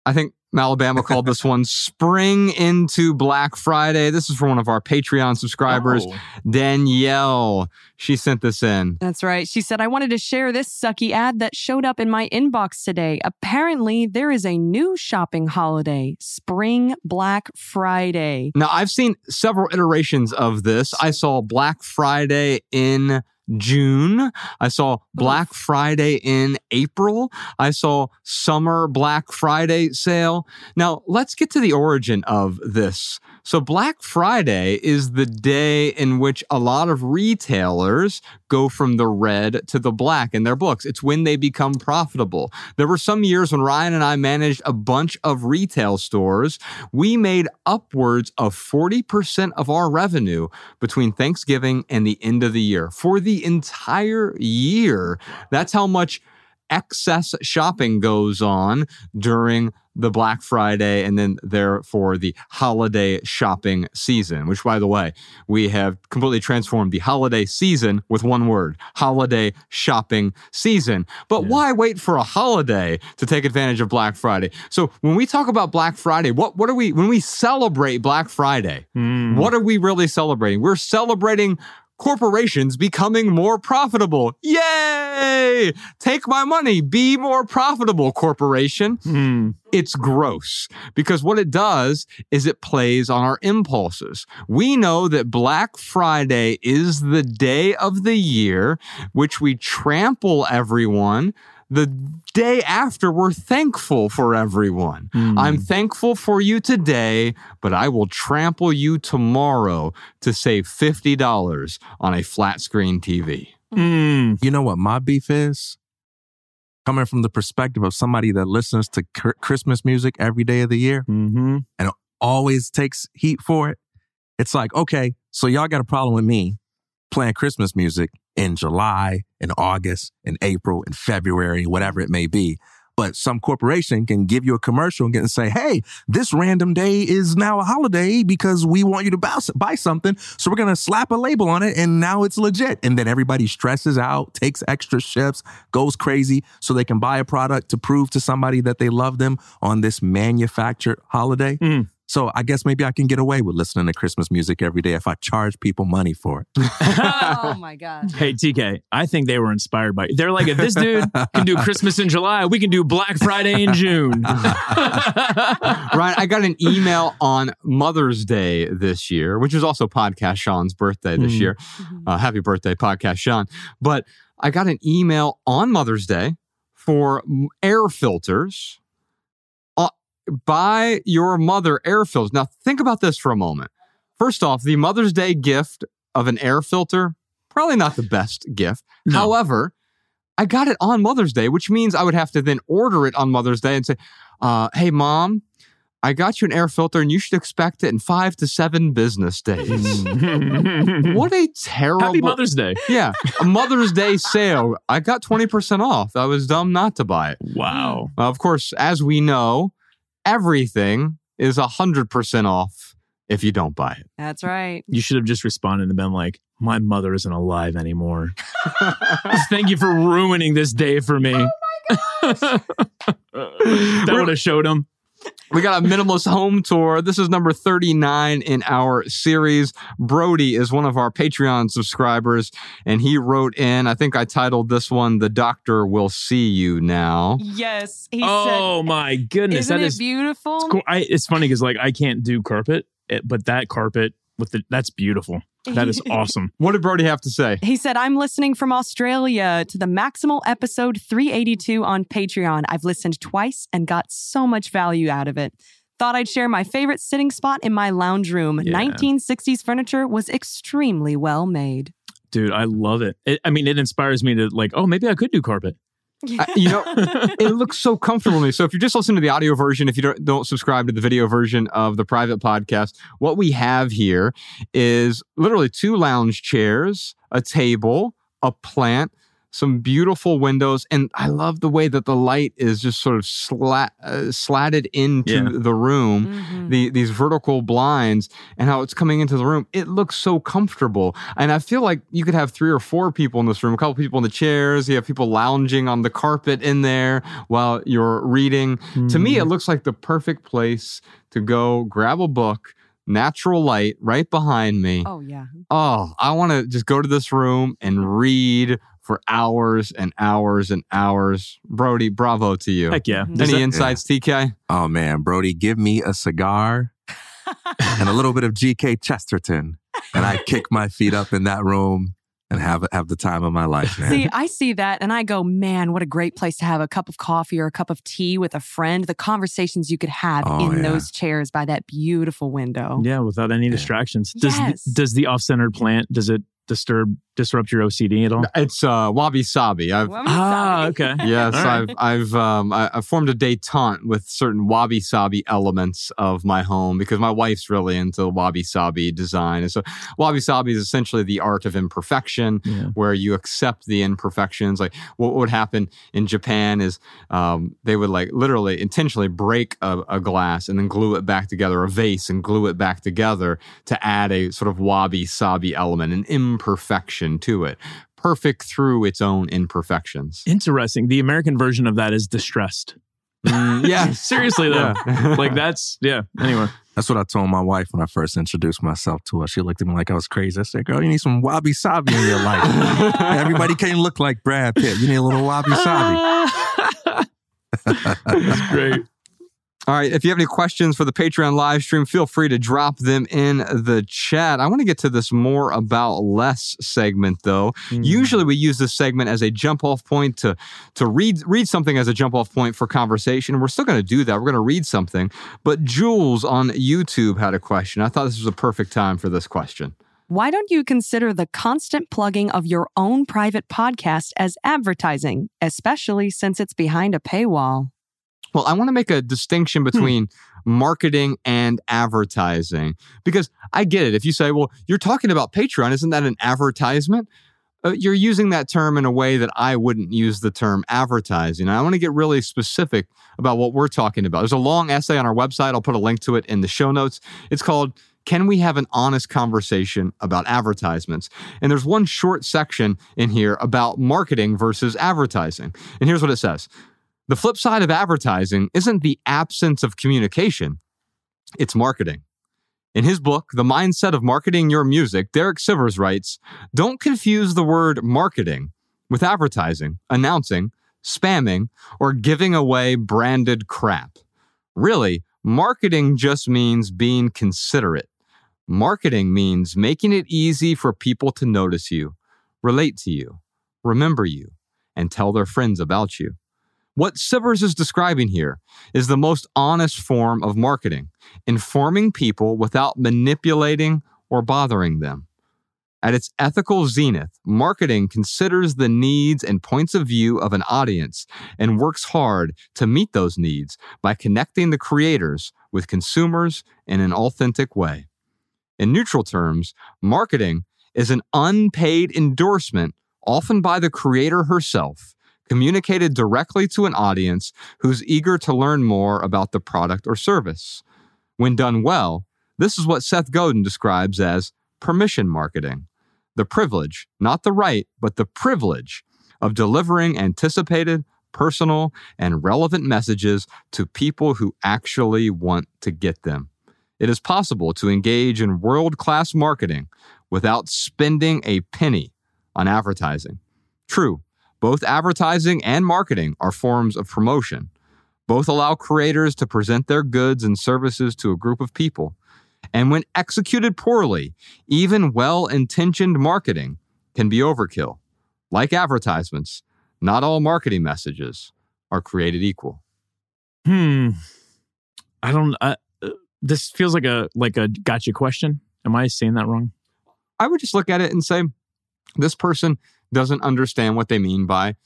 I think Alabama called this one Spring into Black Friday. This is for one of our Patreon subscribers, Oh. Danielle. She sent this in. That's right. She said, I wanted to share this sucky ad that showed up in my inbox today. Apparently, there is a new shopping holiday, Spring Black Friday. Now, I've seen several iterations of this. I saw Black Friday in June. I saw Black Friday in April. I saw Summer Black Friday sale. Now, let's get to the origin of this So Black Friday is the day in which a lot of retailers go from the red to the black in their books. It's when they become profitable. There were some years when Ryan and I managed a bunch of retail stores. We made upwards of 40% of our revenue between Thanksgiving and the end of the year for the entire year. That's how much excess shopping goes on during the Black Friday and then therefore the holiday shopping season, which by the way, we have completely transformed the holiday season with one word, holiday shopping season. But yeah. why wait for a holiday to take advantage of Black Friday? So when we talk about Black Friday, what, what are we, when we celebrate Black Friday, mm. what are we really celebrating? We're celebrating corporations becoming more profitable. Yay! Take my money, be more profitable, corporation. Mm. It's gross because what it does is it plays on our impulses. We know that Black Friday is the day of the year which we trample everyone the day after, we're thankful for everyone. Mm. I'm thankful for you today, but I will trample you tomorrow to save $50 on a flat screen TV. Mm. You know what my beef is? Coming from the perspective of somebody that listens to Christmas music every day of the year mm-hmm. and always takes heat for it. It's like, okay, so y'all got a problem with me playing Christmas music in July, in August, in April, in February, whatever it may be. But some corporation can give you a commercial and say, hey, this random day is now a holiday because we want you to buy, buy something. So we're going to slap a label on it and now it's legit. And then everybody stresses out, takes extra shifts, goes crazy so they can buy a product to prove to somebody that they love them on this manufactured holiday. Mm. So I guess maybe I can get away with listening to Christmas music every day if I charge people money for it. oh my God. Hey, TK, I think they were inspired by They're like, if this dude can do Christmas in July, we can do Black Friday in June. Ryan, I got an email on Mother's Day this year, which is also Podcast Shawn's birthday this mm. year. Mm-hmm. Uh, happy birthday, Podcast Shawn. But I got an email on Mother's Day for air filters buy your mother air filters. Now, think about this for a moment. First off, the Mother's Day gift of an air filter, probably not the best gift. No. However, I got it on Mother's Day, which means I would have to then order it on Mother's Day and say, uh, hey, mom, I got you an air filter and you should expect it in five to seven business days. what a terrible. Happy Mother's Day. Yeah. A Mother's Day sale. I got 20% off. I was dumb not to buy it. Wow. Well, of course, as we know, everything is 100% off if you don't buy it. That's right. You should have just responded and been like, my mother isn't alive anymore. Thank you for ruining this day for me. Oh that would have showed him. We got a minimalist home tour. This is number 39 in our series. Brody is one of our Patreon subscribers, and he wrote in, I think I titled this one, The Doctor Will See You Now. Yes. oh said, my goodness. Isn't that it is beautiful? It's, cool. I, it's funny because like I can't do carpet, eh, but that carpet with the that's beautiful. That is awesome. what did Brody have to say? He said, I'm listening from Australia to the Maximal episode 382 on Patreon. I've listened twice and got so much value out of it. Thought I'd share my favorite sitting spot in my lounge room. Yeah. 1960s furniture was extremely well made. Dude, I love it. it. I mean, it inspires me to like, oh, maybe I could do carpet. I, you know, it looks so comfortable to me. So if you're just listening to the audio version, if you don't, don't subscribe to the video version of the private podcast, what we have here is literally two lounge chairs, a table, a plant, some beautiful windows, and I love the way that the light is just sort of slat, uh, slatted into yeah. the room. Mm-hmm. The these vertical blinds and how it's coming into the room. It looks so comfortable, and I feel like you could have three or four people in this room. A couple people in the chairs. You have people lounging on the carpet in there while you're reading. Mm-hmm. To me, it mm-hmm. looks like the perfect place to go grab a book natural light right behind me. Oh, yeah. Oh, I want to just go to this room and read for hours and hours and hours. Brody, bravo to you. Heck yeah. Any that, insights, yeah. TK? Oh man, Brody, give me a cigar and a little bit of GK Chesterton. And I kick my feet up in that room and have have the time of my life, man. See, I see that and I go, man, what a great place to have a cup of coffee or a cup of tea with a friend. The conversations you could have Oh, in yeah. those chairs by that beautiful window. Yeah, without any distractions. Does Yes. does the off-centered plant does it disturb disrupt your OCD at all? It's uh, wabi sabi. I've Ah, okay. Yes, All right. I've I've um, I, I formed a détente with certain wabi sabi elements of my home because my wife's really into wabi sabi design, and so wabi sabi is essentially the art of imperfection, Yeah. where you accept the imperfections. Like what would happen in Japan is um, they would like literally intentionally break a, a glass and then glue it back together, a vase and glue it back together to add a sort of wabi sabi element, an imperfection to it, perfect through its own imperfections. Interesting. The American version of that is distressed. Mm, yeah. Seriously though. Yeah. like that's yeah. Anyway. That's what I told my wife when I first introduced myself to her. She looked at me like I was crazy. I said, "Girl, you need some wabi sabi in your life. Everybody can't look like Brad Pitt. You need a little wabi sabi." That's great. All right. If you have any questions for the Patreon live stream, feel free to drop them in the chat. I want to get to this more about less segment, though. Mm. Usually, we use this segment as a jump off point to to read read something as a jump off point for conversation. We're still going to do that. We're going to read something. But Jules on YouTube had a question. I thought this was a perfect time for this question. Why don't you consider the constant plugging of your own private podcast as advertising, especially since it's behind a paywall? Well, I want to make a distinction between marketing and advertising because I get it. If you say, well, you're talking about Patreon, isn't that an advertisement? Uh, you're using that term in a way that I wouldn't use the term advertising. I want to get really specific about what we're talking about. There's a long essay on our website. I'll put a link to it in the show notes. It's called Can We Have an Honest Conversation About Advertisements? And there's one short section in here about marketing versus advertising. And here's what it says The flip side of advertising isn't the absence of communication, it's marketing. In his book, The Mindset of Marketing Your Music, Derek Sivers writes Don't confuse the word marketing with advertising, announcing, spamming, or giving away branded crap. Really, marketing just means being considerate. Marketing means making it easy for people to notice you, relate to you, remember you, and tell their friends about you. What Sivers is describing here is the most honest form of marketing, informing people without manipulating or bothering them. At its ethical zenith, marketing considers the needs and points of view of an audience and works hard to meet those needs by connecting the creators with consumers in an authentic way. In neutral terms, marketing is an unpaid endorsement, often by the creator herself, communicated directly to an audience who's eager to learn more about the product or service. When done well, this is what Seth Godin describes as permission marketing the privilege, not the right, but the privilege of delivering anticipated, personal, and relevant messages to people who actually want to get them. It is possible to engage in world class marketing without spending a penny on advertising. True, both advertising and marketing are forms of promotion. Both allow creators to present their goods and services to a group of people. And when executed poorly, even well intentioned marketing can be overkill. Like advertisements, not all marketing messages are created equal. Hmm. I don't. Uh, uh, this feels like a like a gotcha question. Am I saying that wrong? I would just look at it and say, this person doesn't understand what they mean by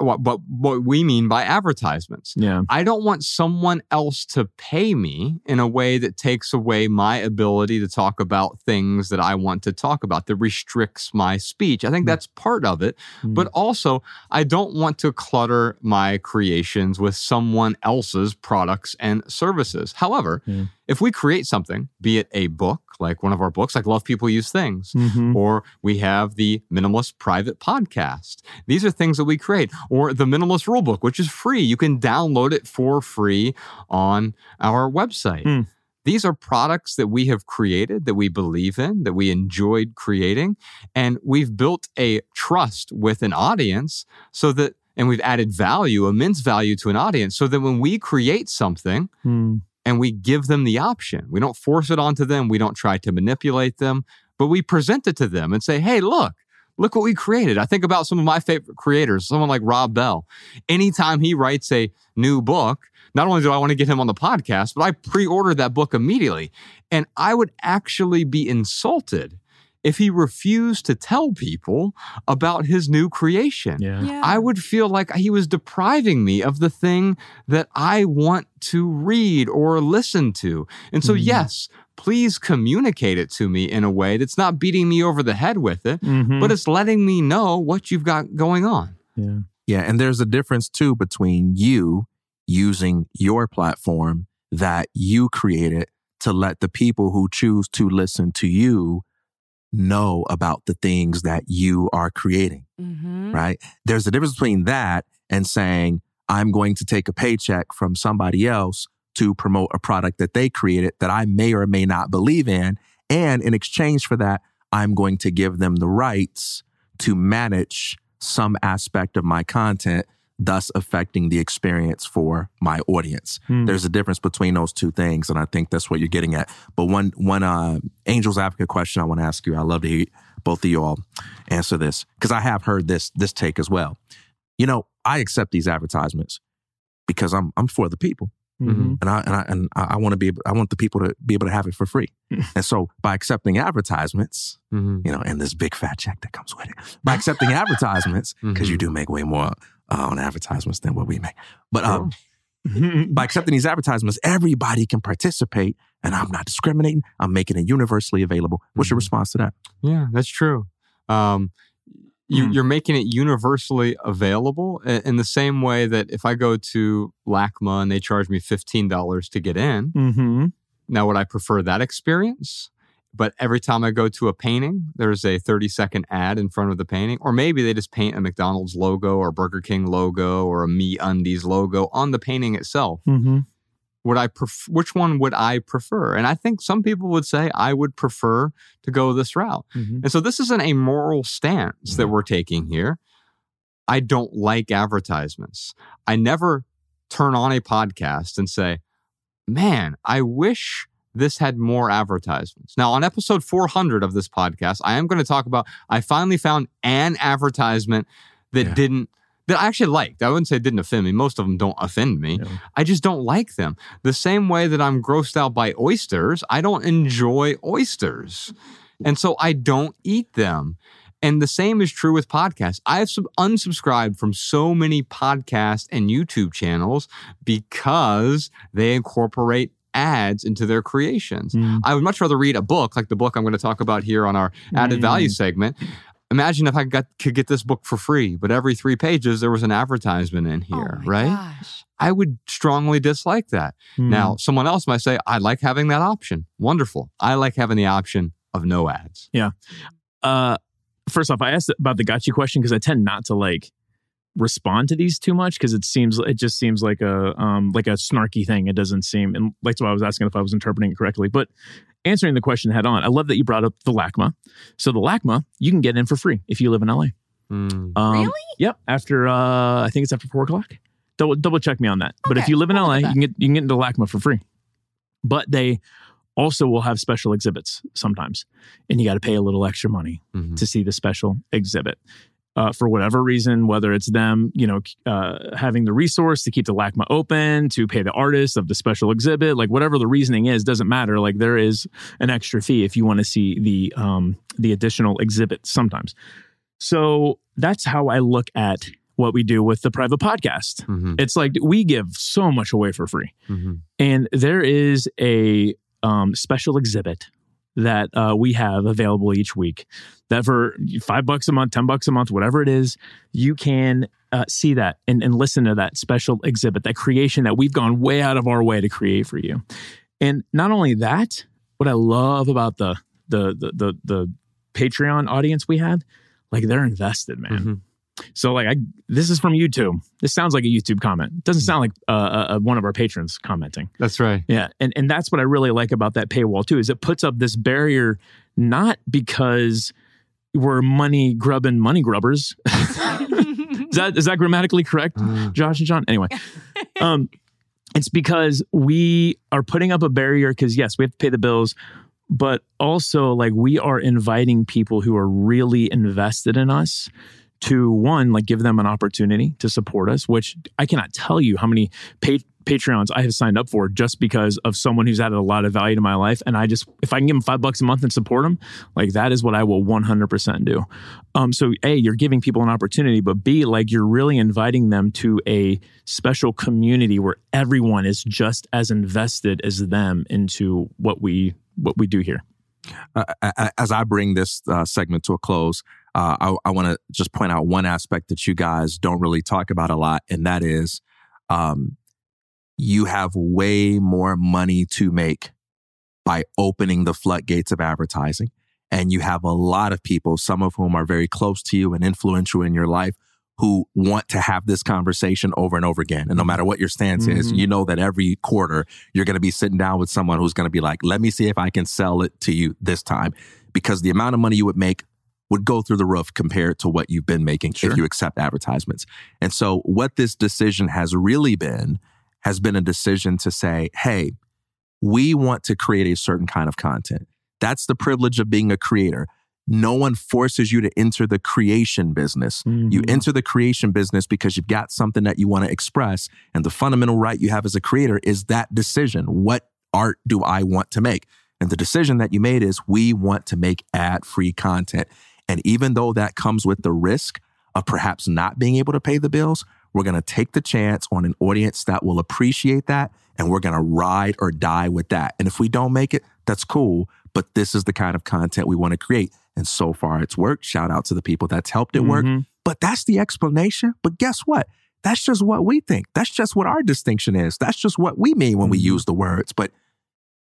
what, but what we mean by advertisements. Yeah. I don't want someone else to pay me in a way that takes away my ability to talk about things that I want to talk about, that restricts my speech. I think mm. that's part of it. Mm. But also, I don't want to clutter my creations with someone else's products and services. However, if we create something, be it a book, like one of our books, like Love People Use Things, Mhm. or we have the Minimalist Private Podcast. These are things that we create, or the Minimalist Rulebook, which is free. You can download it for free on our website. Hmm. These are products that we have created, that we believe in, that we enjoyed creating, and we've built a trust with an audience so that, and we've added value, immense value to an audience, so that when we create something, Hmm. And we give them the option. We don't force it onto them. We don't try to manipulate them, but we present it to them and say, hey, look, look what we created. I think about some of my favorite creators, someone like Rob Bell. Anytime he writes a new book, not only do I want to get him on the podcast, but I pre ordered that book immediately. And I would actually be insulted if he refused to tell people about his new creation. Yeah. I would feel like he was depriving me of the thing that I want to read or listen to. And so, Mhm. yes, please communicate it to me in a way that's not beating me over the head with it, Mhm. but it's letting me know what you've got going on. Yeah. Yeah. And there's a difference too between you using your platform that you created to let the people who choose to listen to you know about the things that you are creating, Mm-hmm. right? There's a difference between that and saying, I'm going to take a paycheck from somebody else to promote a product that they created that I may or may not believe in. And in exchange for that, I'm going to give them the rights to manage some aspect of my content, thus affecting the experience for my audience. Hmm. There's a difference between those two things, and I think that's what you're getting at. But one one uh, Angel's Advocate question I want to ask you, I love to hear both of you all answer this because I have heard this this take as well. You know, I accept these advertisements because I'm I'm for the people Mhm. and I and I and I, I want to be able, I want the people to be able to have it for free. and so by accepting advertisements, Mm-hmm. you know, and this big fat check that comes with it, by accepting advertisements, because you do make way more uh, on advertisements than what we make. But um, by accepting these advertisements, everybody can participate, and I'm not discriminating. I'm making it universally available. What's your response to that? Yeah, that's true. Um, you, Hmm. You're making it universally available in the same way that if I go to LACMA and they charge me $15 to get in, Mm-hmm. now would I prefer that experience? But every time I go to a painting, there's a 30 second ad in front of the painting. Or maybe they just paint a McDonald's logo or Burger King logo or a MeUndies logo on the painting itself. Mm-hmm. Would I pref- which one would I prefer? And I think some people would say I would prefer to go this route. Mhm. And so this isn't a moral stance that we're taking here. I don't like advertisements. I never turn on a podcast and say, man, I wish this had more advertisements. Now, on episode 400 of this podcast, I am going to talk about, I finally found an advertisement that didn't, that I actually liked. I wouldn't say it didn't offend me. Most of them don't offend me. I just don't like them. The same way that I'm grossed out by oysters, I don't enjoy oysters. And so I don't eat them. And the same is true with podcasts. I have sub- unsubscribed from so many podcast and YouTube channels because they incorporate ads into their creations. I would much rather read a book like the book I'm going to talk about here on our added value Mm. segment. Imagine if I got could get this book for free, but every three pages there was an advertisement in here, right? I would strongly dislike that. Hmm. Now, someone else might say, I like having that option. Wonderful. I like having the option of no ads. Yeah. Uh, first off, I asked about the gotcha question because I tend not to like respond to these too much because it seems it just seems like a um like a snarky thing. It doesn't seem and that's why I was asking if I was interpreting it correctly. But answering the question head on, I love that you brought up the LACMA. So the LACMA you can get in for free if you live in LA. Um, really? Yep. After uh, I think it's after four o'clock. Double double check me on that. but if you live in LA, you can get you can get into LACMA for free. But they also will have special exhibits sometimes, and you got to pay a little extra money to see the special exhibit. Uh, for whatever reason, whether it's them, you know, uh, having the resource to keep the LACMA open, to pay the artist of the special exhibit, like whatever the reasoning is, doesn't matter. Like there is an extra fee if you want to see the um, the additional exhibit sometimes. So that's how I look at what we do with the private podcast. It's like we give so much away for free. And there is a um, special exhibit that uh, we have available each week that for five bucks a month, 10 bucks a month, whatever it is, you can uh, see that and, and listen to that special exhibit, that creation that we've gone way out of our way to create for you. And not only that, what I love about the the the the, the Patreon audience we have, like they're invested, man. So like I this is from YouTube. This sounds like a YouTube comment. It doesn't sound like uh, uh, uh, one of our patrons commenting. That's right. Yeah, and and that's what I really like about that paywall too. Is it puts up this barrier not because we're money grubbing money grubbers. is that is that grammatically correct, Josh and John? Anyway, um, it's because we are putting up a barrier because yes, we have to pay the bills, but also like we are inviting people who are really invested in us to one like give them an opportunity to support us which i cannot tell you how many pa- patreons i have signed up for just because of someone who's added a lot of value to my life. And i just if i can give them five bucks a month and support them like that is what i will 100% do. Um so a you're giving people an opportunity but b like you're really inviting them to a special community where everyone is just as invested as them into what we what we do here. Uh, as I bring this uh, segment to a close, uh, I, I want to just point out one aspect that you guys don't really talk about a lot, and that is um, you have way more money to make by opening the floodgates of advertising. And you have a lot of people, some of whom are very close to you and influential in your life, who want to have this conversation over and over again. And no matter what your stance mm-hmm. is, you know that every quarter you're going to be sitting down with someone who's going to be like, let me see if I can sell it to you this time. Because the amount of money you would make would go through the roof compared to what you've been making sure. if you accept advertisements. And so what this decision has really been has been a decision to say, hey, we want to create a certain kind of content. That's the privilege of being a creator. No one forces you to enter the creation business. Mm-hmm. You enter the creation business because you've got something that you want to express. And the fundamental right you have as a creator is that decision. What art do I want to make? And the decision that you made is we want to make ad free content. And even though that comes with the risk of perhaps not being able to pay the bills, we're going to take the chance on an audience that will appreciate that. And we're going to ride or die with that. And if we don't make it, that's cool. But this is the kind of content we want to create. And so far it's worked. Shout out to the people that's helped it work. Mm-hmm. But that's the explanation. But guess what? That's just what we think. That's just what our distinction is. That's just what we mean when mm-hmm. we use the words. But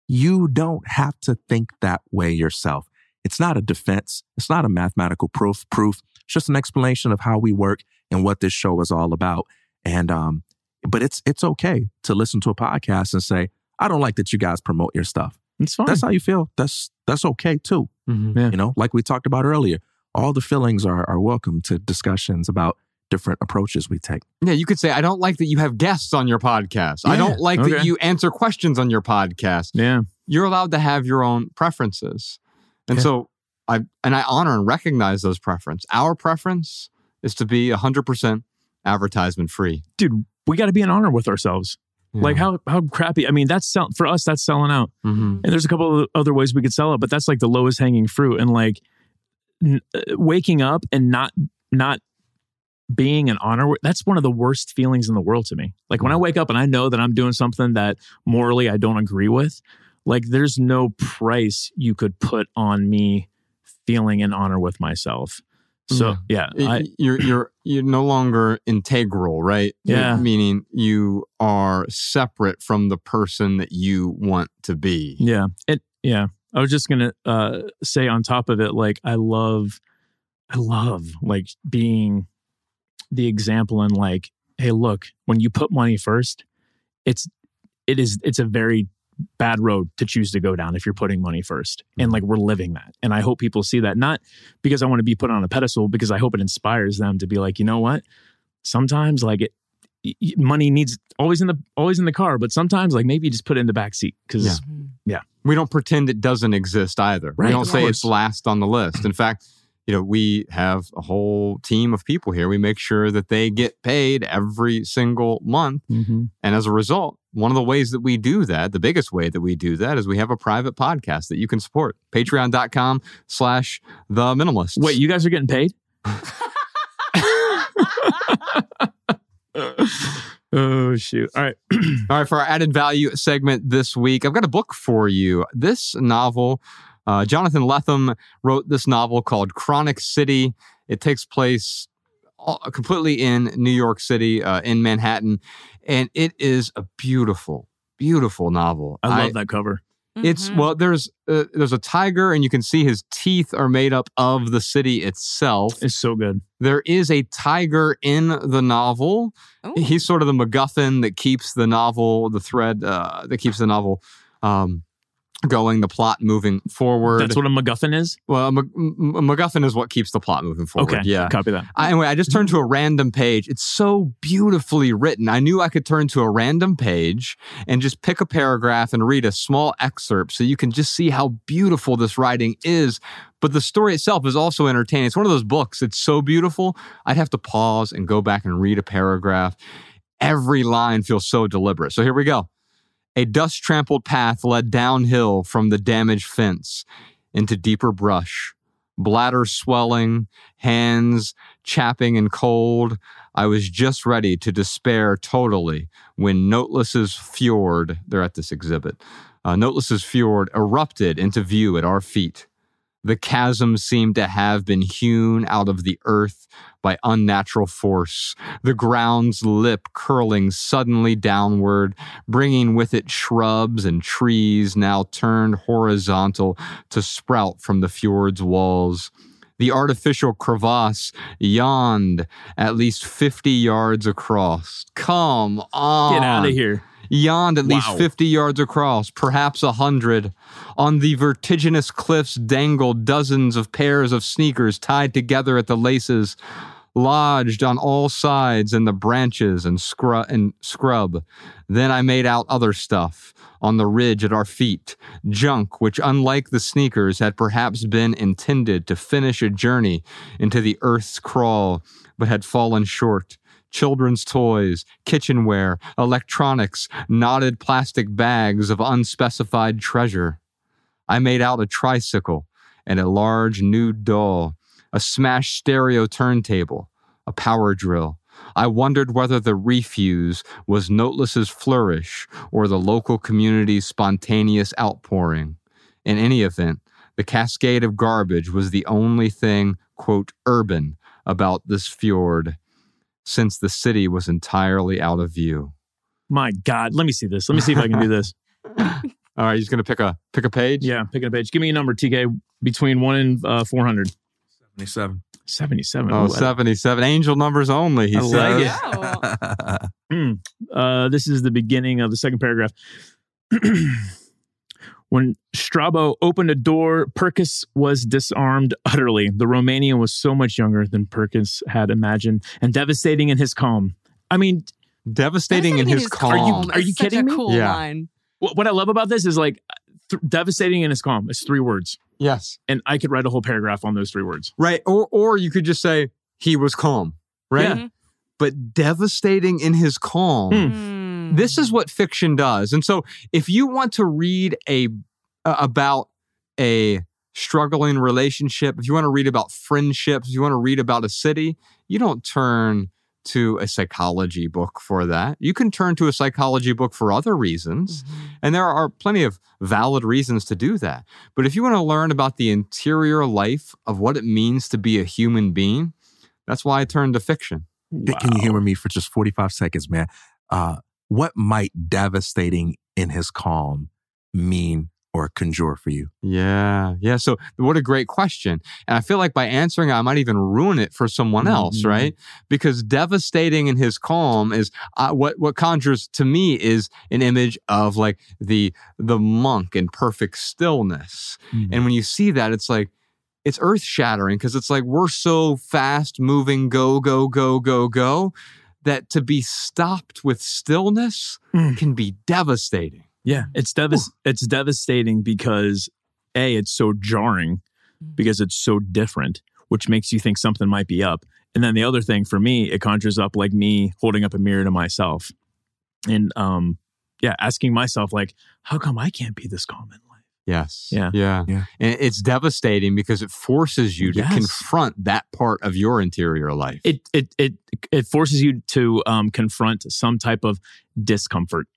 you don't have to think that way yourself. It's not a defense. It's not a mathematical proof. Proof. It's just an explanation of how we work and what this show is all about. And um, but it's it's okay to listen to a podcast and say, I don't like that you guys promote your stuff. It's fine. That's how you feel. That's that's okay too. Mm-hmm. Yeah. You know, like we talked about earlier, all the feelings are are welcome to discussions about different approaches we take. Yeah, you could say, I don't like that you have guests on your podcast. Yeah. I don't like okay. that you answer questions on your podcast. Yeah. You're allowed to have your own preferences. And yeah. so I and I honor and recognize those preference. Our preference is to be 100% advertisement free. Dude, we got to be in honor with ourselves. Yeah. Like how how crappy. I mean, that's sell, for us. That's selling out. Mm-hmm. And there's a couple of other ways we could sell it, but that's like the lowest hanging fruit. And like n- uh, waking up and not not being an honor that's one of the worst feelings in the world to me like when i wake up and i know that i'm doing something that morally i don't agree with like there's no price you could put on me feeling in honor with myself so yeah, yeah I, you're you're you're no longer integral, right? Yeah, you're, meaning you are separate from the person that you want to be. Yeah, it yeah. I was just gonna uh, say on top of it, like I love, I love like being the example and like, hey, look, when you put money first, it's it is it's a very bad road to choose to go down if you're putting money first. And like we're living that. And I hope people see that, not because I want to be put on a pedestal, because I hope it inspires them to be like, you know what? Sometimes like it, money needs always in the always in the car, but sometimes like maybe you just put it in the back seat because yeah. yeah. we don't pretend it doesn't exist either. Right, we don't say it's last on the list. In fact, you know, we have a whole team of people here. We make sure that they get paid every single month. Mm-hmm. And as a result, one of the ways that we do that, the biggest way that we do that is we have a private podcast that you can support. Patreon.com slash the minimalist. Wait, you guys are getting paid? oh shoot. All right. All right, for our added value segment this week, I've got a book for you. This novel uh, Jonathan Lethem wrote this novel called Chronic City. It takes place all, completely in New York City, uh, in Manhattan, and it is a beautiful, beautiful novel. I love I, that cover. It's mm-hmm. well, there's uh, there's a tiger, and you can see his teeth are made up of the city itself. It's so good. There is a tiger in the novel. Ooh. He's sort of the MacGuffin that keeps the novel, the thread uh, that keeps the novel um, going, the plot moving forward. That's what a MacGuffin is. Well, a Mac- M- MacGuffin is what keeps the plot moving forward. Okay, yeah, copy that. I, anyway, I just turned to a random page. It's so beautifully written. I knew I could turn to a random page and just pick a paragraph and read a small excerpt so you can just see how beautiful this writing is. But the story itself is also entertaining. It's one of those books. It's so beautiful. I'd have to pause and go back and read a paragraph. Every line feels so deliberate. So here we go. A dust trampled path led downhill from the damaged fence into deeper brush. Bladder swelling, hands chapping and cold. I was just ready to despair totally when Noteless's fjord, they're at this exhibit, uh, Noteless's fjord erupted into view at our feet. The chasm seemed to have been hewn out of the earth by unnatural force, the ground's lip curling suddenly downward, bringing with it shrubs and trees now turned horizontal to sprout from the fjord's walls. The artificial crevasse yawned at least 50 yards across. Come on. Get out of here. Yawned at least 50 yards across, perhaps a hundred. On the vertiginous cliffs dangled dozens of pairs of sneakers tied together at the laces, lodged on all sides in the branches and, scru- and scrub. Then I made out other stuff on the ridge at our feet, junk which, unlike the sneakers, had perhaps been intended to finish a journey into the earth's crawl, but had fallen short children's toys, kitchenware, electronics, knotted plastic bags of unspecified treasure. I made out a tricycle and a large nude doll, a smashed stereo turntable, a power drill. I wondered whether the refuse was Noteless's flourish or the local community's spontaneous outpouring. In any event, the cascade of garbage was the only thing, quote, urban about this fjord since the city was entirely out of view. My God, let me see this. Let me see if I can do this. All right, he's going to pick a pick a page. Yeah, picking a page. Give me a number, TK, between one and uh, 400. 77. 77. Oh, Ooh, I- 77. Angel numbers only, he I says. like it. Hmm. Uh, this is the beginning of the second paragraph. when Strabo opened a door, Perkus was disarmed utterly. The Romanian was so much younger than Perkus had imagined and devastating in his calm. I mean, devastating in his calm. Are you, are you Such kidding a me? cool Yeah. line. What, what I love about this is like th- devastating in his calm. It's three words. Yes. And I could write a whole paragraph on those three words. Right. Or or you could just say he was calm, right? Yeah. Mm-hmm. But devastating in his calm. Hmm. Hmm. Hmm. This is what fiction does. And so if you want to read a uh, about a struggling relationship, if you want to read about friendships, if you want to read about a city, you don't turn to a psychology book for that. You can turn to a psychology book for other reasons. And there are plenty of valid reasons to do that. But if you want to learn about the interior life of what it means to be a human being, that's why I turned to fiction. Can- Can you humor me for just 45 seconds, man? Uh, what might devastating in his calm mean or conjure for you? Yeah. Yeah. So, what a great question. And I feel like by answering, I might even ruin it for someone else, Mhm. right? Because devastating in his calm is uh, what what conjures to me is an image of like the the monk in perfect stillness. Mhm. And when you see that, it's like it's earth shattering because it's like we're so fast moving, go go go go go, that to be stopped with stillness Mm. can be devastating. Yeah, it's devas- it's devastating because a it's so jarring because it's so different, which makes you think something might be up. And then the other thing for me, it conjures up like me holding up a mirror to myself, and um, yeah, asking myself like, how come I can't be this calm in life? Yes. Yeah. Yeah. Yeah. And it's devastating because it forces you to Yes. confront that part of your interior life. It it it it forces you to um, confront some type of discomfort.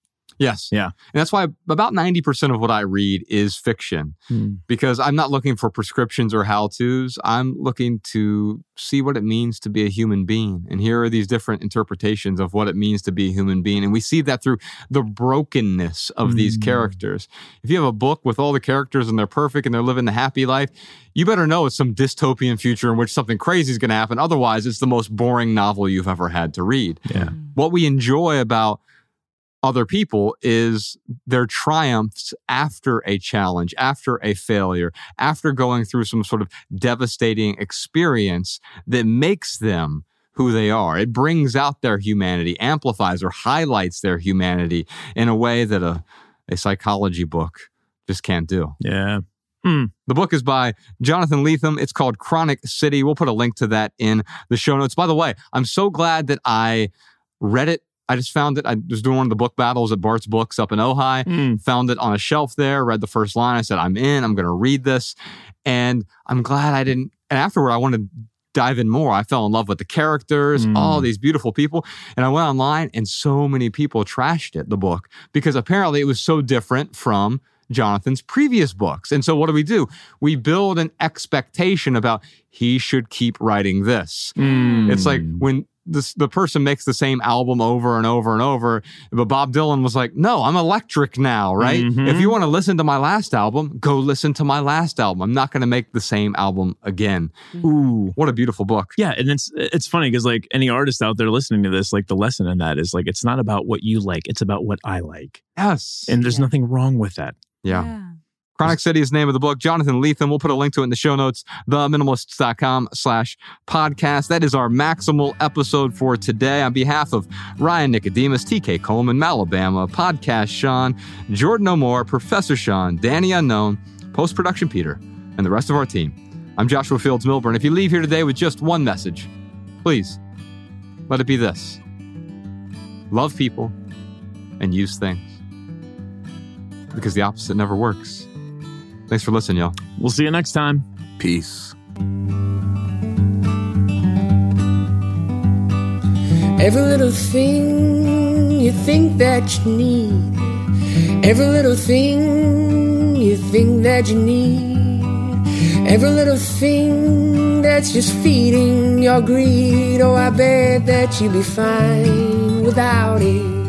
Yes. Yeah. And that's why about 90% of what I read is fiction because I'm not looking for prescriptions or how to's. I'm looking to see what it means to be a human being. And here are these different interpretations of what it means to be a human being. And we see that through the brokenness of these Mm. characters. If you have a book with all the characters and they're perfect and they're living the happy life, you better know it's some dystopian future in which something crazy is going to happen. Otherwise, it's the most boring novel you've ever had to read. Yeah. What we enjoy about other people is their triumphs after a challenge, after a failure, after going through some sort of devastating experience that makes them who they are. It brings out their humanity, amplifies or highlights their humanity in a way that a, a psychology book just can't do. Yeah. Hmm. The book is by Jonathan Lethem. It's called Chronic City. We'll put a link to that in the show notes. By the way, I'm so glad that I read it. I just found it. I was doing one of the book battles at Bart's Books up in Ojai, hmm. found it on a shelf there, read the first line. I said, I'm in, I'm going to read this. And I'm glad I didn't. And afterward, I wanted to dive in more. I fell in love with the characters, hmm. all these beautiful people. And I went online and so many people trashed it, the book, because apparently it was so different from Jonathan's previous books. And so what do we do? We build an expectation about he should keep writing this. Hmm. It's like when this, the person makes the same album over and over and over, but Bob Dylan was like, no, I'm electric now, right? Mhm. If you want to listen to my last album, go listen to my last album. I'm not going to make the same album again. Ooh. What a beautiful book. Yeah, and it's it's funny because like any artist out there listening to this, like the lesson in that is like it's not about what you like, it's about what I like. Yes. And there's nothing wrong with that. Yeah. Chronic City is the name of the book. Jonathan Lethem. We'll put a link to it in the show notes. Theminimalists.com slash podcast. That is our maximal episode for today. On behalf of Ryan Nicodemus, TK Coleman, Malabama, Podcast Shawn, Jordan O'More, Professor Sean, Danny Unknown, Post Production Peter, and the rest of our team. I'm Joshua Fields Millburn. If you leave here today with just one message, please let it be this love people and use things because the opposite never works. Thanks for listening, y'all. We'll see you next time. Peace. Every little thing you think that you need. Every little thing you think that you need. Every little thing that's just feeding your greed. Oh, I bet that you'd be fine without it.